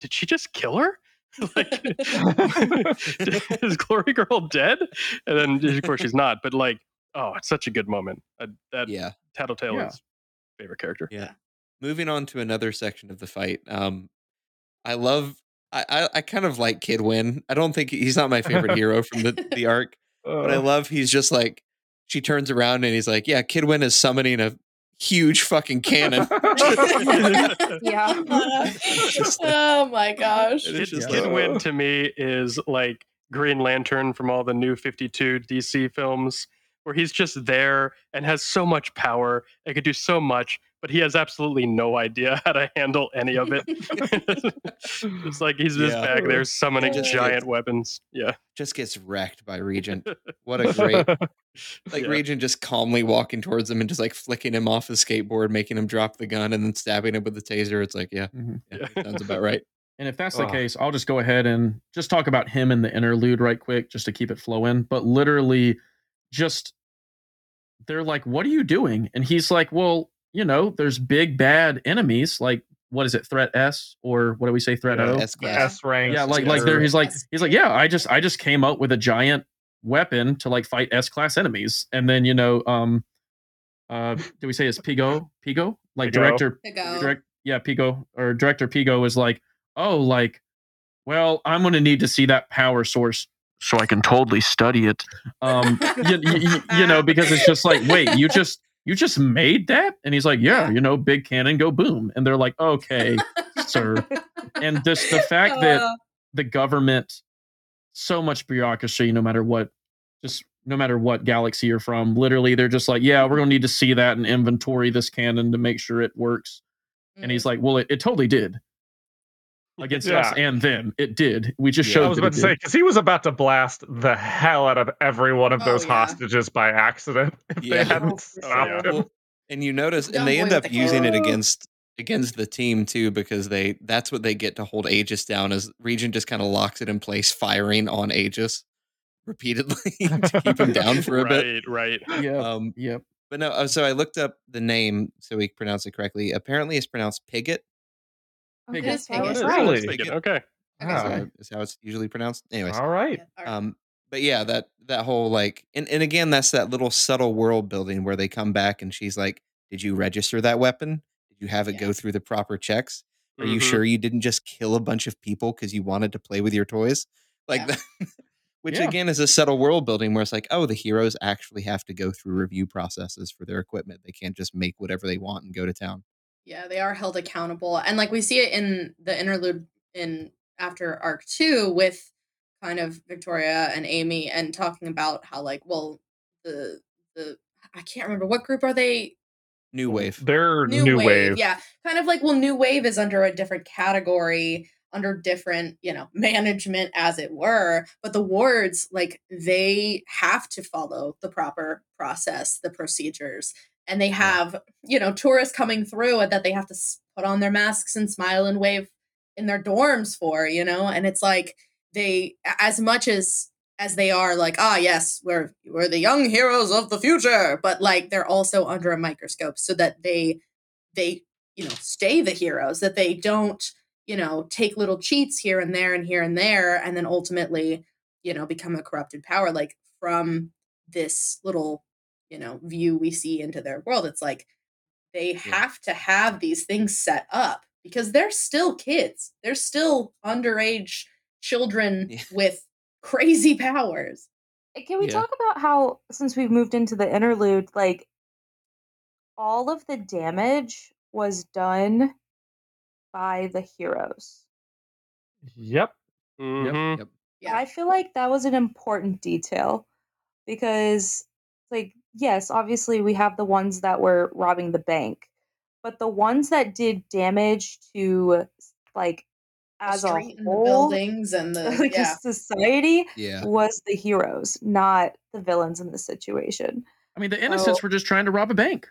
S3: did she just kill her? like is Glory Girl dead? And then of course she's not. But like, oh, it's such a good moment. Uh, that
S5: Yeah.
S3: Tattletale
S2: Yeah.
S3: is favorite character.
S5: Yeah. Moving on to another section of the fight. Um, I love. I, I, I kind of like Kid Win. I don't think he's not my favorite hero from the, the arc, but I
S7: Uh,
S5: love he's just like she turns around and he's like, "Yeah, Kid Win is summoning a huge fucking cannon."
S6: Yeah.
S5: Just
S4: oh my gosh.
S5: It is
S3: Kid,
S5: just
S3: Kid
S5: like-
S3: Win to me is like Green Lantern from all the new 52 DC films, where he's just there and has so much power and could do so much, but he has absolutely no idea how to handle any of it. it's like he's just
S5: Yeah.
S3: back there summoning
S5: Just
S3: giant
S5: gets-
S3: weapons. Yeah.
S5: just gets wrecked by Regent. What a great like
S3: Yeah.
S5: Regent just calmly walking towards him and just like flicking him off his skateboard, making him drop the gun, and then stabbing him with the taser. It's like, yeah,
S2: Mhm.
S5: yeah,
S3: Yeah.
S5: sounds about right.
S2: And if that's the case, I'll just go ahead and just talk about him in the interlude right quick, just to keep it flowing. But literally, just they're like, "What are you doing?" And he's like, "Well, you know, there's big bad enemies. Like, what is it, Threat S or what do we say, Threat
S7: Yeah,
S2: O?
S5: S
S7: The
S5: class.
S7: S rank.
S2: Yeah, like like there. He's like he's like, yeah, I just I just came up with a giant weapon to like fight S class enemies, and then you know, um, uh, do we say it's Pigo? Pigo? Like
S7: Pigo.
S2: director
S4: Pigo.
S2: direct yeah pigo or director pigo is like oh like well i'm going to need to see that power source so i can totally study it um you, you, you know because it's just like wait you just you just made that? And he's like yeah
S4: Yeah.
S2: you know big cannon go boom. And they're like okay sir. And this the fact that
S4: Uh,
S2: the government so much bureaucracy no matter what just no matter what galaxy you're from literally they're just like yeah we're going to need to see that and inventory this cannon to make sure it works. And he's
S4: mm.
S2: like, "Well, it, it totally did against us, and then it did. We just
S5: Yeah.
S2: showed."
S7: I was about
S2: it
S7: to say because he was about to blast the hell out of every one of
S4: Oh,
S7: those
S4: yeah.
S7: hostages by accident. If
S5: Yeah.
S7: they hadn't stopped
S3: sure.
S7: him.
S5: Well, and you notice, and they end up using it against against the team too because they that's what they get to hold Aegis down as Regent just kind of locks it in place, firing on Aegis repeatedly to keep him down for a bit.
S3: right, right.
S2: Yeah,
S5: Um,
S2: yep.
S5: but no, uh, so I looked up the name so we pronounce it correctly. Apparently, it's pronounced Pigot.
S6: Okay,
S2: Pigot.
S6: so
S4: Oh,
S6: was
S4: it is.
S7: Really?
S3: Pretty Okay.
S4: Okay, sorry.
S5: Is how it's usually pronounced. Anyways,
S7: All right.
S4: Yeah, all right.
S5: um, but yeah, that that whole like, and and again, that's that little subtle world building where they come back and she's like, "Did you register that weapon? Did you have it go
S4: Yeah.
S5: through the proper checks? Are you
S3: Mhm.
S5: sure you didn't just kill a bunch of people because you wanted to play with your toys?" Like
S4: Yeah.
S5: that. Which
S2: Yeah.
S5: again is a subtle world building where it's like, oh, the heroes actually have to go through review processes for their equipment. They can't just make whatever they want and go to town.
S4: Yeah, they are held accountable. And like we see it in the interlude in after arc 2 with kind of Victoria and Amy and talking about how like well the the I can't remember what group are they
S5: New wave.
S7: They're new, wave.
S4: Yeah. Kind of like well new wave is under a different category under different, you know, management as it were, but the wards like they have to follow the proper process, the procedures. And they have, you know, tourists coming through and that they have to put on their masks and smile and wave in their dorms for, you know, and it's like they as much as as they are like ah yes we're we're the young heroes of the future but like they're also under a microscope so that they they you know stay the heroes that they don't you know take little cheats here and there and here and there and then ultimately you know become a corrupted power like from this little you know view we see into their world it's like they have to have these things set up because they're still kids they're still underage children
S5: Yeah.
S4: with crazy powers
S6: Can we
S5: Yeah.
S6: talk about how, since we've moved into the interlude, like all of the damage was done by the heroes?
S7: Yep.
S3: Mhm.
S5: Yep.
S4: yeah
S6: I feel like that was an important detail because, like, yes, obviously we have the ones that were robbing the bank, but the ones that did damage to, like,
S4: the
S6: as a
S4: street and the
S6: whole,
S4: buildings and the
S6: like
S4: yeah
S6: society,
S5: Yeah.
S6: was the heroes, not the villains in this situation.
S2: I mean, the innocents
S6: So-
S2: were just trying to rob a bank.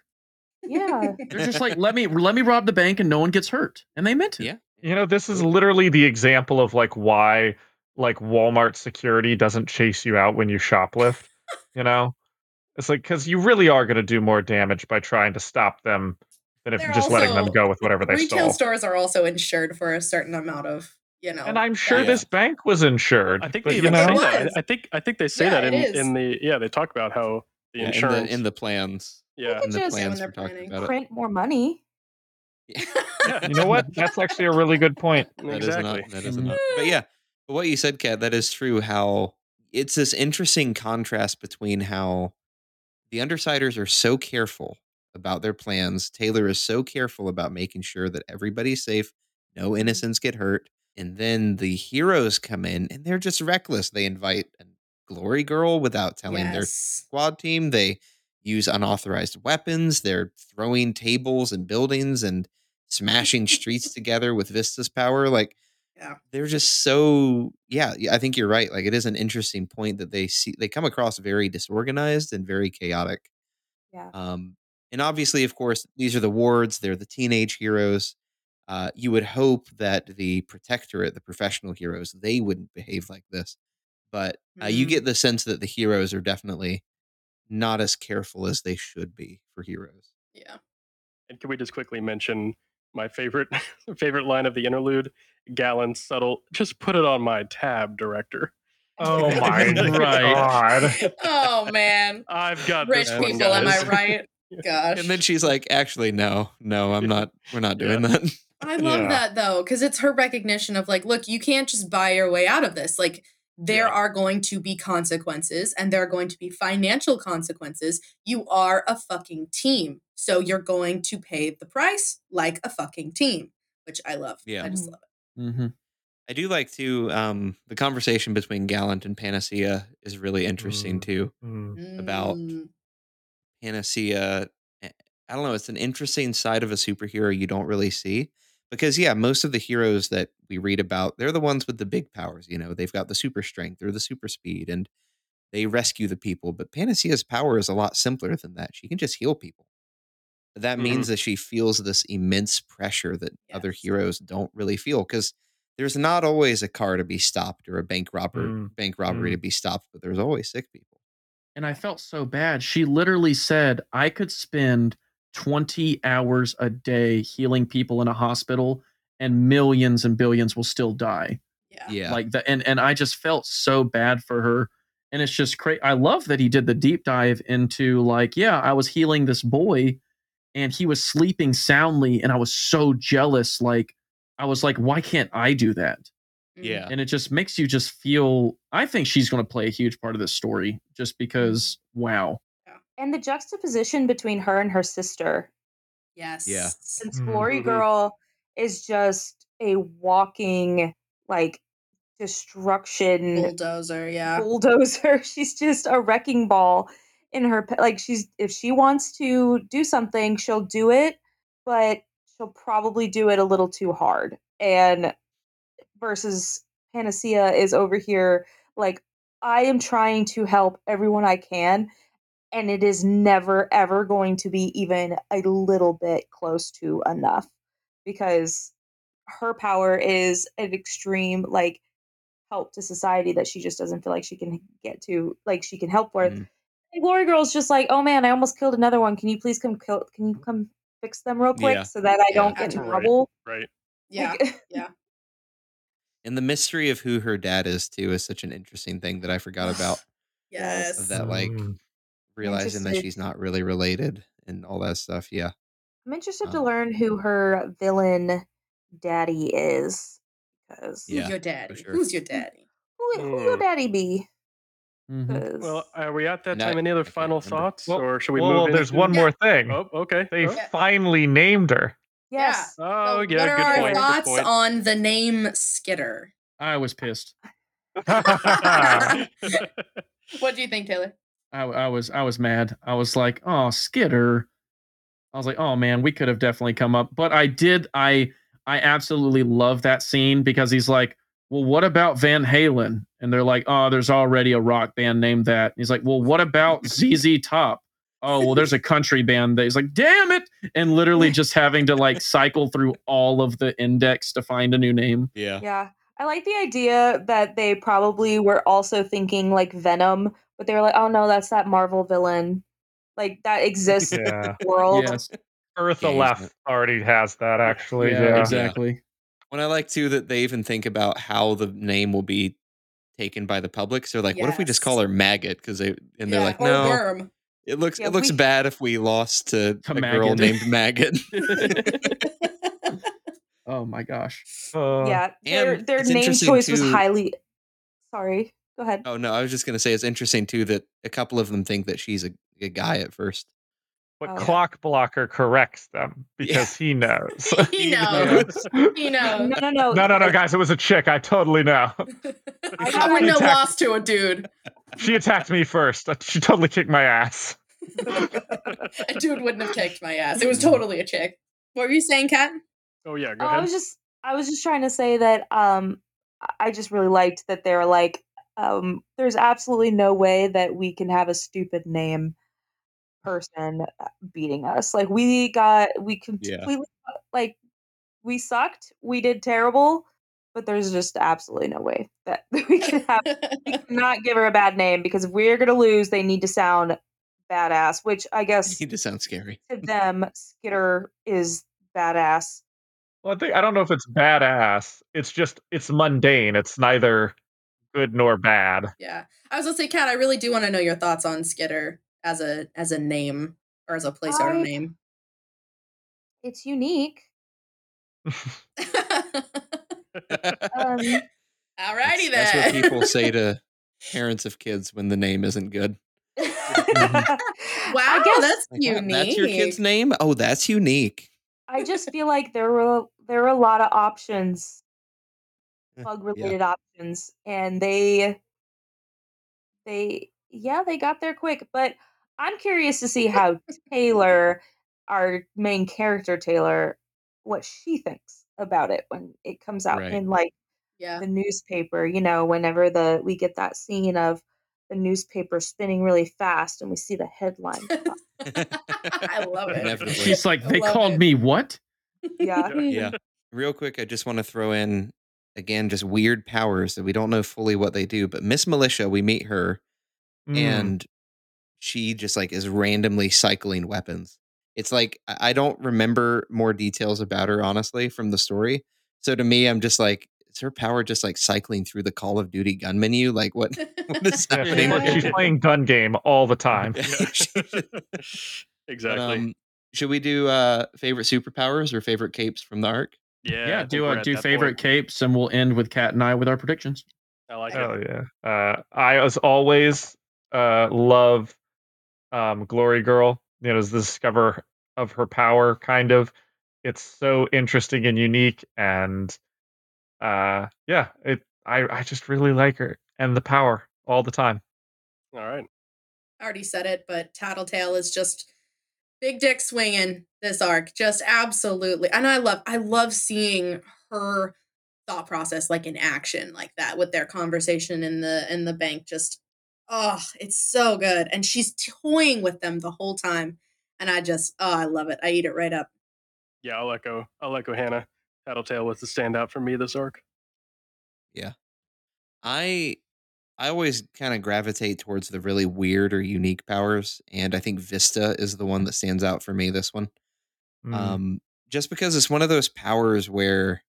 S6: Yeah.
S2: They're just like, let me let me rob the bank and no one gets hurt, and they meant it.
S5: Yeah.
S7: You know, this is literally the example of like why like Walmart security doesn't chase you out when you shoplift. you know, it's like because you really are going to do more damage by trying to stop them than if
S4: They're
S7: you're just letting them go with whatever they
S4: retail
S7: stole.
S4: Retail stores are also insured for a certain amount of you know
S7: And I'm sure
S5: Yeah.
S7: this bank was insured.
S3: I think
S7: but,
S3: they
S7: you
S3: even
S7: know,
S3: say that. I think I think they say
S4: Yeah,
S3: that in, in the yeah they talk about how the
S5: Yeah, in
S3: insurance
S5: the in the plans.
S6: Yeah.
S5: In the
S6: just-
S5: plans
S4: when
S5: we're
S4: they're
S5: talking
S4: planning.
S5: about it.
S6: Print more money.
S3: yeah,
S7: you know what? That's actually a really good point.
S5: That is
S3: exactly.
S5: not. That is
S7: Mhm.
S5: not. But yeah, but what you said, Kat, that is true. How it's this interesting contrast between how the Undersiders are so careful about their plans. Taylor is so careful about making sure that everybody's safe, no mm-hmm. innocents get hurt, and then the heroes come in and they're just reckless. They invite a glory girl without telling their squad team. They use unauthorized weapons. They're throwing tables and buildings and smashing streets together with Vista's power. Like,
S4: Yeah.
S5: they're just so yeah. yeah, I think you're right. Like, it is an interesting point that they see they come across very disorganized and very chaotic.
S6: Yeah.
S5: Um, and obviously, of course, these are the wards. They're the teenage heroes. Uh, you would hope that the protectorate, the professional heroes, they wouldn't behave like this, but uh, you
S4: Mhm.
S5: get the sense that the heroes are definitely not as careful as they should be for heroes.
S4: yeah.
S3: And can we just quickly mention my favorite favorite line of the interlude? Gallant subtle. Just put it on my tab, director.
S7: Oh my
S2: Right.
S7: god.
S4: Oh man.
S3: I've got
S4: Rich
S3: this one,
S4: people, am I right? Gosh.
S5: And then she's like, "Actually, no, no, I'm not. We're not doing that."
S4: I love
S7: Yeah.
S4: that though, because it's her recognition of like, look, you can't just buy your way out of this. Like, there
S3: Yeah.
S4: are going to be consequences and there are going to be financial consequences. You are a fucking team. So you're going to pay the price like a fucking team, which I love.
S5: Yeah.
S4: I just love it.
S2: Mm-hmm.
S5: I do like to um, the conversation between Gallant and Panacea is really interesting
S7: Mm.
S5: too.
S7: Mm.
S5: About-
S4: Mm,
S5: Panacea, eh, I don't know, it's an interesting side of a superhero you don't really see because yeah, most of the heroes that we read about, they're the ones with the big powers. You know, they've got the super strength or the super speed, and they rescue the people. But Panacea's power is a lot simpler than that. She can just heal people. That means that she feels this immense pressure that other heroes don't really feel because there's not always a car to be stopped or a bank robber
S7: Mm,
S5: bank robbery
S7: mm.
S5: to be stopped, but there's always sick people.
S2: And I felt so bad. She literally said, I could spend 20 hours a day healing people in a hospital and millions and billions will still die.
S4: yeah.
S5: Yeah.
S2: Like the and and I just felt so bad for her. And it's just crazy. I love that he did the deep dive into like, yeah, I was healing this boy and he was sleeping soundly and I was so jealous like I was like, why can't I do that?
S5: Yeah. Mm-hmm.
S2: and it just makes you just feel i think she's going to play a huge part of this story just because wow
S6: And the juxtaposition between her and her sister,
S4: Yes.
S5: Yeah.
S6: since. Glory
S3: Mhm.
S6: Girl is just a walking like destruction
S4: Bulldozer. Yeah.
S6: bulldozer. She's just a wrecking ball in her like she's if she wants to do something, she'll do it, but she'll probably do it a little too hard. And versus Panacea is over here like I am trying to help everyone I can and it is never ever going to be even a little bit close to enough because her power is an extreme like help to society that she just doesn't feel like she can get to like she can help with
S5: Mhm.
S6: glory girl's just like oh man i almost killed another one can you please come kill can you come fix them real quick
S5: Yeah.
S6: so that i
S5: Yeah.
S6: don't get in
S4: Right.
S6: trouble
S3: Right.
S4: Yeah.
S6: Like,
S5: And the mystery of who her dad is too is such an interesting thing that I forgot about.
S4: Yes.
S5: That, like
S7: Mm.
S5: Realizing that she's not really related and all that stuff. Yeah.
S6: i'm interested to
S5: Um,
S6: learn who her villain daddy is because
S5: Yeah,
S4: Who's your daddy?
S5: sure.
S4: Who's your daddy?
S6: who, who your
S3: Hmm.
S6: daddy be
S2: Mhm.
S6: 'Cause-
S3: Well, are we at that
S5: And
S3: time? Any other final thoughts,
S7: Well-
S3: or should we
S7: well,
S3: move?
S7: well, there's
S3: into-
S7: one
S4: Yeah.
S7: more thing.
S3: Oh, okay.
S7: They
S3: Oh.
S7: Finally named her.
S6: yes
S3: Oh,
S4: So
S3: yeah,
S4: what are
S3: good
S4: our
S3: point.
S4: thoughts on the name Skitter?
S2: i was pissed
S4: What do you think, Taylor?
S2: I, I was i was mad. I was like oh skitter i was like oh man we could have definitely come up. But i did i i absolutely love that scene because he's like well what about van halen? And they're like oh there's already a rock band named that. And he's like well what about zz top? Oh well there's a country band that he's like damn it! And literally just having to like cycle through all of the index to find a new name.
S5: Yeah.
S6: Yeah. I like the idea that they probably were also thinking like Venom, but they were like, oh no, that's that Marvel villain. Like that exists in
S7: Yeah.
S6: the world.
S2: yes
S7: Eartha
S5: Games,
S7: Left already has that actually.
S2: yeah,
S7: Yeah.
S2: exactly
S5: When I like too that they even think about how the name will be taken by the public. So like, what if we just call her Maggot? Because they and they're like,
S4: or
S5: no,
S4: Worm.
S5: it looks
S6: Yeah,
S5: it looks
S6: we-
S5: bad if we lost to,
S2: To
S5: a girl named Maggot.
S2: oh my gosh
S7: Uh,
S6: yeah. Their their name
S5: interesting,
S6: choice was highly sorry. Go ahead.
S5: oh no, I was just gonna say it's interesting too that a couple of them think that she's a, a guy at first.
S7: But
S6: Oh.
S7: Clockblocker corrects them because he knows.
S4: he knows. He knows.
S6: No, no, no.
S7: no, no, no, guys, it was a chick. I totally know.
S4: I
S7: She
S4: wouldn't have lost to a dude.
S7: She attacked me first. She totally kicked my ass.
S4: A dude wouldn't have kicked my ass. It was totally a chick. What were you saying, Kat?
S3: oh yeah, go
S6: Oh, I was just I was just trying to say that um I- I just really liked that they were like um there's absolutely no way that we can have a stupid name person uh, beating us. Like we got we
S5: Yeah.
S6: completely like we sucked, we did terrible, but there's just absolutely no way that we can have we cannot give her a bad name because if we're gonna lose, they need to sound badass, which I guess
S5: You just sound scary.
S6: to them, Skitter is badass.
S7: Well, I think I don't know if it's badass. It's just it's mundane. It's neither good nor bad.
S4: yeah. I was gonna say, Kat, I really do want to know your thoughts on Skitter as a as a name or as a placeholder
S6: I-
S4: name.
S6: It's unique. Um,
S4: Alrighty
S5: That's
S4: then.
S5: what people say to parents of kids when the name isn't good.
S4: wow,
S6: I guess
S4: that's
S5: Like,
S4: unique.
S5: that's your kid's name? Oh, that's unique.
S6: I just feel like there were there were a lot of options,
S5: Yeah,
S6: bug
S5: yeah.
S6: related options, and they they yeah they got there quick. But I'm curious to see how Taylor, our main character Taylor, what she thinks about it when it comes out
S5: Right.
S6: in like
S4: Yeah.
S6: the newspaper. You know, whenever the we get that scene of the newspaper spinning really fast and we see the headline.
S4: I love it.
S5: Inevitably.
S2: She's like, they called
S4: it.
S2: me what?
S6: yeah.
S5: yeah. Real quick, I just want to throw in again just weird powers that we don't know fully what they do. But Miss Militia, we meet her,
S7: Mm.
S5: and she just like is randomly cycling weapons. It's like I I don't remember more details about her honestly from the story. So to me, I'm just like, is her power just like cycling through the Call of Duty gun menu? Like what? What is happening?
S7: she's, she's playing gun game all the time.
S5: She just- But,
S3: exactly.
S5: um, should we do uh favorite superpowers or favorite capes from the arc?
S3: Yeah.
S2: Yeah, do
S3: we're
S2: uh, do
S3: that
S2: favorite
S3: point.
S2: capes, and we'll end with Kat and I with our predictions.
S3: I like it.
S7: Oh yeah. Uh, I as always uh, love um, Glory Girl. You know, as the discover of her power, kind of. It's so interesting and unique, and uh, yeah, it. I I just really like her and the power all the time.
S3: All right.
S4: I already said it, but Tattletale is just big dick swinging this arc. Just absolutely. And I love I love seeing her thought process like in action like that with their conversation in the in the bank just oh, it's so good. And she's toying with them the whole time. And I just oh, I love it. I eat it right up.
S3: Yeah, I'll echo. I'll echo Hannah. Tattletale was the standout for me this arc. Yeah.
S5: I I always kind of gravitate towards the really weird or unique powers, and I think Vista is the one that stands out for me. This one,
S7: Mm.
S5: um, just because it's one of those powers where,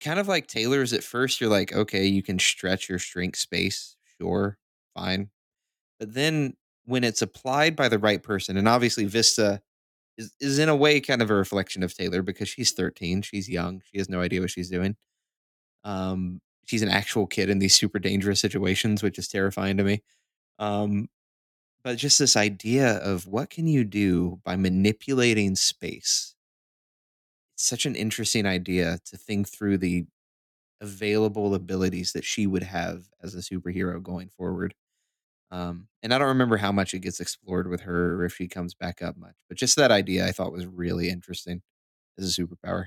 S5: kind of like Taylor's, at first you're like, okay, you can stretch your strength space, sure, fine, but then when it's applied by the right person, and obviously Vista is is in a way kind of a reflection of Taylor because she's 13, she's young, she has no idea what she's doing. Um, she's an actual kid in these super dangerous situations, which is terrifying to me. Um, but just this idea of what can you do by manipulating space? It's such an interesting idea to think through the available abilities that she would have as a superhero going forward. Um, and I don't remember how much it gets explored with her or if she comes back up much, but just that idea I thought was really interesting as a superpower.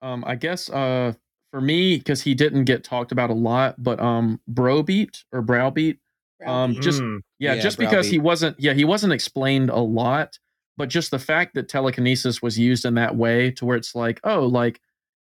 S2: Um, I guess uh, for me, because he didn't get talked about a lot, but um, Brobeat or Browbeat, um,
S4: Browbeat.
S2: just
S7: Mm.
S2: yeah,
S5: Yeah,
S2: just because he wasn't yeah he wasn't explained a lot, but just the fact that telekinesis was used in that way to where it's like oh like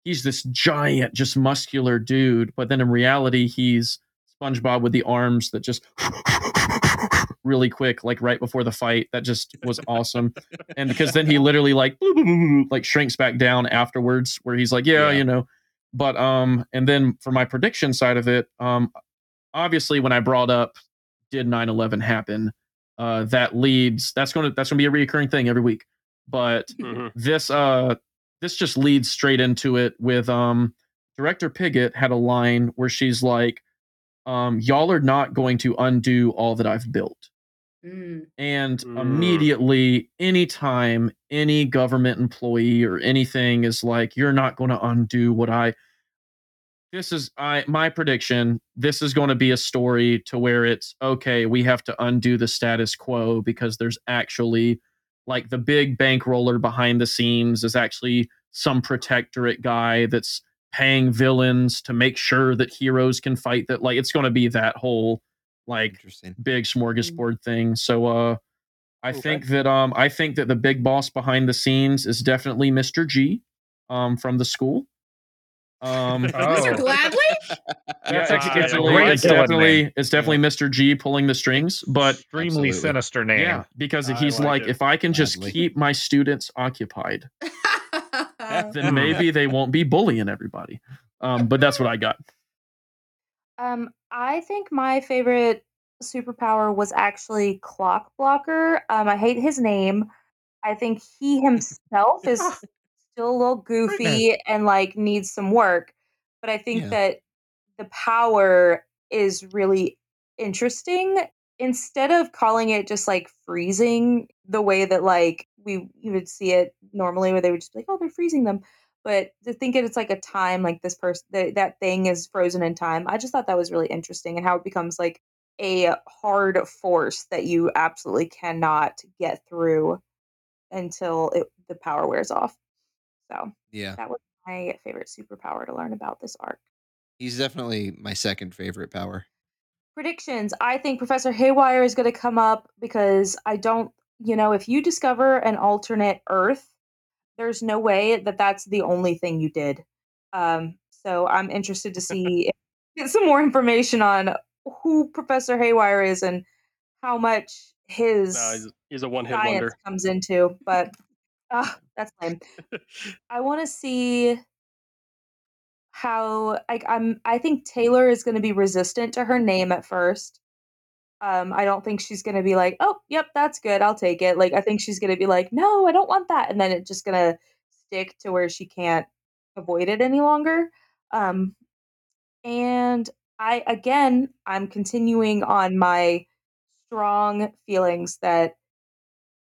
S2: he's this giant just muscular dude, but then in reality he's SpongeBob with the arms that just really quick like right before the fight that just was awesome and because then he literally like like shrinks back down afterwards where he's like yeah,
S5: Yeah.
S2: you know but um and then for my prediction side of it um obviously when i brought up did 9-11 happen uh that leads that's going to that's to be a reoccurring thing every week but
S3: Mhm.
S2: this uh this just leads straight into it with um director Piggot had a line where she's like um y'all are not going to undo all that I've built
S4: Mm.
S2: and
S3: Mm.
S2: immediately anytime any government employee or anything is like you're not going to undo what I this is I my prediction this is going to be a story to where it's okay we have to undo the status quo because there's actually like the big bankroller behind the scenes is actually some protectorate guy that's paying villains to make sure that heroes can fight that like it's going to be that whole like
S5: Interesting.
S2: big smorgasbord thing. So uh I
S3: Okay.
S2: think that um I think that the big boss behind the scenes is definitely Mr. G. um, from the school. Um,
S4: Mr.
S7: Oh.
S4: Gladly?
S2: yeah,
S7: That's
S2: it's,
S7: a-
S2: it's
S7: it's a
S2: really-
S7: great
S2: it's
S7: villain
S2: definitely
S7: name.
S2: it's definitely Mr. G pulling the strings, but
S7: Extremely
S5: Absolutely.
S7: sinister name.
S2: yeah, because
S3: I
S2: he's
S3: like
S2: like, if I can just
S5: Gladly.
S2: keep my students occupied, then maybe they won't be bullying everybody. Um, but that's what I got.
S6: Um, I think my favorite superpower was actually Clockblocker. Um, I hate his name. I think he himself is still a little goofy and like needs some work, but I think
S5: Yeah.
S6: that the power is really interesting. Instead of calling it just like freezing the way that like we you would see it normally, where they would just be like, "Oh, they're freezing them," but to think that it's like a time like this person that, that thing is frozen in time i just thought that was really interesting and how it becomes like a hard force that you absolutely cannot get through until it, the power wears off. So
S5: Yeah,
S6: that was my favorite superpower to learn about this arc.
S5: He's definitely my second favorite power.
S6: predictions i think professor haywire is going to come up because i don't you know if you discover an alternate earth there's no way that that's the only thing you did um so i'm interested to see if get some more information on who professor haywire is and how much his
S3: No, he's, he's a one-hit wonder.
S6: comes into but uh, that's lame i want to see how like i'm i think taylor is going to be resistant to her name at first um i don't think she's to be like oh yep that's good i'll take it. Like i think she's to be like no i don't want that and then it's just to stick to where she can't avoid it any longer um and i again i'm continuing on my strong feelings that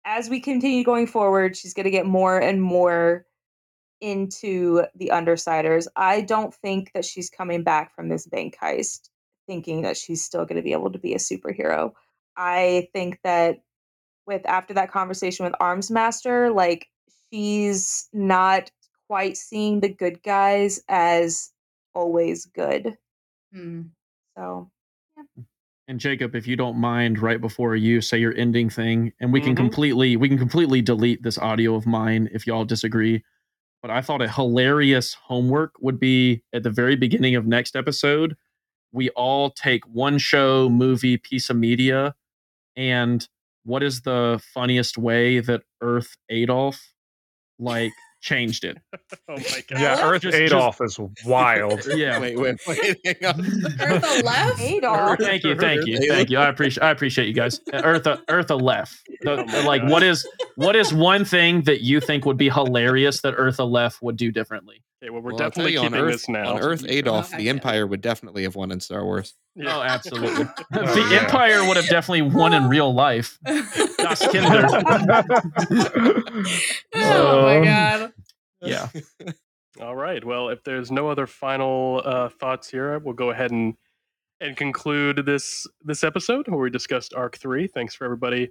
S6: as we continue going forward she's going to get more and more into the undersiders. I don't think that she's coming back from this bank heist thinking that she's still going to be able to be a superhero i think that with after that conversation with Armsmaster like she's not quite seeing the good guys as always good
S4: Hmm.
S6: so
S2: And Jacob, if you don't mind, right before you say your ending thing, and we can
S3: Mhm.
S2: completely we can completely delete this audio of mine if y'all disagree. But I thought a hilarious homework would be at the very beginning of next episode, we all take one show, movie, piece of media, and what is the funniest way that Earth Adolf like changed it?
S3: oh my god.
S7: Yeah, Earth
S2: Just- just-
S7: Adolf is wild.
S2: Yeah.
S5: Wait, wait, wait. Hang on.
S4: Earth Aleph?
S6: Adolf.
S2: thank you, thank you, thank you. I appreciate I appreciate you guys. Uh, Eartha Eartha uh, left. The-
S3: Oh
S2: like
S3: God.
S2: what is what is one thing that you think would be hilarious that Earth Aleph would do differently?
S3: Okay, well, we're
S5: Well,
S3: definitely
S5: you,
S3: keeping
S5: on Earth,
S3: this now.
S5: On Earth, Adolf,
S4: Oh,
S5: the. Empire would definitely have won in Star Wars.
S3: Yeah.
S2: Oh, absolutely.
S7: Oh,
S2: the
S7: yeah.
S2: Empire would have definitely won in real life. Das Kinder.
S4: oh my
S7: Um,
S4: god.
S2: Yeah.
S3: All right. Well, if there's no other final uh, thoughts here, we'll go ahead and and conclude this this episode where we discussed Arc Three. Thanks for everybody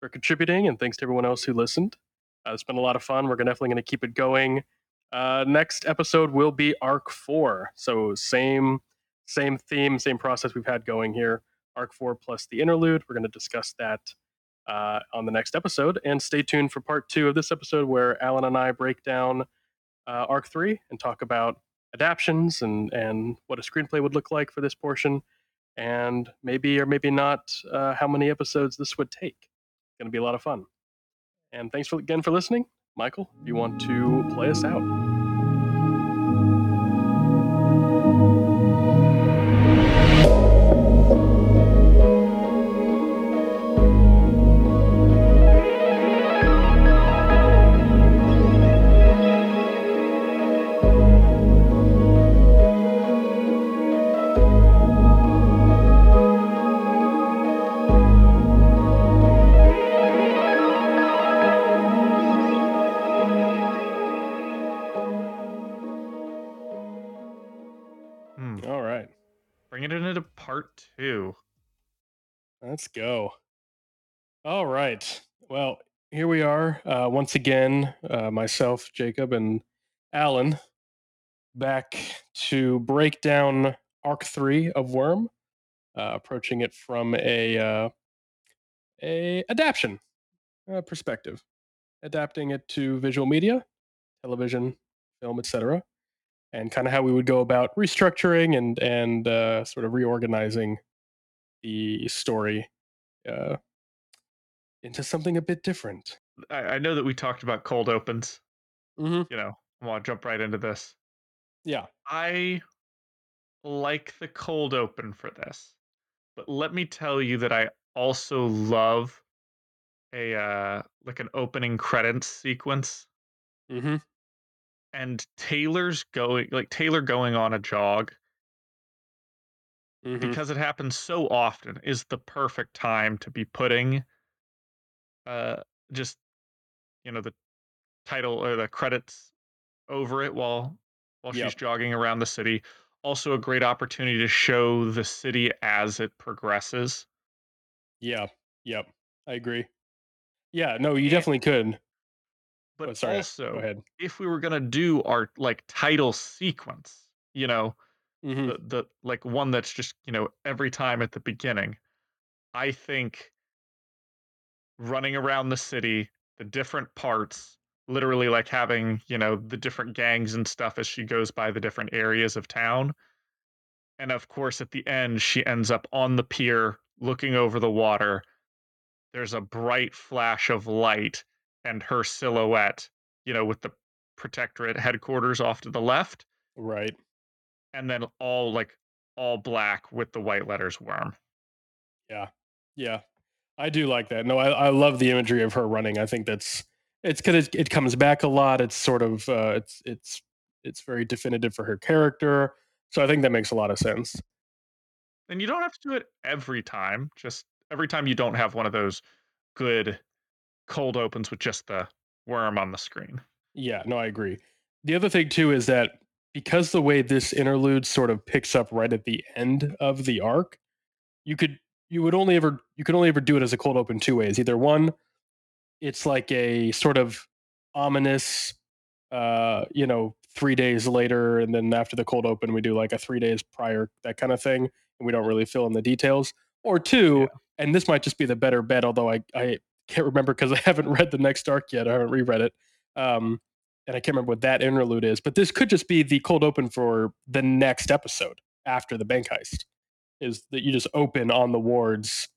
S3: for contributing, and thanks to everyone else who listened. Uh, it's been a lot of fun. We're definitely going to keep it going. Uh, next episode will be Arc Four. So same same theme, same process we've had going here. Arc Four plus the interlude. We're going to discuss that uh, on the next episode, and stay tuned for part two of this episode where Alan and I break down uh, arc three and talk about adaptions and and what a screenplay would look like for this portion and maybe or maybe not uh, how many episodes this would take it's going to be a lot of fun and thanks for, again for listening michael you want to play us out
S7: Bringing it into part two.
S3: Let's go. All right. Well, here we are uh, once again, uh, myself, Jacob, and Alan, back to break down Arc Three of Worm, uh, approaching it from a uh, a adaptation uh, perspective, adapting it to visual media, television, film, etc., and kind of how we would go about restructuring and and uh, sort of reorganizing the story uh, into something a bit different.
S7: I, I know that we talked about cold opens.
S3: Mm-hmm.
S7: You know, I want to jump right into this.
S3: Yeah.
S7: I like the cold open for this, but let me tell you that I also love a uh like an opening credits sequence
S3: Mm-hmm.
S7: And Taylor's going like Taylor going on a jog
S3: mm-hmm.
S7: because it happens so often is the perfect time to be putting uh just you know the title or the credits over it while while
S3: Yep.
S7: she's jogging around the city also a great opportunity to show the city as it progresses
S3: Yeah. Yep. I agree. Yeah. No, you
S7: And-
S3: definitely could.
S7: But
S3: Oh, sorry.
S7: also if we were going to do our like title sequence you know
S3: Mm-hmm.
S7: the, the like one that's just you know every time at the beginning i think running around the city the different parts literally like having you know the different gangs and stuff as she goes by the different areas of town and of course at the end she ends up on the pier looking over the water there's a bright flash of light and her silhouette you know with the protectorate headquarters off to the left
S3: Right.
S7: and then all like all black with the white letters worm.
S3: Yeah, Yeah. I do like that. No, I, I love the imagery of her running. I think that's it's because it, it comes back a lot. It's sort of uh, it's it's it's very definitive for her character. So I think that makes a lot of sense.
S7: And you don't have to do it every time. Just every time you don't have one of those good cold opens with just the worm on the screen.
S3: Yeah, no, I agree. The other thing too is that because the way this interlude sort of picks up right at the end of the arc, you could you would only ever you could only ever do it as a cold open two ways. Either one, it's like a sort of ominous uh, you know, three days later, and then after the cold open, we do like a three days prior, that kind of thing, and we don't really fill in the details. Or two,
S7: Yeah.
S3: and this might just be the better bet, although I, I can't remember because I haven't read the next arc yet. I haven't reread it. Um, and I can't remember what that interlude is, but this could just be the cold open for the next episode after the bank heist. Is that you just open on the wards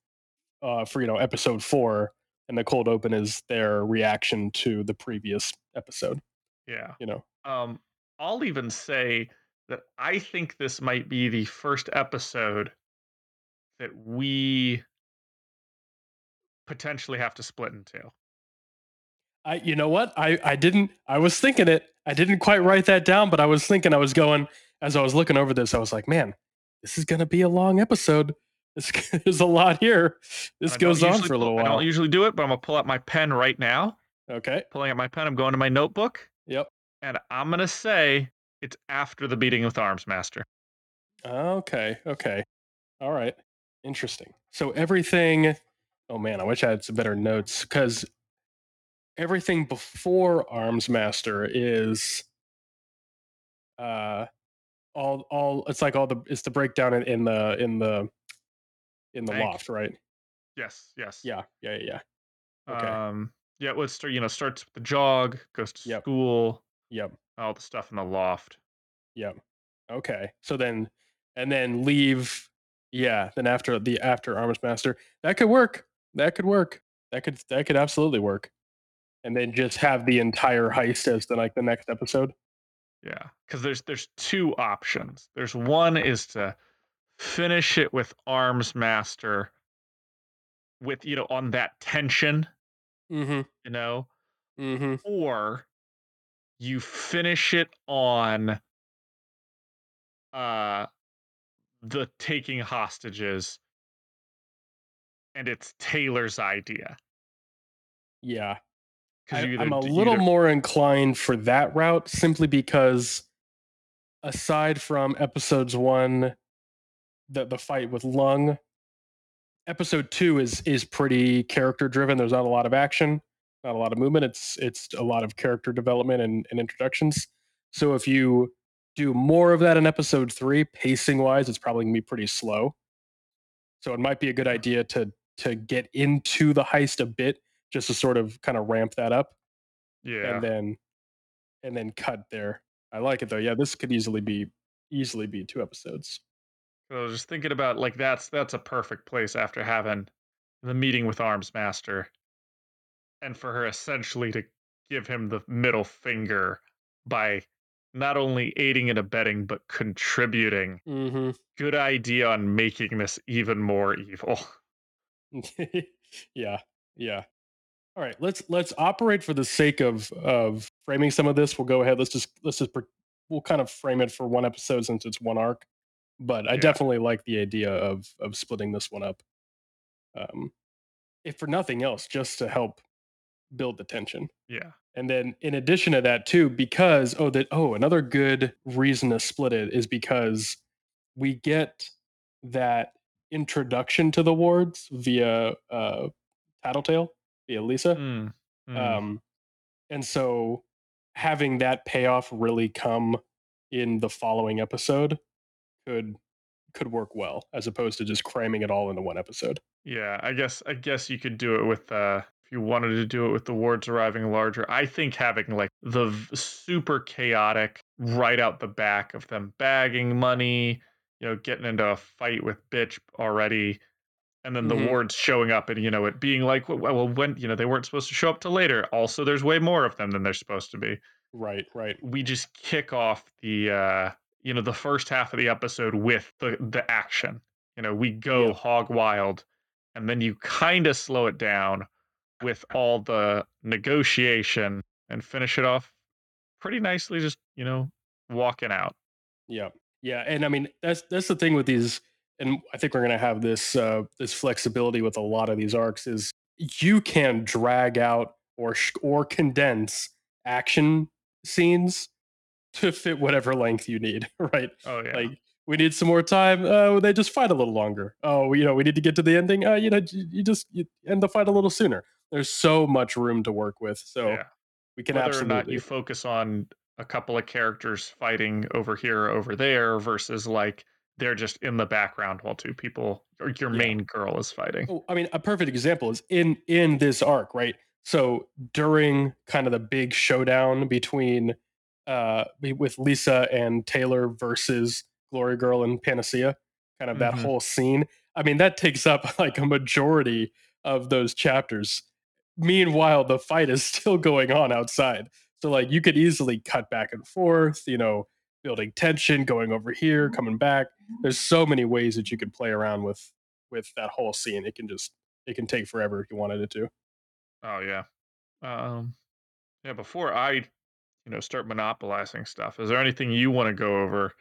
S3: uh, for you know episode four, and the cold open is their reaction to the previous episode.
S7: Yeah.
S3: You know,
S7: Um, I'll even say that I think this might be the first episode that we potentially have to split in two.
S3: I you know what I I didn't I was thinking it I didn't quite write that down, but I was thinking I was going as I was looking over this. I was like, man, this is gonna be a long episode. This there's a lot here. This goes on for a little
S7: pull- I don't usually do it, but I'm gonna pull out my pen right now.
S3: Okay.
S7: Pulling out my pen, I'm going to my notebook,
S3: Yep.
S7: and I'm gonna say it's after the beating with Armsmaster.
S3: Okay. Okay. All right. Interesting. So everything. Oh man, I wish I had some better notes because everything before Armsmaster is uh all all it's like all the it's the breakdown in, in the in the in the
S7: Bank.
S3: loft, right?
S7: Yes, yes.
S3: Yeah. Yeah. Yeah. yeah. Okay.
S7: Um, yeah, it start, you know, starts with the jog, goes to
S3: Yep.
S7: school,
S3: Yep.
S7: all the stuff in the loft.
S3: Yep. Okay. So then, and then leave. Yeah. Then after the after Armsmaster, that could work. That could work. That could that could absolutely work. And then just have the entire heist as the like the next episode.
S7: Yeah, because there's there's two options. There's one is to finish it with Armsmaster, with you know on that tension,
S3: Mm-hmm.
S7: you know,
S3: Mm-hmm.
S7: or you finish it on uh the taking hostages, and it's Taylor's idea.
S3: Yeah. I,
S7: either
S3: I'm a little
S7: either-
S3: more inclined for that route simply because aside from episodes one, the the fight with Lung, episode two is is pretty character driven. There's not a lot of action, not a lot of movement. It's it's a lot of character development and, and introductions. So if you do more of that in episode three, pacing wise, it's probably gonna be pretty slow. So it might be a good idea to to get into the heist a bit just to sort of kind of ramp that up
S7: yeah.
S3: and then and then cut there I like it though. Yeah, this could easily be easily be two episodes.
S7: I was just thinking about like that's that's a perfect place after having the meeting with Armsmaster and for her essentially to give him the middle finger by not only aiding and abetting but contributing.
S3: Mm-hmm.
S7: Good idea on making this even more evil.
S3: yeah, yeah. All right, let's let's operate for the sake of of framing some of this. We'll go ahead. Let's just let's just we'll kind of frame it for one episode since it's one arc. But I
S7: Yeah.
S3: definitely like the idea of of splitting this one up. Um, if for nothing else, just to help build the tension.
S7: Yeah.
S3: And then in addition to that too, because oh that oh another good reason to split it is because we get that introduction to the wards via uh Tattletale, via Lisa.
S7: Mm, mm.
S3: Um and so having that payoff really come in the following episode could could work well as opposed to just cramming it all into one episode.
S7: Yeah, I guess I guess you could do it with uh if you wanted to do it with the wards arriving larger. I think having like the v- super chaotic right out the back of them bagging money, you know, getting into a fight with bitch already, and then the
S3: Mhm.
S7: wards showing up and you know it being like well, when you know they weren't supposed to show up till later. Also, there's way more of them than they're supposed to be.
S3: Right, right.
S7: We just kick off the uh you know the first half of the episode with the the action. You know, we go
S3: Yeah.
S7: hog wild and then you kind of slow it down with all the negotiation and finish it off pretty nicely just you know walking out
S3: Yeah, yeah, and I mean that's that's the thing with these, and I think we're gonna have this uh, this flexibility with a lot of these arcs is you can drag out or sh- or condense action scenes to fit whatever length you need, right?
S7: oh yeah
S3: Like we need some more time. Uh, they just fight a little longer. Oh, you know, we need to get to the ending. Uh, you know, you, you just you end the fight a little sooner. There's so much room to work with, so
S7: yeah
S3: we can
S7: whether
S3: absolutely.
S7: or not you focus on a couple of characters fighting over here over there versus like they're just in the background while two people or your
S3: Yeah.
S7: main girl is fighting
S3: Oh, I mean, a perfect example is in in this arc, right? So during kind of the big showdown between uh with Lisa and Taylor versus Glory Girl and Panacea, kind of that
S7: Mhm.
S3: whole scene. I mean, that takes up like a majority of those chapters. Meanwhile, the fight is still going on outside. So like you could easily cut back and forth, you know, building tension, going over here, coming back. There's so many ways that you could play around with with that whole scene. It can just it can take forever if you wanted it to.
S7: oh yeah um yeah before i you know start monopolizing stuff is there anything you want to go over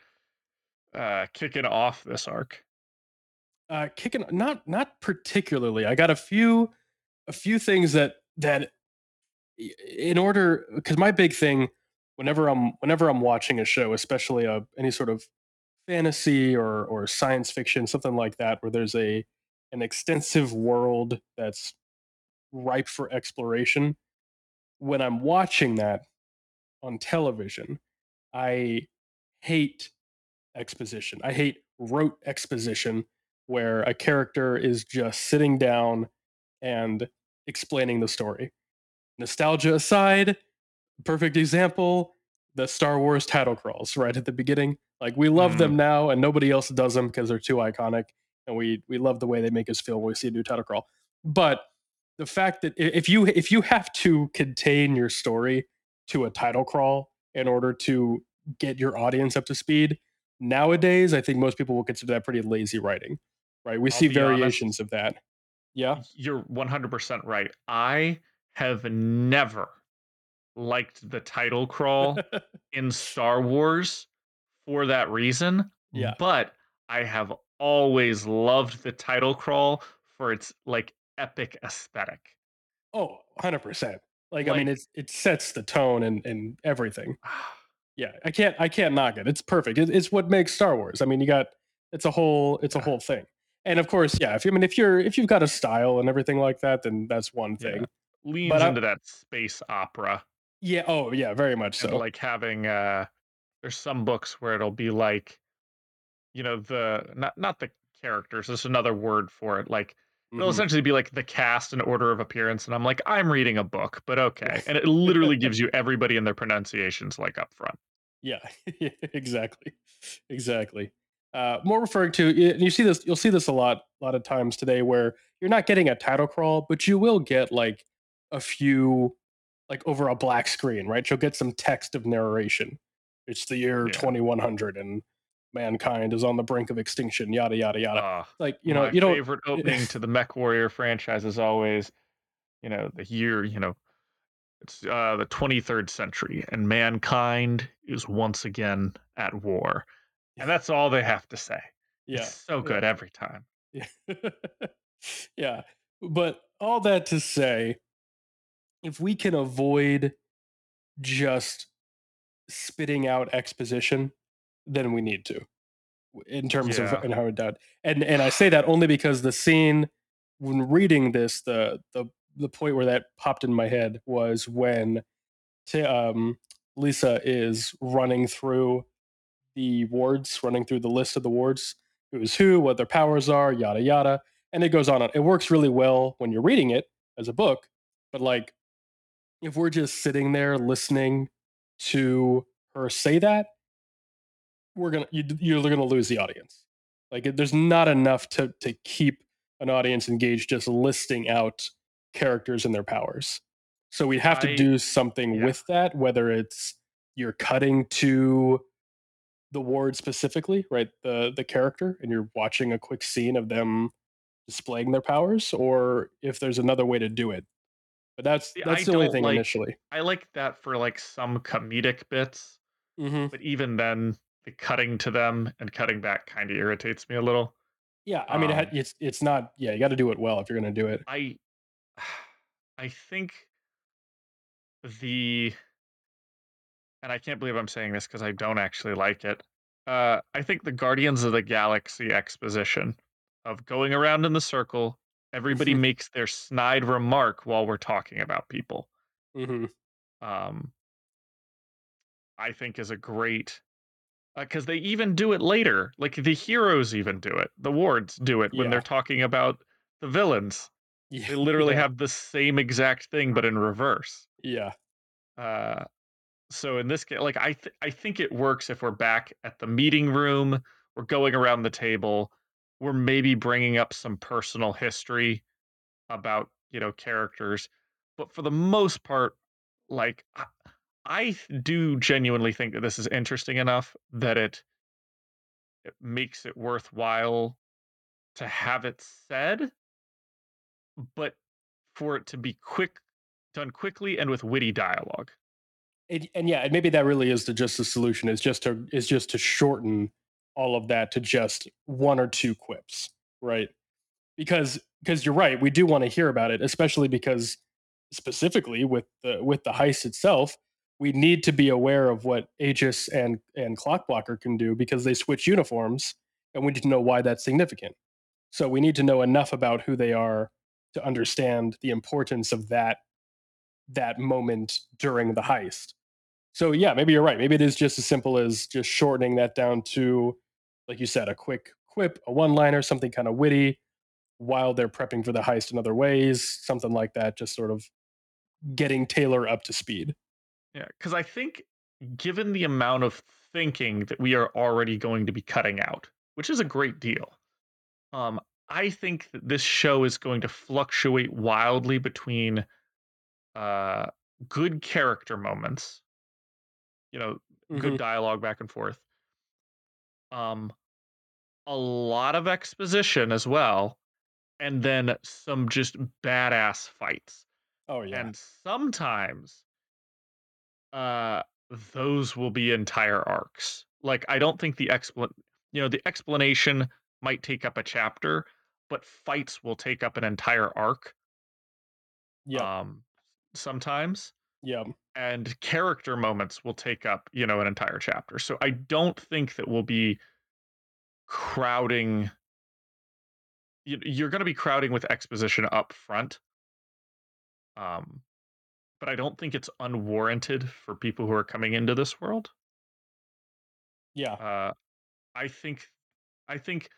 S7: uh kicking off this arc
S3: Uh kicking not not particularly. I got a few a few things that that in order because my big thing whenever I'm whenever I'm watching a show, especially a any sort of fantasy or or science fiction, something like that, where there's a an extensive world that's ripe for exploration. When I'm watching that on television, I hate exposition. I hate rote exposition where a character is just sitting down and explaining the story. Nostalgia aside, perfect example the Star Wars title crawls right at the beginning. Like we love them mm. now, and nobody else does them because they're too iconic, and we we love the way they make us feel when we see a new title crawl. But the fact that if you if you have to contain your story to a title crawl in order to get your audience up to speed, nowadays I think most people will consider that pretty lazy writing. Right? We
S7: I'll
S3: see
S7: be honest.
S3: variations of that. Yeah.
S7: you're 100% right i have never liked the title crawl in Star Wars for that reason.
S3: Yeah.
S7: But I have always loved the title crawl for its like epic aesthetic.
S3: Oh, 100%. Like, I mean,
S7: Like-
S3: it's it sets the tone and and everything. Ah. Yeah, I can't I can't knock it. It's perfect. It, it's what makes Star Wars. I mean, you got it's a whole it's a whole thing. And of course, yeah, if you I mean if you're if you've got a style and everything like that, then that's one
S7: Yeah. Leans
S3: But
S7: into that space opera
S3: Yeah, oh yeah, very much so.
S7: like having uh there's some books where it'll be like you know the not not the characters, there's another word for it. Like it'll
S3: Mhm.
S7: essentially be like the cast and order of appearance and I'm like I'm reading a book, but okay. And it literally gives you everybody and their pronunciations like up front.
S3: Yeah, yeah, exactly, exactly. Uh, more referring to, and you see this, you'll see this a lot, a lot of times today, where you're not getting a title crawl, but you will get like a few, like over a black screen, right? You'll get some text of narration. It's the year
S7: Yeah.
S3: 2100, and mankind is on the brink of extinction. Yada yada yada.
S7: Ah,
S3: Like you know, you don't.
S7: favorite opening to the Mech Warrior franchise is always, you know, the year, you know, it's uh, the 23rd century, and mankind is once again at war, and that's all they have to say.
S3: Yeah,
S7: It's so
S3: yeah.
S7: good every time.
S3: Yeah. yeah. But all that to say, if we can avoid just spitting out exposition, then we need to in terms
S7: Yeah.
S3: of and how it done. And and I say that only because the scene when reading this, the the the point where that popped in my head was when t- um, Lisa is running through the wards, running through the list of the wards, who's who, what their powers are, yada yada, and it goes on. It works really well when you're reading it as a book, but like if we're just sitting there listening to her say that, we're gonna you, you're gonna lose the audience. Like there's not enough to to keep an audience engaged just listing out characters and their powers. So we'd have to do something
S7: yeah.
S3: with that, whether it's you're cutting to the ward specifically, right? The the character, and you're watching a quick scene of them displaying their powers, or if there's another way to do it. But that's
S7: See,
S3: that's
S7: I
S3: the only thing
S7: like-
S3: initially.
S7: I like that for like some comedic bits,
S3: hmm
S7: but even then, the cutting to them and cutting back kind of irritates me a little.
S3: Yeah, I mean,
S7: Um,
S3: it's it's not. Yeah, you got to do it well if you're going to do it.
S7: I I think the and I can't believe I'm saying this because I don't actually like it. Uh, I think the Guardians of the Galaxy exposition of going around in the circle, everybody makes their snide remark while we're talking about people.
S3: hmm
S7: Um, I think is a great because they even do it later. Like the heroes even do it. The wards do it when
S3: Yeah.
S7: they're talking about the villains.
S3: Yeah,
S7: They literally
S3: yeah,
S7: have the same exact thing, but in reverse.
S3: Yeah,
S7: Uh, so in this case, like I, th- I think it works if we're back at the meeting room, we're going around the table, we're maybe bringing up some personal history about you know characters, but for the most part, like I, do genuinely think that this is interesting enough that it it makes it worthwhile to have it said, but for it to be quick, done quickly and with witty dialogue.
S3: and, and yeah, maybe that really is the just the solution is just to is just to shorten all of that to just one or two quips, right? Because because you're right, we do want to hear about it, especially because specifically with the with the heist itself, we need to be aware of what Aegis and and Clockblocker can do because they switch uniforms, and we need to know why that's significant. So we need to know enough about who they are to understand the importance of that that moment during the heist. So yeah, maybe you're right. Maybe it is just as simple as just shortening that down to, like you said, a quick quip, a one-liner, something kind of witty, while they're prepping for the heist in other ways, something like that. Just sort of getting Taylor up to speed.
S7: Yeah, because I think given the amount of thinking that we are already going to be cutting out, which is a great deal, um, I think that this show is going to fluctuate wildly between uh, good character moments, you know, good
S3: Mhm.
S7: dialogue back and forth, um, a lot of exposition as well, and then some just badass fights.
S3: Oh yeah,
S7: And sometimes uh those will be entire arcs. Like I don't think the explan you know, the explanation might take up a chapter, but fights will take up an entire arc
S3: yeah,
S7: um sometimes
S3: yeah.
S7: And character moments will take up, you know, an entire chapter. So I don't think that we'll be crowding you- you're going to be crowding with exposition up front. Um but I don't think it's unwarranted for people who are coming into this world.
S3: Yeah,
S7: Uh, I think, I think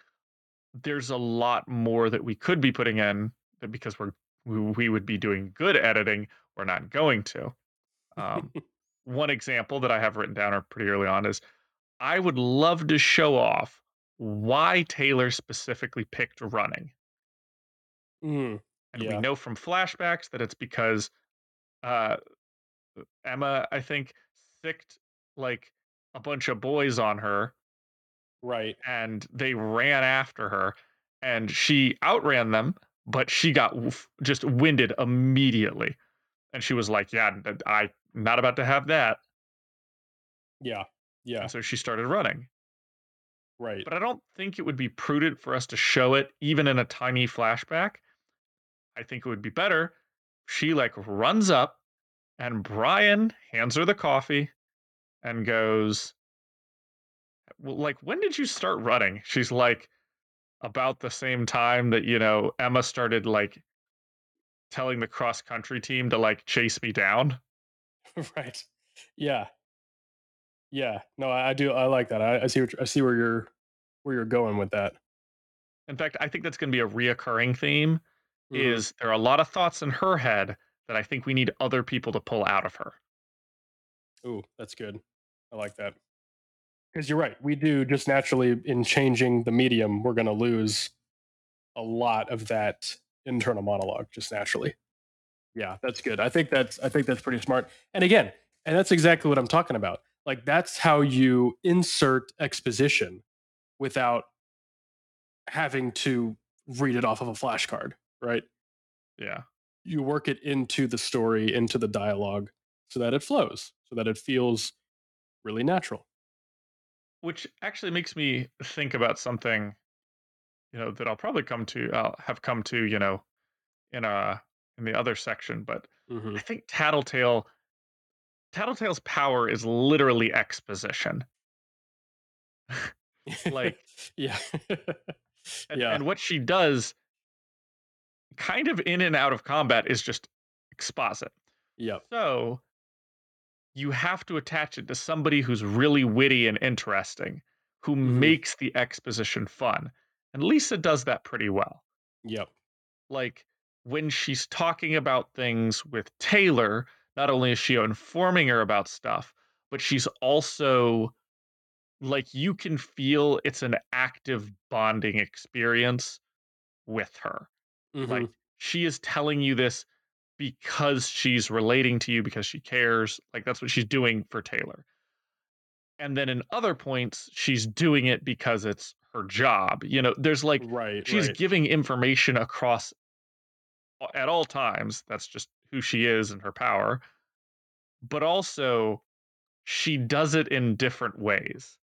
S7: there's a lot more that we could be putting in that because we're we, we would be doing good editing, we're not going to. Um, one example that I have written down or pretty early on is I would love to show off why Taylor specifically picked running.
S3: Mm,
S7: And
S3: Yeah.
S7: we know from flashbacks that it's because uh, Emma, I think, sicked like a bunch of boys on her
S3: right.
S7: and they ran after her and she outran them, but she got just winded immediately. And she was like, Yeah, I'm not about to have that.
S3: Yeah. Yeah.
S7: And so she started running.
S3: Right.
S7: But I don't think it would be prudent for us to show it even in a tiny flashback. I think it would be better. She like runs up and Brian hands her the coffee and goes, well, like, when did you start running? She's like, about the same time that, you know, Emma started like telling the cross country team to like chase me down.
S3: right. Yeah. Yeah. No, I, I do. I like that. I, I see. What, I see where you're where you're going with that.
S7: In fact, I think that's going to be a reoccurring theme.
S3: Mhm.
S7: Is there are a lot of thoughts in her head that I think we need other people to pull out of her.
S3: Ooh, that's good. I like that. Because you're right. We do just naturally in changing the medium, we're going to lose a lot of that internal monologue just naturally. Yeah, that's good. I think that's I think that's pretty smart. And again, and that's exactly what I'm talking about. Like that's how you insert exposition without having to read it off of a flashcard, right?
S7: Yeah.
S3: you work it into the story, into the dialogue, so that it flows, so that it feels really natural.
S7: Which actually makes me think about something, you know, that I'll probably come to, I'll have come to, you know, in a in the other section. But
S3: Mhm.
S7: I think Tattletale, Tattletale's power is literally exposition. Like-
S3: yeah,
S7: And,
S3: yeah,
S7: and what she does, kind of in and out of combat, is just exposit.
S3: yep,
S7: So you have to attach it to somebody who's really witty and interesting, who
S3: Mhm.
S7: makes the exposition fun. And Lisa does that pretty well.
S3: yep,
S7: Like when she's talking about things with Taylor, not only is she informing her about stuff, but she's also like you can feel it's an active bonding experience with her. Like
S3: Mhm.
S7: she is telling you this because she's relating to you because she cares. Like that's what she's doing for Taylor. And then in other points, she's doing it because it's her job. You know, there's like
S3: right,
S7: she's
S3: right.
S7: giving information across at all times. That's just who she is and her power. But also, she does it in different ways.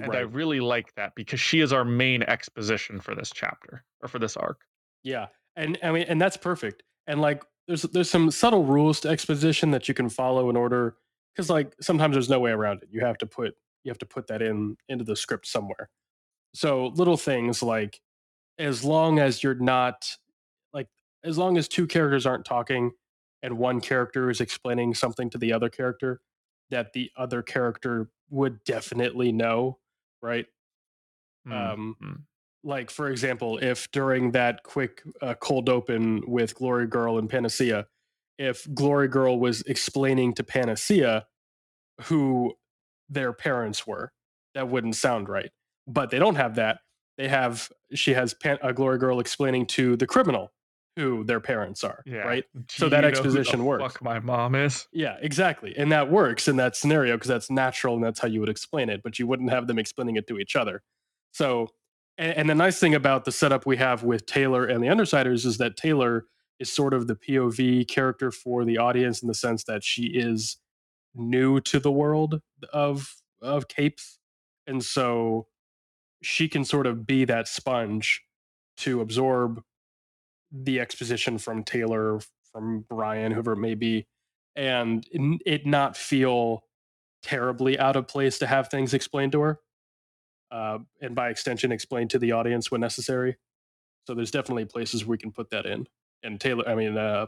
S7: And I really like that because she is our main exposition for this chapter or for this arc.
S3: Yeah, and I mean, and that's perfect. And like, there's there's some subtle rules to exposition that you can follow in order, because like sometimes there's no way around it. You have to put you have to put that in into the script somewhere. So little things like, as long as you're not as long as two characters aren't talking, and one character is explaining something to the other character, that the other character would definitely know, right?
S7: Hmm,
S3: Um,
S7: hmm.
S3: like for example if during that quick uh, cold open with glory girl and panacea if glory girl was explaining to panacea who their parents were that wouldn't sound right but they don't have that they have she has Pan- a glory girl explaining to the criminal who their parents are
S7: Yeah.
S3: right
S7: Do
S3: So that
S7: you know who the
S3: exposition works.
S7: Fuck my mom is.
S3: yeah exactly and that works in that scenario because that's natural and that's how you would explain it but you wouldn't have them explaining it to each other so and, and the nice thing about the setup we have with taylor and the undersiders is that taylor is sort of the pov character for the audience in the sense that she is new to the world of of capes and so she can sort of be that sponge to absorb the exposition from taylor from brian whoever it may be and it not feel terribly out of place to have things explained to her uh, and by extension explained to the audience when necessary so there's definitely places we can put that in and taylor i mean uh,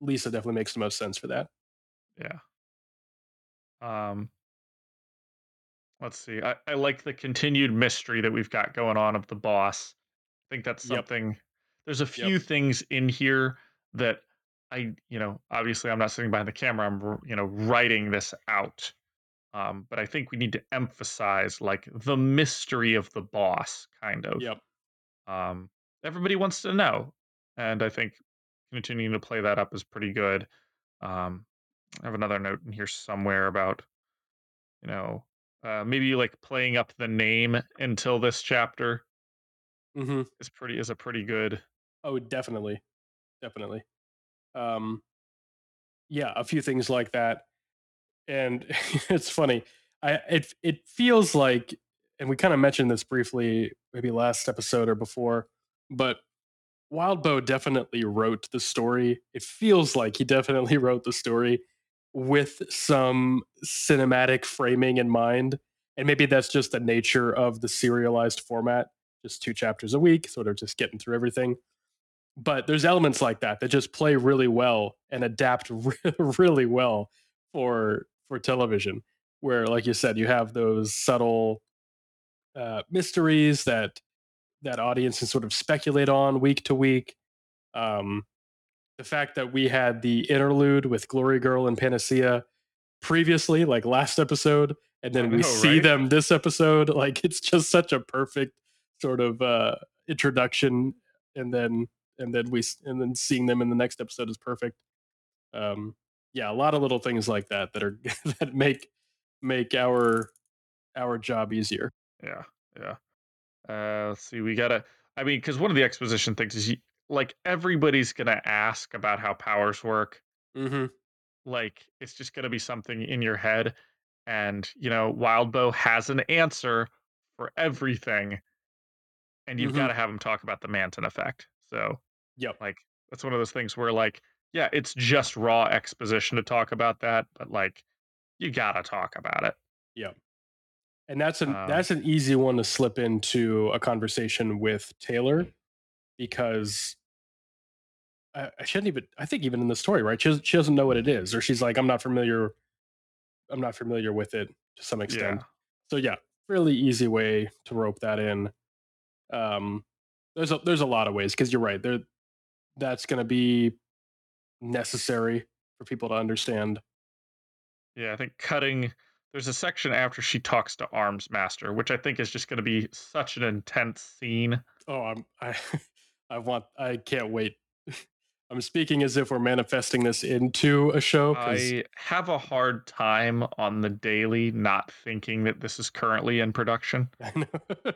S3: lisa definitely makes the most sense for that
S7: Yeah. Um let's see. I, I like the continued mystery that we've got going on of the boss. I think that's
S3: Yep.
S7: There's a few things in here that I, you know, obviously I'm not sitting behind the camera. I'm, you know, writing this out. Um, but I think we need to emphasize like the mystery of the boss, kind of.
S3: Yep.
S7: Um, everybody wants to know, and I think continuing to play that up is pretty good. Um, I have another note in here somewhere about, you know, uh, maybe like playing up the name until this chapter
S3: mm-hmm.
S7: is pretty is a pretty good.
S3: Oh, definitely, definitely. Um, yeah, a few things like that, and it's funny. I it it feels like, and we kind of mentioned this briefly, maybe last episode or before, but Wildbow definitely wrote the story. It feels like he definitely wrote the story with some cinematic framing in mind. And maybe that's just the nature of the serialized format, just two chapters a week, sort of just getting through everything. But there's elements like that that just play really well and adapt re- really well for for television. Where, like you said, you have those subtle uh, mysteries that that audience can sort of speculate on week to week. Um, the fact that we had the interlude with Glory Girl and Panacea previously, like last episode, and then we
S7: know,
S3: see
S7: right?
S3: them this episode, like it's just such a perfect sort of uh, introduction, and then and then we and then seeing them in the next episode is perfect. Um, yeah, a lot of little things like that that are that make make our our job easier.
S7: Yeah, yeah. Uh, let's see. We gotta. I mean, because one of the exposition things is you, like everybody's gonna ask about how powers work.
S3: Mm-hmm.
S7: Like it's just gonna be something in your head, and you know, Wildbow has an answer for everything, and you've
S3: Mhm.
S7: got to have him talk about the Manton effect. So,
S3: Yep.
S7: like, that's one of those things where, like, yeah, it's just raw exposition to talk about that, but like, you gotta talk about it.
S3: Yep. And that's an
S7: Um,
S3: that's an easy one to slip into a conversation with Taylor because I, I shouldn't even I think even in the story, right? She doesn't, she doesn't know what it is, or she's like, I'm not familiar I'm not familiar with it to some extent.
S7: Yeah.
S3: So yeah, really easy way to rope that in. Um there's a there's a lot of ways because you're right. There that's gonna be necessary for people to understand.
S7: Yeah, I think cutting. There's a section after she talks to Armsmaster, which I think is just going to be such an intense scene.
S3: Oh, I'm I I want I can't wait. I'm speaking as if we're manifesting this into a show.
S7: I have a hard time on the daily not thinking that this is currently in production.
S3: I know.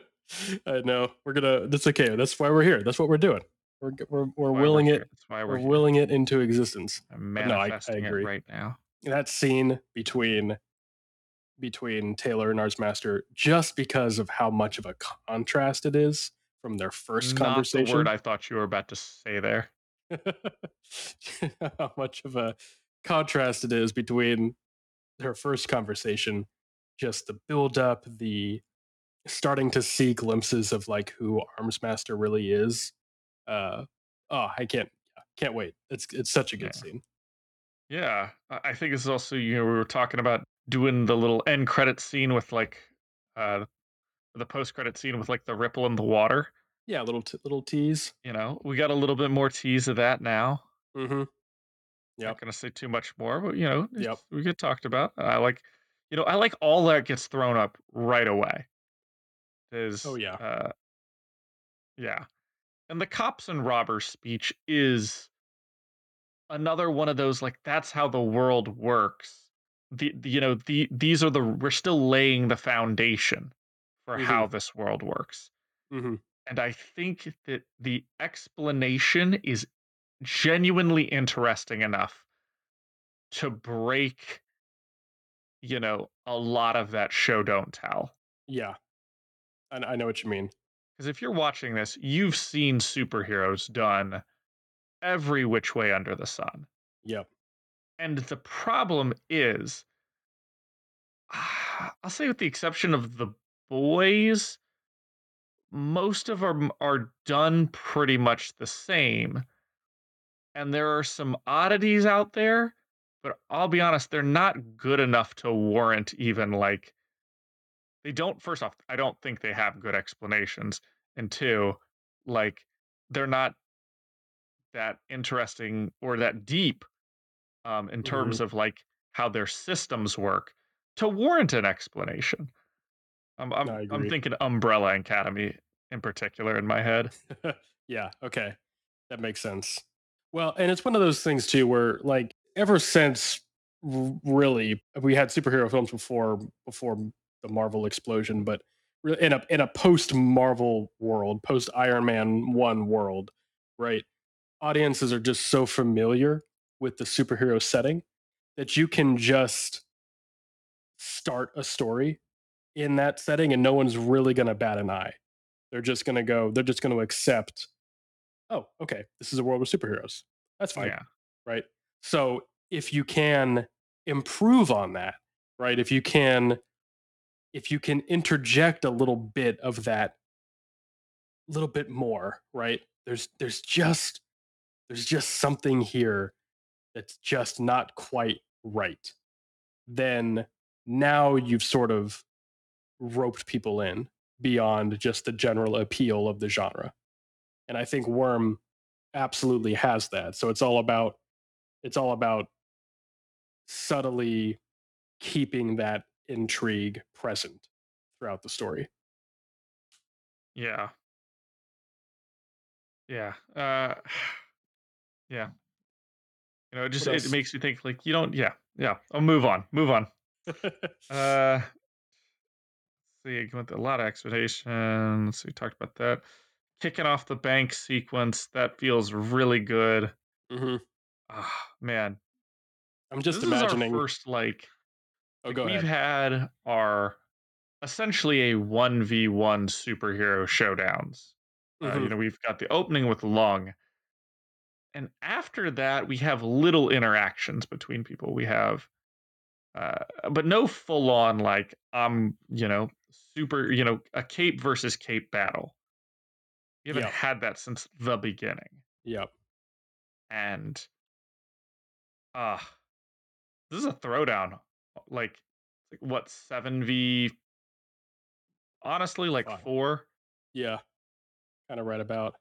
S3: I know. We're gonna. That's okay. That's why we're here. That's what we're doing. We're we're, we're willing it. We're
S7: we're,
S3: willing it into existence.
S7: I'm
S3: but no, I- I agree.
S7: right now.
S3: That scene between between Taylor and Armsmaster, just because of how much of a contrast it is from their first
S7: Not
S3: conversation.
S7: the word I thought you were about to say there.
S3: how much of a contrast it is between their first conversation, just the build up, the starting to see glimpses of like who Armsmaster really is. Uh, oh, I can't can't wait. It's it's such a good
S7: Yeah.
S3: scene.
S7: Yeah, I think this is also you know we were talking about doing the little end credit scene with like uh the post credit scene with like the ripple in the water.
S3: Yeah, little t- little tease.
S7: You know, we got a little bit more tease of that now.
S3: Mm-hmm. Yep.
S7: Not gonna say too much more, but you know,
S3: Yep.
S7: we get talked about. I like, you know, I like all that gets thrown up right away. Is
S3: Oh, yeah.
S7: uh, yeah, and the cops and robbers speech is another one of those like that's how the world works. The, the you know the these are the we're still laying the foundation for
S3: Mhm.
S7: how this world works.
S3: Mm-hmm.
S7: And I think that the explanation is genuinely interesting enough to break, you know, a lot of that show don't tell.
S3: Yeah, I, I know what you mean.
S7: Because if you're watching this, you've seen superheroes done every which way under the sun.
S3: Yep.
S7: And the problem is, ah, I'll say, with the exception of the boys, most of them are done pretty much the same. And there are some oddities out there, but I'll be honest, they're not good enough to warrant even like. They don't, first off, I don't think they have good explanations. And two, like, they're not that interesting or that deep um, in terms
S3: Mm-hmm.
S7: of like how their systems work to warrant an explanation. I'm I'm,
S3: I
S7: I'm thinking Umbrella Academy in particular in my head.
S3: yeah, okay. That makes sense. Well, and it's one of those things too where like ever since really we had superhero films before before the Marvel explosion, but in a in a post Marvel world, post Iron Man 1 world, right? Audiences are just so familiar with the superhero setting that you can just start a story in that setting and no one's really going to bat an eye. They're just going to go, they're just going to accept, oh, okay, this is a world with superheroes. That's fine.
S7: Yeah.
S3: Right. So if you can improve on that, right? If you can, if you can interject a little bit of that, a little bit more, right? There's, there's just, there's just something here that's just not quite right. Then now you've sort of roped people in beyond just the general appeal of the genre. And I think Worm absolutely has that. So it's all about it's all about subtly keeping that intrigue present throughout the story.
S7: Yeah. Yeah. Uh yeah. You know, it just it makes me think like you don't yeah, yeah. I'll move on. Move on. Uh see, went a lot of explanation. Let's see, we talked about that. Kicking off the bank sequence, that feels really good.
S3: Mm-hmm.
S7: Ah, man.
S3: I'm just
S7: this
S3: imagining.
S7: first like,
S3: oh,
S7: like
S3: go
S7: we've
S3: ahead.
S7: had our essentially a 1v1 superhero showdowns. Uh,
S3: Mhm.
S7: you know, we've got the opening with Lung. And after that, we have little interactions between people. We have, uh, but no full on, like, um, you know, super, you know, a cape versus cape battle. We haven't
S3: Yep.
S7: had that since the beginning.
S3: Yep.
S7: And, uh, this is a throwdown. Like, like what, 7v? Honestly, like four.
S3: Yeah. Kind of right about.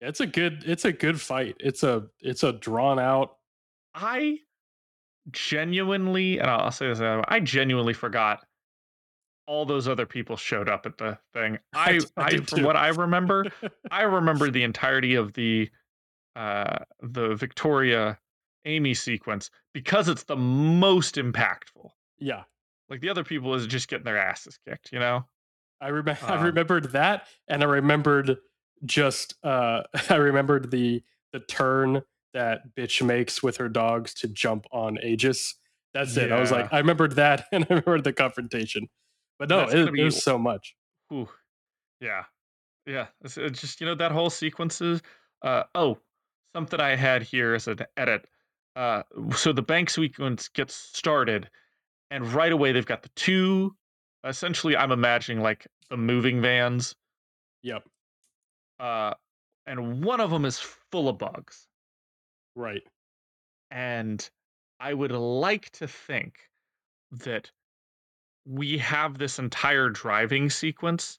S3: It's a good. It's a good fight. It's a. It's a drawn out.
S7: I genuinely, and I'll say this, I genuinely forgot all those other people showed up at the thing.
S3: I,
S7: I, from what I remember, I remember the entirety of the, uh, the Victoria Amy sequence because it's the most impactful.
S3: yeah.
S7: Like the other people is just getting their asses kicked, you know?
S3: I remember. I
S7: Um,
S3: remembered that, and I remembered just. uh I remembered the the turn that bitch makes with her dogs to jump on Aegis. That's it. I was like, I remembered that, and I remembered the confrontation. But no, it,
S7: be-
S3: was so much.
S7: Whew. Yeah. Yeah. It's, it's just, you know, that whole sequence is Uh, oh, something I had here as an edit. Uh, so the bank sequence gets started, and right away they've got the two. Essentially, I'm imagining like the moving vans,
S3: Yep.
S7: uh, and one of them is full of bugs.
S3: Right.
S7: And I would like to think that we have this entire driving sequence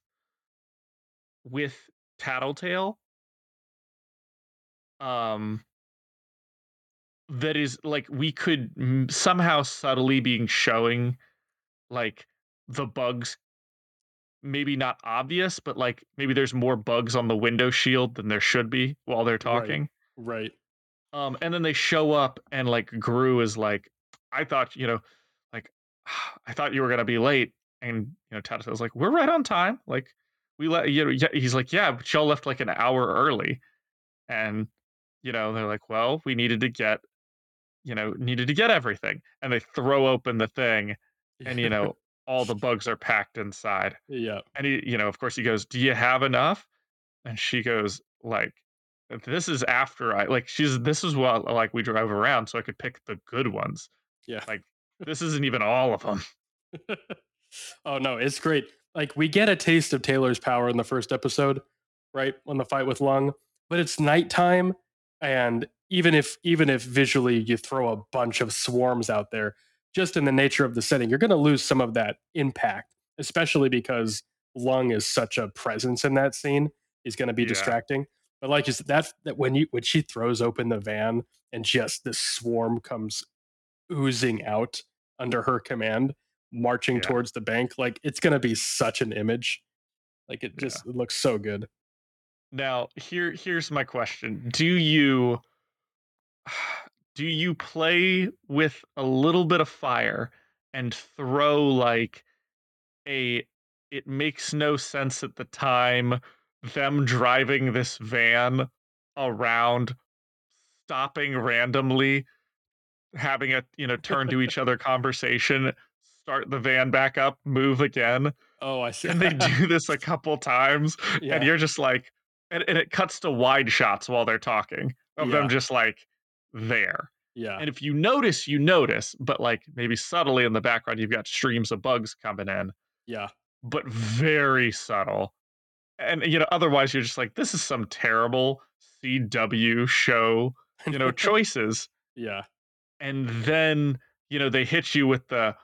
S7: with Tattletale. Um, that is like we could m- somehow subtly being showing like the bugs maybe not obvious but like maybe there's more bugs on the window shield than there should be while they're talking
S3: Right.
S7: um, and then they show up, and like Grue is like, I thought, you know, like I thought you were gonna be late, and you know, Tattletale's like, we're right on time. Like we let you know, yeah, he's like, yeah, but y'all left like an hour early, and you know, they're like, well, we needed to get, you know, needed to get everything, and they throw open the thing, and you know, all the bugs are packed inside,
S3: yeah.
S7: and he, you know, of course, he goes, do you have enough? And she goes, like, this is after I like she's this is what like we drove around so I could pick the good ones.
S3: Yeah.
S7: Like this isn't even all of them.
S3: oh no, it's great. Like we get a taste of Taylor's power in the first episode, right? On the fight with Lung, but it's nighttime, and even if even if visually you throw a bunch of swarms out there, just in the nature of the setting, you're going to lose some of that impact, especially because Lung is such a presence in that scene. Is going to be
S7: Yeah.
S3: distracting. But like you said, that that when you when she throws open the van and just this swarm comes oozing out under her command, marching
S7: Yeah.
S3: towards the bank, like it's gonna be such an image. Like it
S7: Yeah.
S3: just it looks so good.
S7: Now, here here's my question. Do you do you play with a little bit of fire and throw like a it makes no sense at the time them driving this van around stopping randomly having a you know turn to each other conversation start the van back up move again
S3: Oh, I see.
S7: and they do this a couple times
S3: yeah.
S7: and you're just like and, and it cuts to wide shots while they're talking of
S3: Yeah.
S7: them just like there
S3: yeah.
S7: and if you notice you notice but like maybe subtly in the background you've got streams of bugs coming in
S3: Yeah.
S7: but very subtle and you know otherwise you're just like this is some terrible cw show you know choices
S3: yeah.
S7: and then you know they hit you with the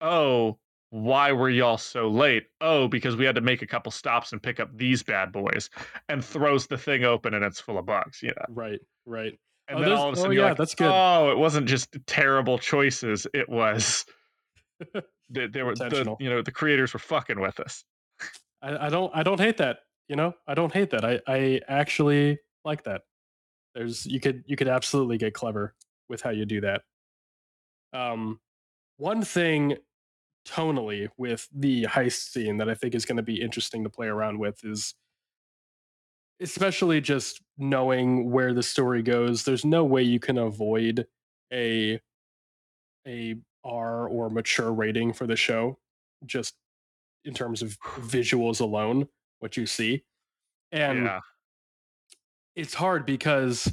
S7: oh why were y'all so late oh because we had to make a couple stops and pick up these bad boys and throws the thing open and it's full of bugs you know
S3: Right. Right.
S7: And
S3: Oh,
S7: then
S3: those-
S7: all of a
S3: oh,
S7: you're
S3: yeah,
S7: like
S3: that's good.
S7: oh it wasn't just terrible choices it was they, they were the, you know the creators were fucking with us
S3: I, I don't I don't hate that. You know, I don't hate that. I, I actually like that. There's you could you could absolutely get clever with how you do that. Um one thing tonally with the heist scene that I think is going to be interesting to play around with is especially just knowing where the story goes, there's no way you can avoid a a R or mature rating for the show just in terms of visuals alone, what you see. And
S7: yeah
S3: it's hard because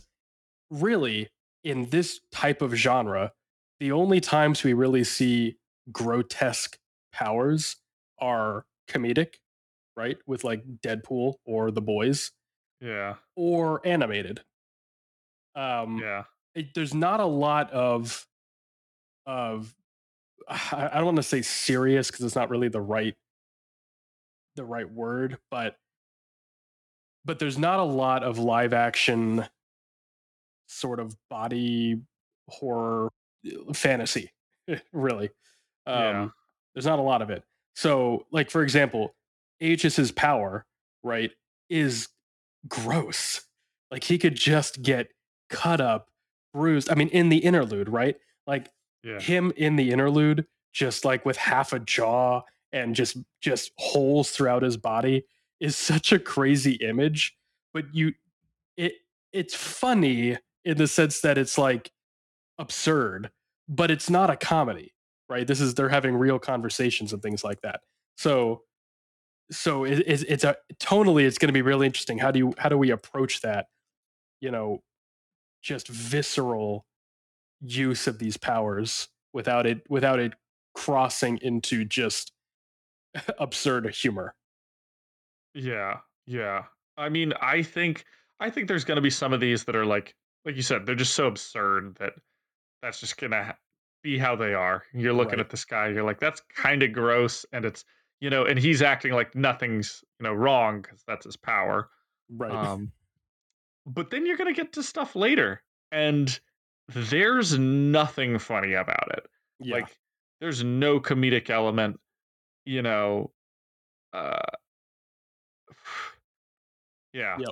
S3: really in this type of genre, the only times we really see grotesque powers are comedic, right? With like Deadpool or The Boys
S7: yeah
S3: or animated. Um
S7: yeah
S3: it, there's not a lot of of I, I don't want to say serious because it's not really the right the right word, but but there's not a lot of live action sort of body horror uh, fantasy, really. Um,
S7: Yeah.
S3: There's not a lot of it. So, like for example, Aegis's power, right, is gross. Like he could just get cut up, bruised. I mean, in the interlude, right? Like
S7: yeah
S3: him in the interlude just like with half a jaw and just just holes throughout his body is such a crazy image but you it it's funny in the sense that it's like absurd but it's not a comedy right this is they're having real conversations and things like that so so it, it's, it's a tonally it's going to be really interesting how do you how do we approach that you know just visceral use of these powers without it without it crossing into just absurd humor.
S7: Yeah, yeah. I mean, I think I think there's going to be some of these that are like like you said, they're just so absurd that that's just going to be how they are. You're looking
S3: Right.
S7: at this guy, you're like that's kind of gross and it's, you know, and he's acting like nothing's, you know, wrong cuz that's his power.
S3: Right.
S7: Um but then you're to get to stuff later and there's nothing funny about it.
S3: yeah.
S7: Like there's no comedic element, you know, uh yeah.
S3: Yep.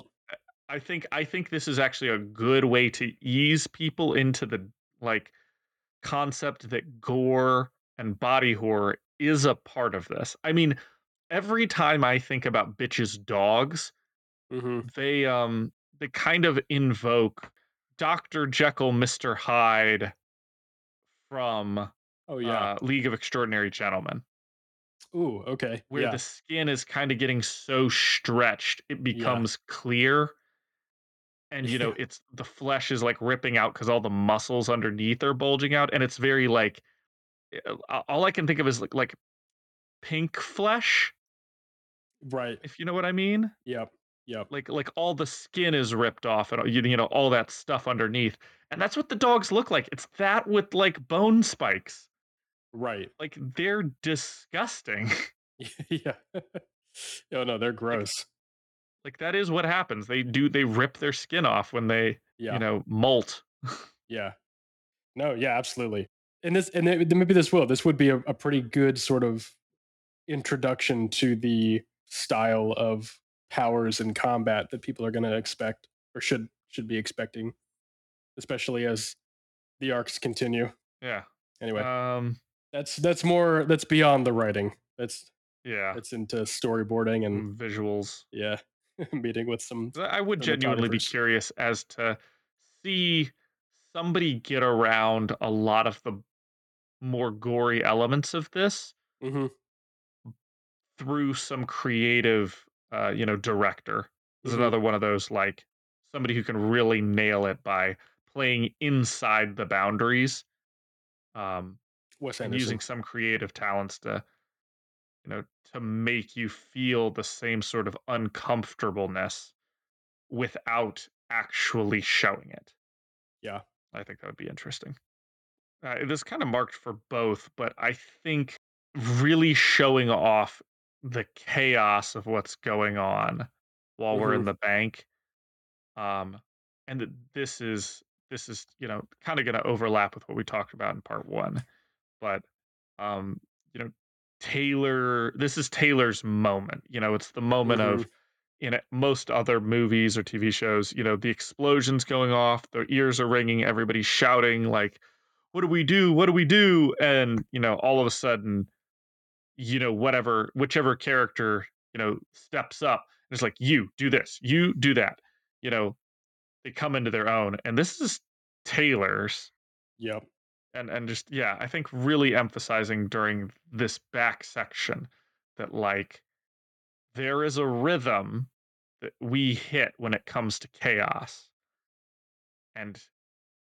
S7: I think I think this is actually a good way to ease people into the like concept that gore and body horror is a part of this. I mean, every time I think about bitches dogs,
S3: hmm
S7: they um they kind of invoke Dr. Jekyll, Mr. Hyde from
S3: Oh yeah.
S7: uh, League of Extraordinary Gentlemen,
S3: Ooh. Okay.
S7: where
S3: yeah.
S7: the skin is kind of getting so stretched it becomes clear. And you know, it's the flesh is like ripping out because all the muscles underneath are bulging out, and it's very like Uh, all I can think of is like like pink flesh,
S3: right.
S7: if you know what I mean.
S3: Yep. Yep.
S7: like like all the skin is ripped off and you, you know all that stuff underneath and that's what the dogs look like it's that with like bone spikes
S3: Right.
S7: like they're disgusting
S3: yeah. oh no, they're gross.
S7: like that is what happens. They do they rip their skin off when they
S3: Yeah.
S7: you know molt.
S3: Yeah. No, yeah, absolutely. And this, and it- maybe this will. This would be a, a pretty good sort of introduction to the style of powers and combat that people are going to expect or should should be expecting, especially as the arcs continue.
S7: yeah.
S3: Anyway,
S7: Um.
S3: that's that's more that's beyond the writing. That's
S7: Yeah.
S3: that's into storyboarding and
S7: and visuals.
S3: yeah, meeting with some.
S7: I would genuinely be curious as to see somebody get around a lot of the more gory elements of this
S3: hmm
S7: through some creative, uh, you know, director. Is
S3: Mhm.
S7: another one of those like somebody who can really nail it by playing inside the boundaries, um,
S3: Wes
S7: and
S3: Anderson.
S7: using some creative talents to, you know, to make you feel the same sort of uncomfortableness without actually showing it.
S3: Yeah.
S7: I think that would be interesting. Uh, this kind of marked for both, but I think really showing off the chaos of what's going on while we're in
S3: Mhm.
S7: the bank, um, and that this is this is you know kind of going to overlap with what we talked about in part one, but um, you know Taylor, this is Taylor's moment. You know, it's the moment of in most other movies or TV shows, you know, the explosions going off, their ears are ringing, everybody's shouting like, "What do we do? What do we do?" And you know, all of a sudden, you know, whatever, whichever character you know steps up, and it's like, "You do this, you do that." You know, they come into their own, and this is Taylor's
S3: Yep.
S7: and and just yeah i think really emphasizing during this back section that like there is a rhythm that we hit when it comes to chaos and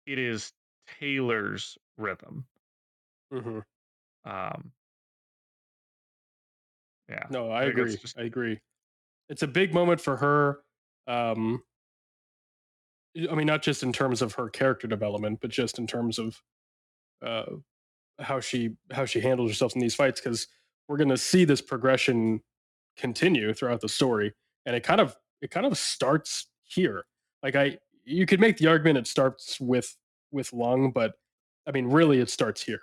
S7: it is taylor's rhythm
S3: hmm
S7: um yeah
S3: No, I
S7: it's
S3: agree.
S7: just-
S3: I agree. It's a big moment for her. Um, I mean, not just in terms of her character development, but just in terms of uh, how she how she handles herself in these fights. Because we're going to see this progression continue throughout the story, and it kind of it kind of starts here. Like I, you could make the argument it starts with with Lung, but I mean, really, it starts here.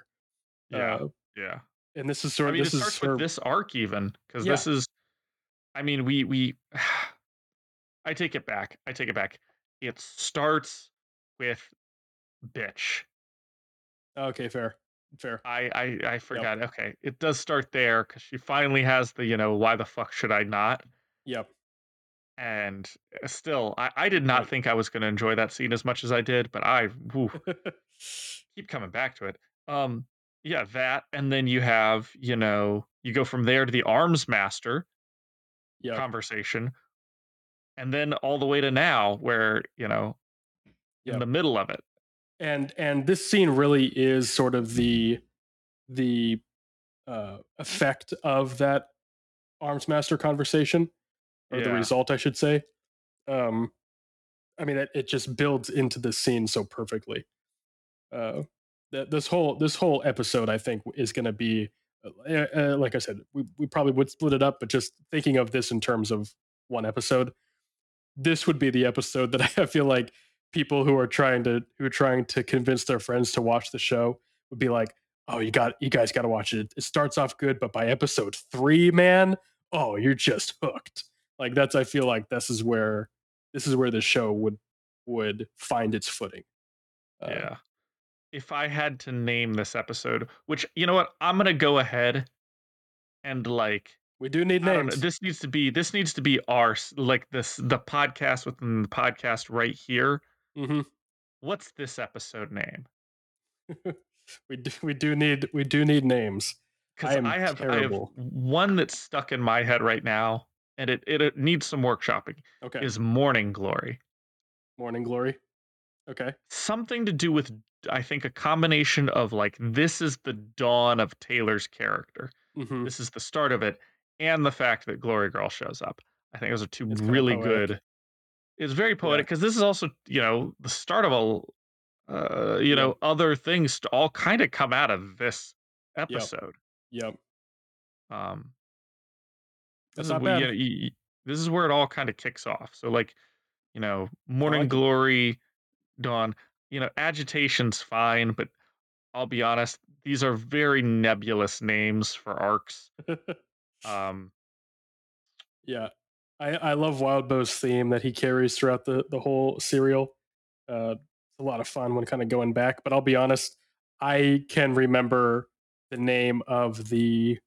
S7: yeah
S3: Uh,
S7: yeah
S3: and this is sort
S7: i
S3: of
S7: mean
S3: this
S7: it
S3: is
S7: starts
S3: her,
S7: with this arc even because
S3: Yeah.
S7: this is i mean we we i take it back i take it back it starts with bitch
S3: Okay, fair, fair.
S7: I I I forgot. Okay, it does start there because she finally has the you know why the fuck should I not?
S3: Yep.
S7: And uh, still, I I did not think I was going to enjoy that scene as much as I did, but I whew, keep coming back to it. Um, yeah, that, and then you have you know you go from there to the Armsmaster
S3: yeah.
S7: conversation, and then all the way to now where you know in the middle of it.
S3: and and this scene really is sort of the the uh, effect of that Armsmaster conversation or the result i should say. Um i mean it, it just builds into this scene so perfectly. Uh that this whole this whole episode i think is going to be uh, uh, like i said we, we probably would split it up but just thinking of this in terms of one episode this would be the episode that i feel like people who are trying to who are trying to convince their friends to watch the show would be like oh you got you guys got to watch it. It starts off good but by episode three man oh you're just hooked like that's i feel like this is where this is where the show would would find its footing Uh,
S7: Yeah. If I had to name this episode, which you know what, I'm gonna go ahead and like
S3: we do need
S7: I don't know,
S3: names
S7: this needs to be this needs to be our like this the podcast within the podcast right here.
S3: Mm-hmm.
S7: What's this episode name?
S3: we do we do need we do need names
S7: Because
S3: am
S7: I, have I have one that's stuck in my head right now, and it it, it needs some workshopping.
S3: okay.
S7: Is Morning Glory.
S3: Morning glory? Okay.
S7: Something to do with I think a combination of like this is the dawn of Taylor's character.
S3: hmm
S7: this is the start of it and the fact that glory girl shows up. I think those are two
S3: It's
S7: really good it's very poetic because this is also you know the start of a uh, you know other things to all kind of come out of this episode.
S3: Yep.
S7: Um
S3: That's
S7: this is
S3: not
S7: what-
S3: bad.
S7: you know, you- you- this is where it all kind of kicks off. So like, you know, Morning
S3: like it.
S7: Glory, Dawn, you know, agitation's fine, but I'll be honest, these are very nebulous names for arcs. Um,
S3: yeah, I I love Wild Wildbow's theme that he carries throughout the the whole serial. Uh, it's a lot of fun when kind of going back. But I'll be honest, I can remember the name of the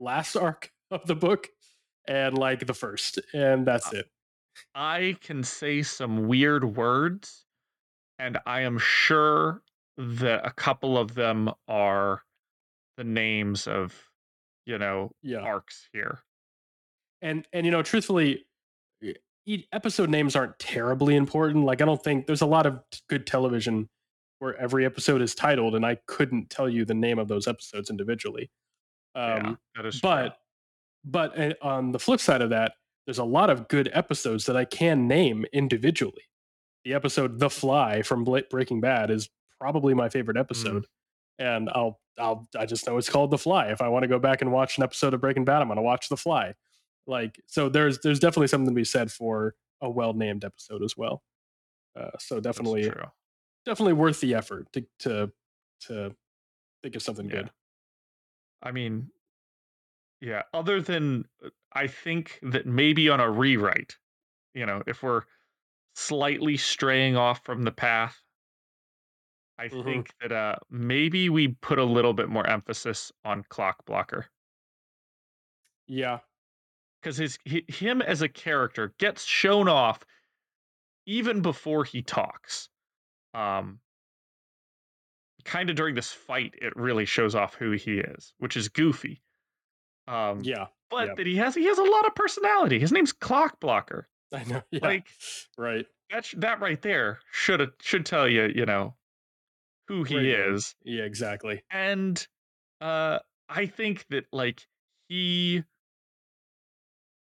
S3: last arc of the book and like the first, and that's it.
S7: I can say some weird words, and I am sure that a couple of them are the names of, you know,
S3: Yeah.
S7: arcs here.
S3: and and you know truthfully episode names aren't terribly important like i don't think there's a lot of good television where every episode is titled and i couldn't tell you the name of those episodes individually
S7: yeah,
S3: um
S7: that is true.
S3: but but uh, on the flip side of that there's a lot of good episodes that i can name individually. The episode the fly from breaking bad is probably my favorite episode and i'll i'll i just know it's called the fly. If i want to go back and watch an episode of breaking bad i'm going to watch the fly. Like so there's there's definitely something to be said for a well named episode as well. Uh, so definitely definitely worth the effort to to to think of something
S7: Yeah.
S3: good.
S7: I mean, yeah, other than uh, I think that maybe on a rewrite, you know, if we're slightly straying off from the path, I
S3: Mhm.
S7: think that uh maybe we put a little bit more emphasis on Clockblocker
S3: yeah
S7: because his hi- him as a character gets shown off even before he talks. Um kind of during this fight it really shows off who he is, which is goofy. Um
S3: yeah
S7: but
S3: Yep.
S7: that he has he has a lot of personality. His name's Clockblocker.
S3: i know yeah
S7: Like
S3: right
S7: that sh- that right there should should tell you, you know, who he
S3: name.
S7: is.
S3: yeah exactly
S7: And uh I think that like he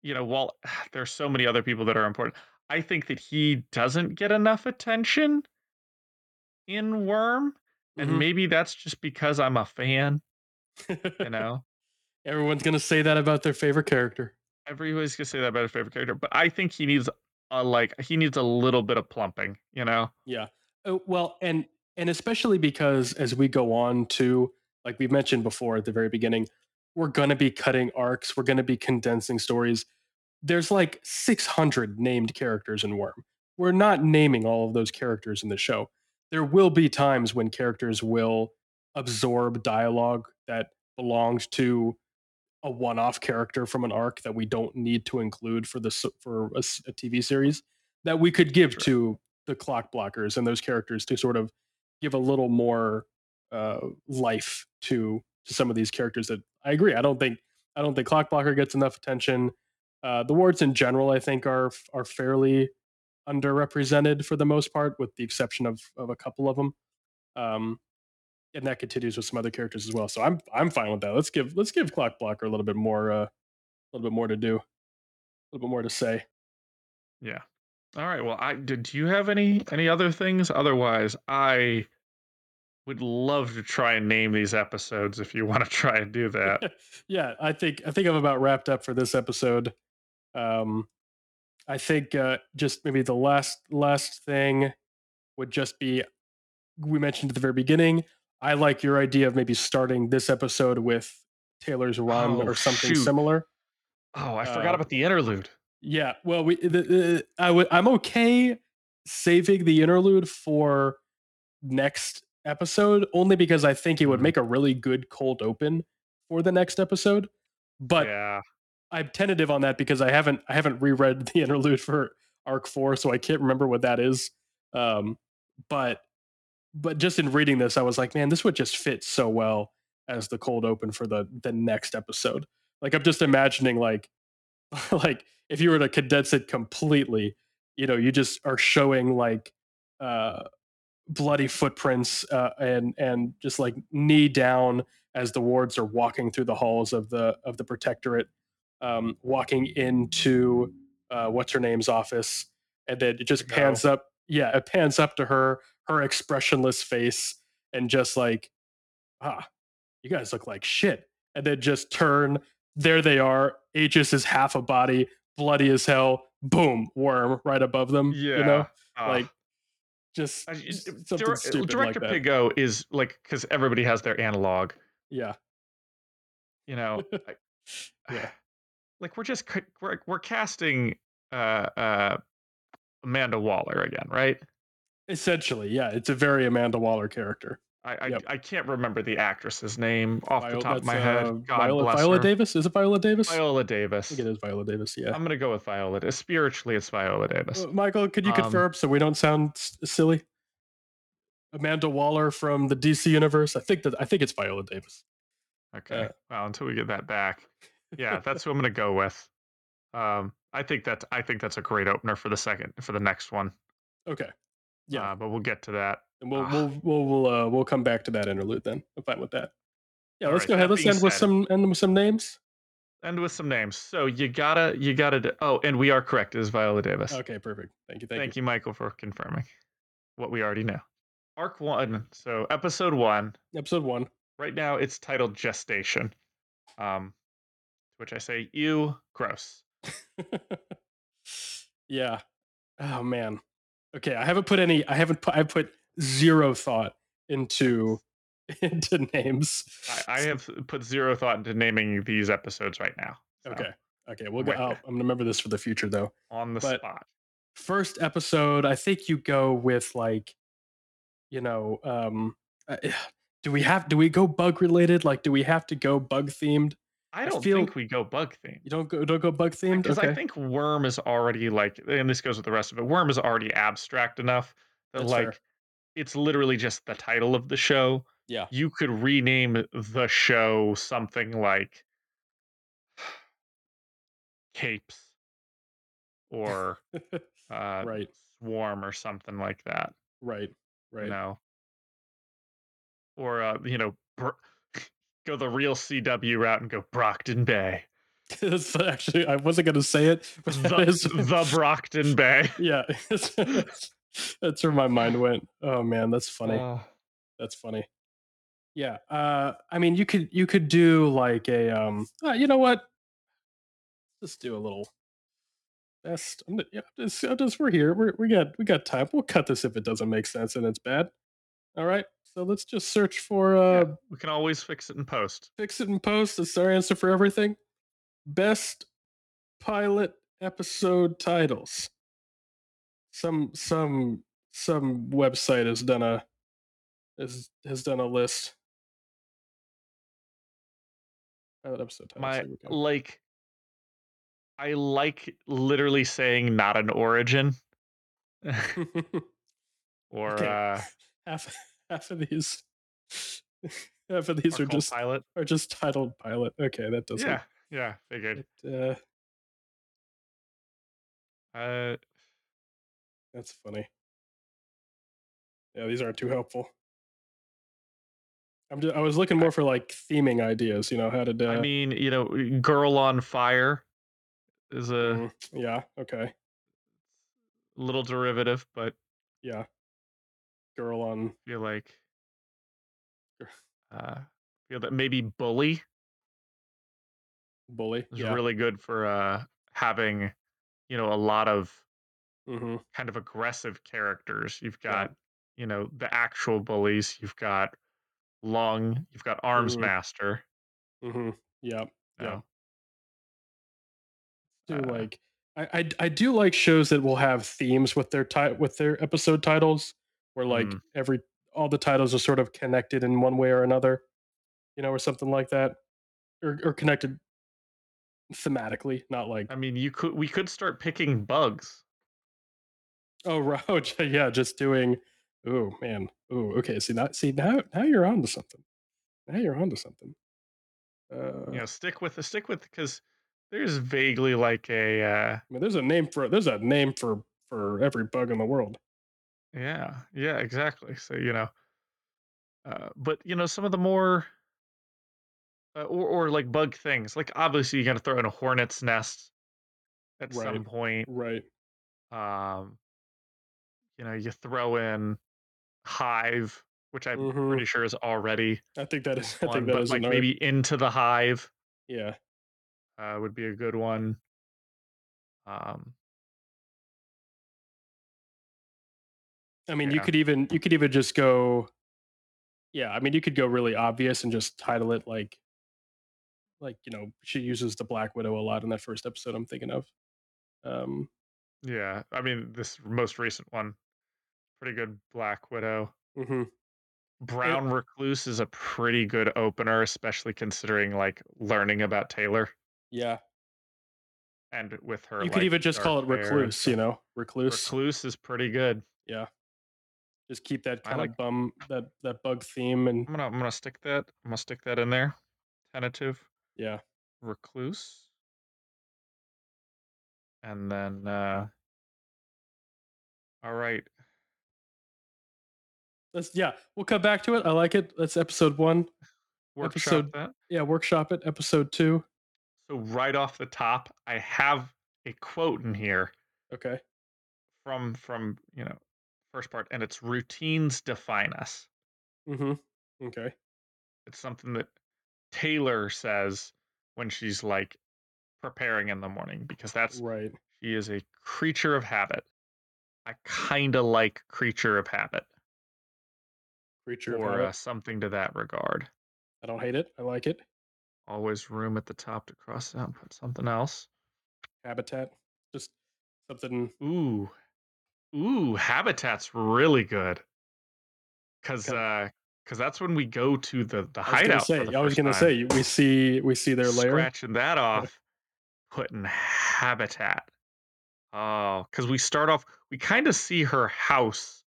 S7: you know, while there's so many other people that are important, I think that he doesn't get enough attention in Worm. And
S3: Mhm.
S7: maybe that's just because I'm a fan, you know.
S3: Everyone's gonna say that about their favorite character
S7: Everybody's gonna say that about his favorite character, but I think he needs a like he needs a little bit of plumping, you know.
S3: Yeah. Oh, well, and and especially because as we go on to like we mentioned before at the very beginning, we're going to be cutting arcs, we're going to be condensing stories. There's like 600 named characters in Worm. We're not naming all of those characters in the show. There will be times when characters will absorb dialogue that belonged to a one-off character from an arc that we don't need to include for this for a, a TV series that we could give
S7: Sure.
S3: to the Clockblockers and those characters to sort of give a little more uh, life to to some of these characters that I agree. I don't think I don't think Clockblocker gets enough attention. Uh, the wards in general, I think, are are fairly underrepresented for the most part, with the exception of of a couple of them. Um, and that continues with some other characters as well. So I'm I'm fine with that. Let's give let's give Clockblocker a little bit more uh, a little bit more to do, a little bit more to say.
S7: Yeah. All right. Well, I did. You have any any other things? Otherwise, I would love to try and name these episodes if you want to try and do that.
S3: yeah, I think I think I'm about wrapped up for this episode. Um, I think uh, just maybe the last last thing would just be we mentioned at the very beginning. I like your idea of maybe starting this episode with Taylor's Run
S7: Oh,
S3: or something
S7: shoot.
S3: similar.
S7: oh, I
S3: Uh,
S7: forgot about the interlude.
S3: Yeah, well, we the, the, I would I'm okay saving the interlude for next episode only because I think it would
S7: Mhm.
S3: make a really good cold open for the next episode. But
S7: yeah.
S3: I'm tentative on that because I haven't I haven't reread the interlude for arc four, so I can't remember what that is. Um, but but just in reading this, I was like, man, this would just fit so well as the cold open for the the next episode. Like I'm just imagining like like if you were to condense it completely, you know, you just are showing like uh bloody footprints uh, and and just like knee down as the wards are walking through the halls of the of the protectorate um, walking into uh, what's her name's office, and then it just pans up. Yeah, it pans up to her, her expressionless face, and just like, ah, you guys look like shit. And then just turn. There they are. Aegis is half a body, bloody as hell. Boom, worm right above them.
S7: Yeah.
S3: you know,
S7: Ah.
S3: like just
S7: Dir- Director
S3: like that.
S7: Piggot is like because everybody has their analog.
S3: Yeah,
S7: You know, I-
S3: Yeah.
S7: like we're just we're we're casting uh uh Amanda Waller again, right?
S3: essentially, yeah. It's a very Amanda Waller character.
S7: I I,
S3: Yep.
S7: I can't remember the actress's name off
S3: Viola-
S7: the top of my head.
S3: uh,
S7: God
S3: Viola,
S7: bless
S3: Viola
S7: her.
S3: Davis. Is it Viola Davis?
S7: Viola Davis.
S3: I think it is Viola Davis. Yeah.
S7: I'm gonna go with Viola. Spiritually, it's Viola Davis.
S3: Uh, Michael, could you
S7: Um,
S3: confirm so we don't sound s- silly? Amanda Waller from the DC universe. I think that I think it's Viola Davis.
S7: Okay.
S3: uh,
S7: well, until we get that back, yeah, that's who I'm gonna go with. Um, I think that's I think that's a great opener for the second for the next one.
S3: Okay. Yeah.
S7: Uh, but we'll get to that.
S3: And we'll
S7: Ah.
S3: we'll we'll we'll uh, we'll come back to that interlude then. I'm fine with that. Yeah, let's
S7: right,
S3: go ahead. Let's end with some end with some names.
S7: End with some names. So you gotta you gotta. do- Oh, and we are correct. It is Viola Davis.
S3: Okay, perfect. Thank you. Thank,
S7: Thank,
S3: you.
S7: you, Michael, for confirming what we already know. Arc one. So episode one.
S3: Episode one.
S7: Right now, it's titled Gestation. Um, to which I say, ew, gross.
S3: yeah. Oh man. Okay, I haven't put any. I haven't put. I put zero thought into into names.
S7: I, I have put zero thought into naming these episodes right now. so,
S3: Okay. Okay. We'll go.
S7: Right
S3: I'm gonna remember this for the future though.
S7: On the
S3: But-
S7: spot.
S3: first episode i think you go with like you know um uh, do we have do we go bug related like do we have to go bug themed
S7: I don't
S3: feel-
S7: think we go bug theme.
S3: you don't go don't go bug themed
S7: Because
S3: okay
S7: I think Worm is already like, and this goes with the rest of it. Worm is already abstract enough that
S3: That's fair.
S7: like, it's literally just the title of the show.
S3: yeah
S7: You could rename the show something like Capes or uh,
S3: Right.
S7: Swarm or something like that.
S3: right right
S7: You know, or uh, you know, Br- go the real CW route and go Brockton Bay,
S3: That's actually i wasn't gonna say it but
S7: the,
S3: that is
S7: the Brockton Bay.
S3: yeah that's where my mind went oh man that's funny
S7: Uh,
S3: That's funny. Yeah. Uh I mean you could you could do like a um uh, you know what? Let's do a little best I'm, yeah, just, just we're here. We're, we got we got time. We'll cut this if it doesn't make sense and it's bad. All right. So let's just search for uh
S7: Yeah. we can always fix it in post.
S3: fix it in post. It's our answer for everything. Best pilot episode titles. Some some some website has done a has has done a list. Pilot episode titles.
S7: My
S3: here we go.
S7: like, I like literally saying not an origin, or
S3: Okay.
S7: uh,
S3: half half of these half of these
S7: or
S3: are just
S7: pilot.
S3: are just titled pilot. Okay, that doesn't.
S7: Yeah, yeah, figured.
S3: it, uh,
S7: Uh,
S3: that's funny. Yeah, these aren't too helpful. I'm just, I was looking more for like theming ideas. You know how to do.
S7: I mean, you know, girl on fire is a
S3: Mm, yeah. Okay.
S7: little derivative, but
S3: Yeah. Girl on.
S7: I feel like uh feel that maybe bully
S3: Bully.
S7: is
S3: Yeah.
S7: really good for uh having you know a lot of
S3: hmm
S7: kind of aggressive characters you've
S3: Yeah.
S7: got you know the actual bullies you've got lung you've got arms
S3: Mhm.
S7: master
S3: hmm Yeah. Yeah. do
S7: Uh,
S3: like I, I I do like shows that will have themes with their ti- with their episode titles where like
S7: Mm.
S3: every all the titles are sort of connected in one way or another you know or something like that or, or connected thematically not like
S7: i mean you could we could start picking bugs.
S3: Oh right yeah just doing oh man oh okay see now see now now you're on to something now you're on to something. Uh
S7: know stick with the stick with because there's vaguely like a uh
S3: I mean, there's a name for there's a name for for every bug in the world
S7: Yeah, yeah, exactly. So you know, uh, but you know, some of the more uh, or or like bug things, like obviously you got to throw in a hornet's nest at some point.
S3: right
S7: Um, you know, you throw in hive, which I'm
S3: Mhm.
S7: pretty sure is already
S3: I think that is I
S7: one,
S3: think that
S7: but
S3: is
S7: like
S3: art.
S7: maybe into the hive
S3: Yeah.
S7: uh, would be a good one. Um,
S3: I mean, you could even you could even just go. Yeah, I mean, you could go really obvious and just title it like, like you know, she uses the Black Widow a lot in that first episode. I'm thinking of. Um,
S7: yeah, I mean, this most recent one, pretty good. Black Widow.
S3: mhm.
S7: Brown Recluse is a pretty good opener, especially considering like learning about Taylor
S3: Yeah,
S7: and with her.
S3: you could even just call it recluse. You know, recluse.
S7: Recluse is pretty good.
S3: Yeah, just keep that kind
S7: like-
S3: of bum that that bug theme and
S7: I'm gonna I'm gonna stick that. I'm gonna stick that in there. Tentative
S3: yeah.
S7: recluse, and then uh all right.
S3: Let's yeah, we'll come back to it. I like it. That's episode one.
S7: Workshop
S3: Episode-
S7: that.
S3: Yeah, workshop it. Episode two.
S7: So right off the top, I have a quote in here
S3: Okay.
S7: from from you know first part, and it's routines define us.
S3: Mm-hmm. Okay.
S7: It's something that Taylor says when she's like preparing in the morning because that's
S3: Right.
S7: she is a creature of habit. I kind of like creature of habit
S3: Creature of
S7: or
S3: habit.
S7: uh, something to that regard.
S3: I don't hate it. I like it.
S7: Always room at the top to cross out put something else.
S3: Habitat. Just something.
S7: Ooh, ooh, habitat's really good. Cause,
S3: Okay.
S7: uh, cause that's when we go to the the
S3: I was gonna
S7: hideout.
S3: say. I was gonna say. We see. We see their lair.
S7: Scratching that off, putting habitat. Oh, because we start off, we kind of see her house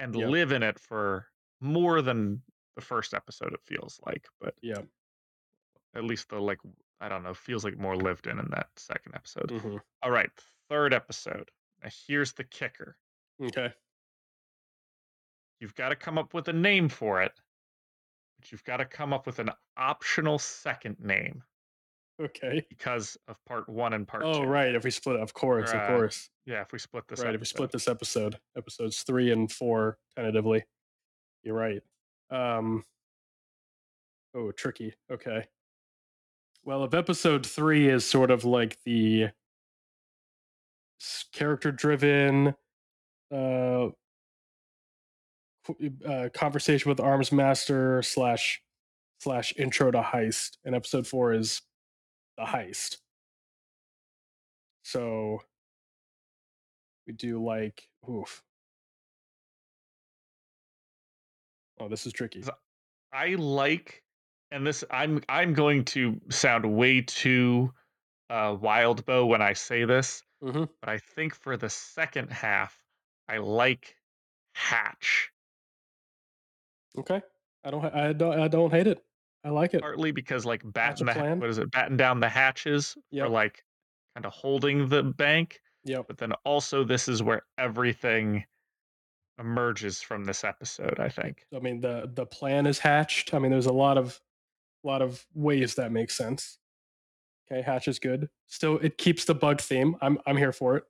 S7: and
S3: Yep.
S7: live in it for more than the first episode. It feels like, but
S3: Yeah.
S7: at least the like, I don't know, feels like more lived in in that second episode.
S3: hmm
S7: All right, third episode. Now here's the kicker.
S3: Okay.
S7: You've got to come up with a name for it, but you've got to come up with an optional second name
S3: Okay.
S7: because of part one and part
S3: Oh
S7: two.
S3: right. If we split, of course,
S7: Or,
S3: of
S7: uh,
S3: course.
S7: Yeah, if we split this
S3: right. If we split this episode, episodes three and four, tentatively. You're right. Um. Oh, tricky. Okay. Well, if episode three is sort of like the character-driven, uh, uh, conversation with Armsmaster slash slash intro to heist, and episode four is the heist. So we do like oof. Oh, this is tricky.
S7: I like, and this I'm I'm going to sound way too uh, Wildbow when I say this,
S3: Mhm.
S7: but I think for the second half, I like Hatch
S3: Okay, I don't, ha- I don't, I don't hate it. I like it.
S7: partly because like batten the what is it batten down the hatches
S3: Yep.
S7: for like kind of holding the bank,
S3: Yeah.
S7: but then also this is where everything emerges from this episode. I think.
S3: I mean the the plan is hatched. I mean, there's a lot of lot of ways that makes sense. Okay, hatch is good. Still, it keeps the bug theme. I'm I'm here for it.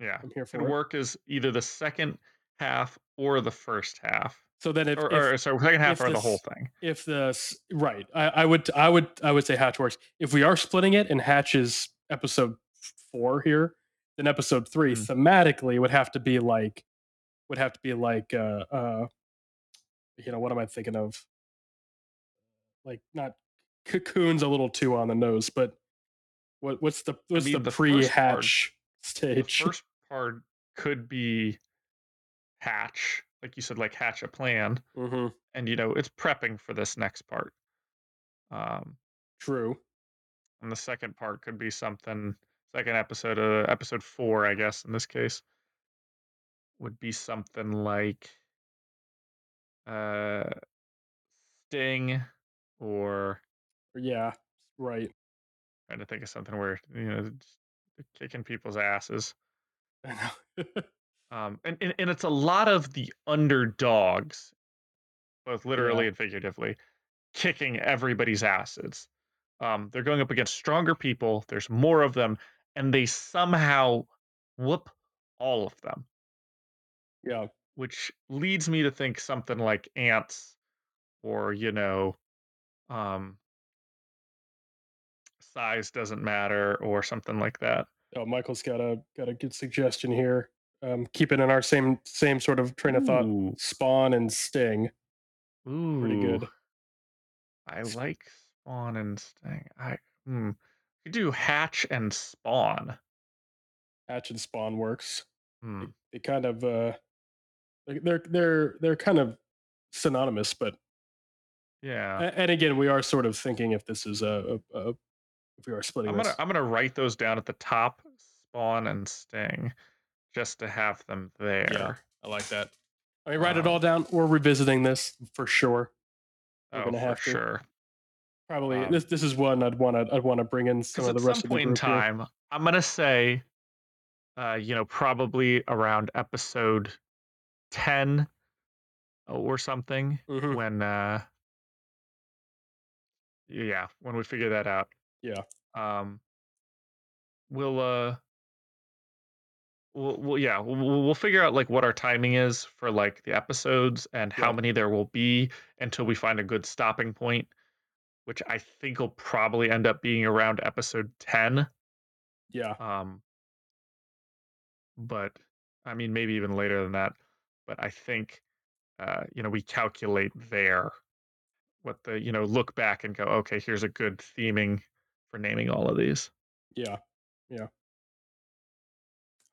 S7: Yeah,
S3: I'm here for
S7: could
S3: it.
S7: work is either the second half or the first half.
S3: So then, if
S7: or,
S3: if,
S7: or sorry, second half or the whole thing.
S3: if the right, I, I would I would I would say hatch works. If we are splitting it and hatch is episode four here, then episode three
S7: Mm.
S3: thematically would have to be like would have to be like uh uh you know what am I thinking of? Like not cocoon's a little too on the nose, but what what's the what's
S7: mean,
S3: the,
S7: the
S3: pre-hatch
S7: The
S3: stage?
S7: first part could be hatch, like you said, like hatch a plan,
S3: hmm
S7: and you know it's prepping for this next part. Um,
S3: True.
S7: and the second part could be something. Second episode, uh, episode four, I guess in this case, would be something like uh, Sting, or
S3: Yeah. Right.
S7: trying to think of something where you know kicking people's asses.
S3: I know.
S7: Um, and, and and it's a lot of the underdogs, both literally
S3: Yeah.
S7: and figuratively, kicking everybody's asses. Um, they're going up against stronger people. There's more of them, and they somehow whoop all of them,
S3: yeah.
S7: which leads me to think something like ants, or you know, um, size doesn't matter, or something like that.
S3: Oh, Michael's got a got a good suggestion here. Um, keep it in our same same sort of train of thought.
S7: Ooh.
S3: Spawn and Sting.
S7: Ooh.
S3: Pretty good.
S7: I like Spawn and Sting. I hmm. You do Hatch and Spawn.
S3: Hatch and Spawn works.
S7: Hmm.
S3: They kind of uh, they're they're they're, they're kind of synonymous, but
S7: Yeah.
S3: and again, we are sort of thinking if this is a, a, a if we are splitting
S7: I'm gonna I'm gonna write those down at the top, Spawn and Sting, just to have them there.
S3: Yeah, I like that. I mean, write it
S7: Um,
S3: all down. We're revisiting this for sure. We're
S7: Oh,
S3: gonna
S7: for
S3: to.
S7: sure.
S3: Probably
S7: Um,
S3: this this is one I'd want to I'd want to bring in some of the rest of the
S7: point in
S3: group here.
S7: time, I'm gonna say, uh, you know, probably around episode ten or something,
S3: Mhm.
S7: when uh, yeah, when we figure that out.
S3: Yeah.
S7: Um, we'll uh, we'll, we'll yeah, we'll, we'll figure out like what our timing is for like the episodes and how
S3: Yeah.
S7: many there will be until we find a good stopping point, which I think will probably end up being around episode ten.
S3: Yeah.
S7: Um, but I mean, maybe even later than that. But I think, uh, you know, we calculate there what the, you know, look back and go, okay, here's a good theming for naming all of these.
S3: Yeah. Yeah.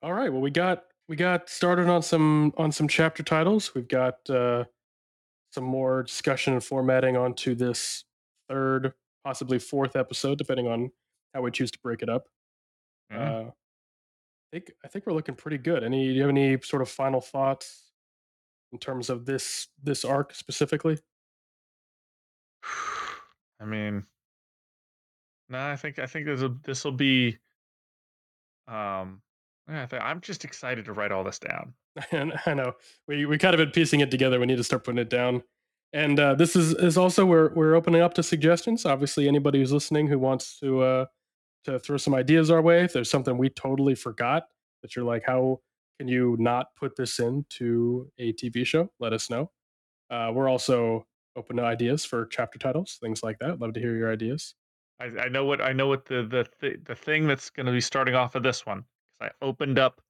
S3: All right. Well, we got we got started on some on some chapter titles. We've got uh some more discussion and formatting onto this third, possibly fourth episode, depending on how we choose to break it up.
S7: Yeah.
S3: Uh, I think I think we're looking pretty good. Any do you have any sort of final thoughts in terms of this this arc specifically?
S7: I mean, no, I think I think this will this will be. Um, I think I'm just excited to write all this down.
S3: I know we we kind of been piecing it together. We need to start putting it down. And uh, this is is also we're we're opening up to suggestions. Obviously, anybody who's listening who wants to uh, to throw some ideas our way. If there's something we totally forgot that you're like, how can you not put this into a TV show? Let us know. Uh, we're also open to ideas for chapter titles, things like that. Love to hear your ideas.
S7: I, I know what I know what the the th- the thing that's going to be starting off of this one because I opened up,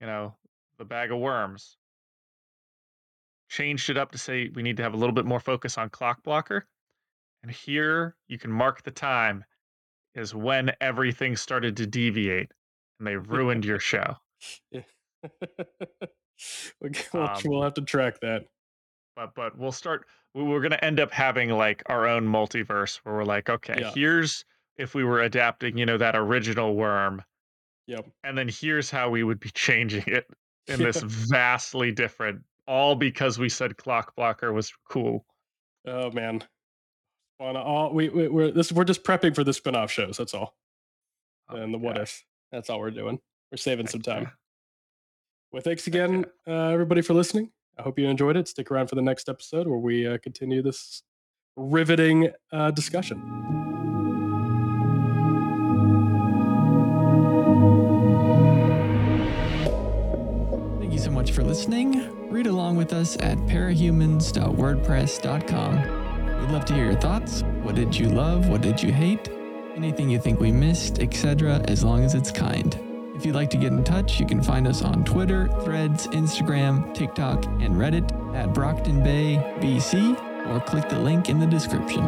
S7: you know, the bag of worms, changed it up to say we need to have a little bit more focus on Clockblocker, and here you can mark the time is when everything started to deviate and they ruined your show.
S3: Yeah. We'll,
S7: Um,
S3: we'll have to track that.
S7: But but we'll start. We- We're going to end up having like our own multiverse where we're like, okay,
S3: Yeah.
S7: here's if we were adapting, you know, that original worm.
S3: Yep.
S7: and then here's how we would be changing it in this vastly different all because we said Clockblocker was cool
S3: Oh man. On all we, we we're this we're just prepping for the spin-off shows, that's all.
S7: Oh
S3: and the what
S7: gosh.
S3: if. That's all we're doing. We're saving
S7: Heck
S3: some time.
S7: yeah.
S3: Well, thanks again, uh, everybody, for listening. I hope you enjoyed it. Stick around for the next episode where we uh, continue this riveting uh, discussion.
S1: Thank you so much for listening. Read along with us at parahumans.wordpress.com. We'd love to hear your thoughts. What did you love? What did you hate? Anything you think we missed, etc., as long as it's kind. If you'd like to get in touch, you can find us on Twitter, Threads, Instagram, TikTok, and Reddit at Brockton Bay, BC, or click the link in the description.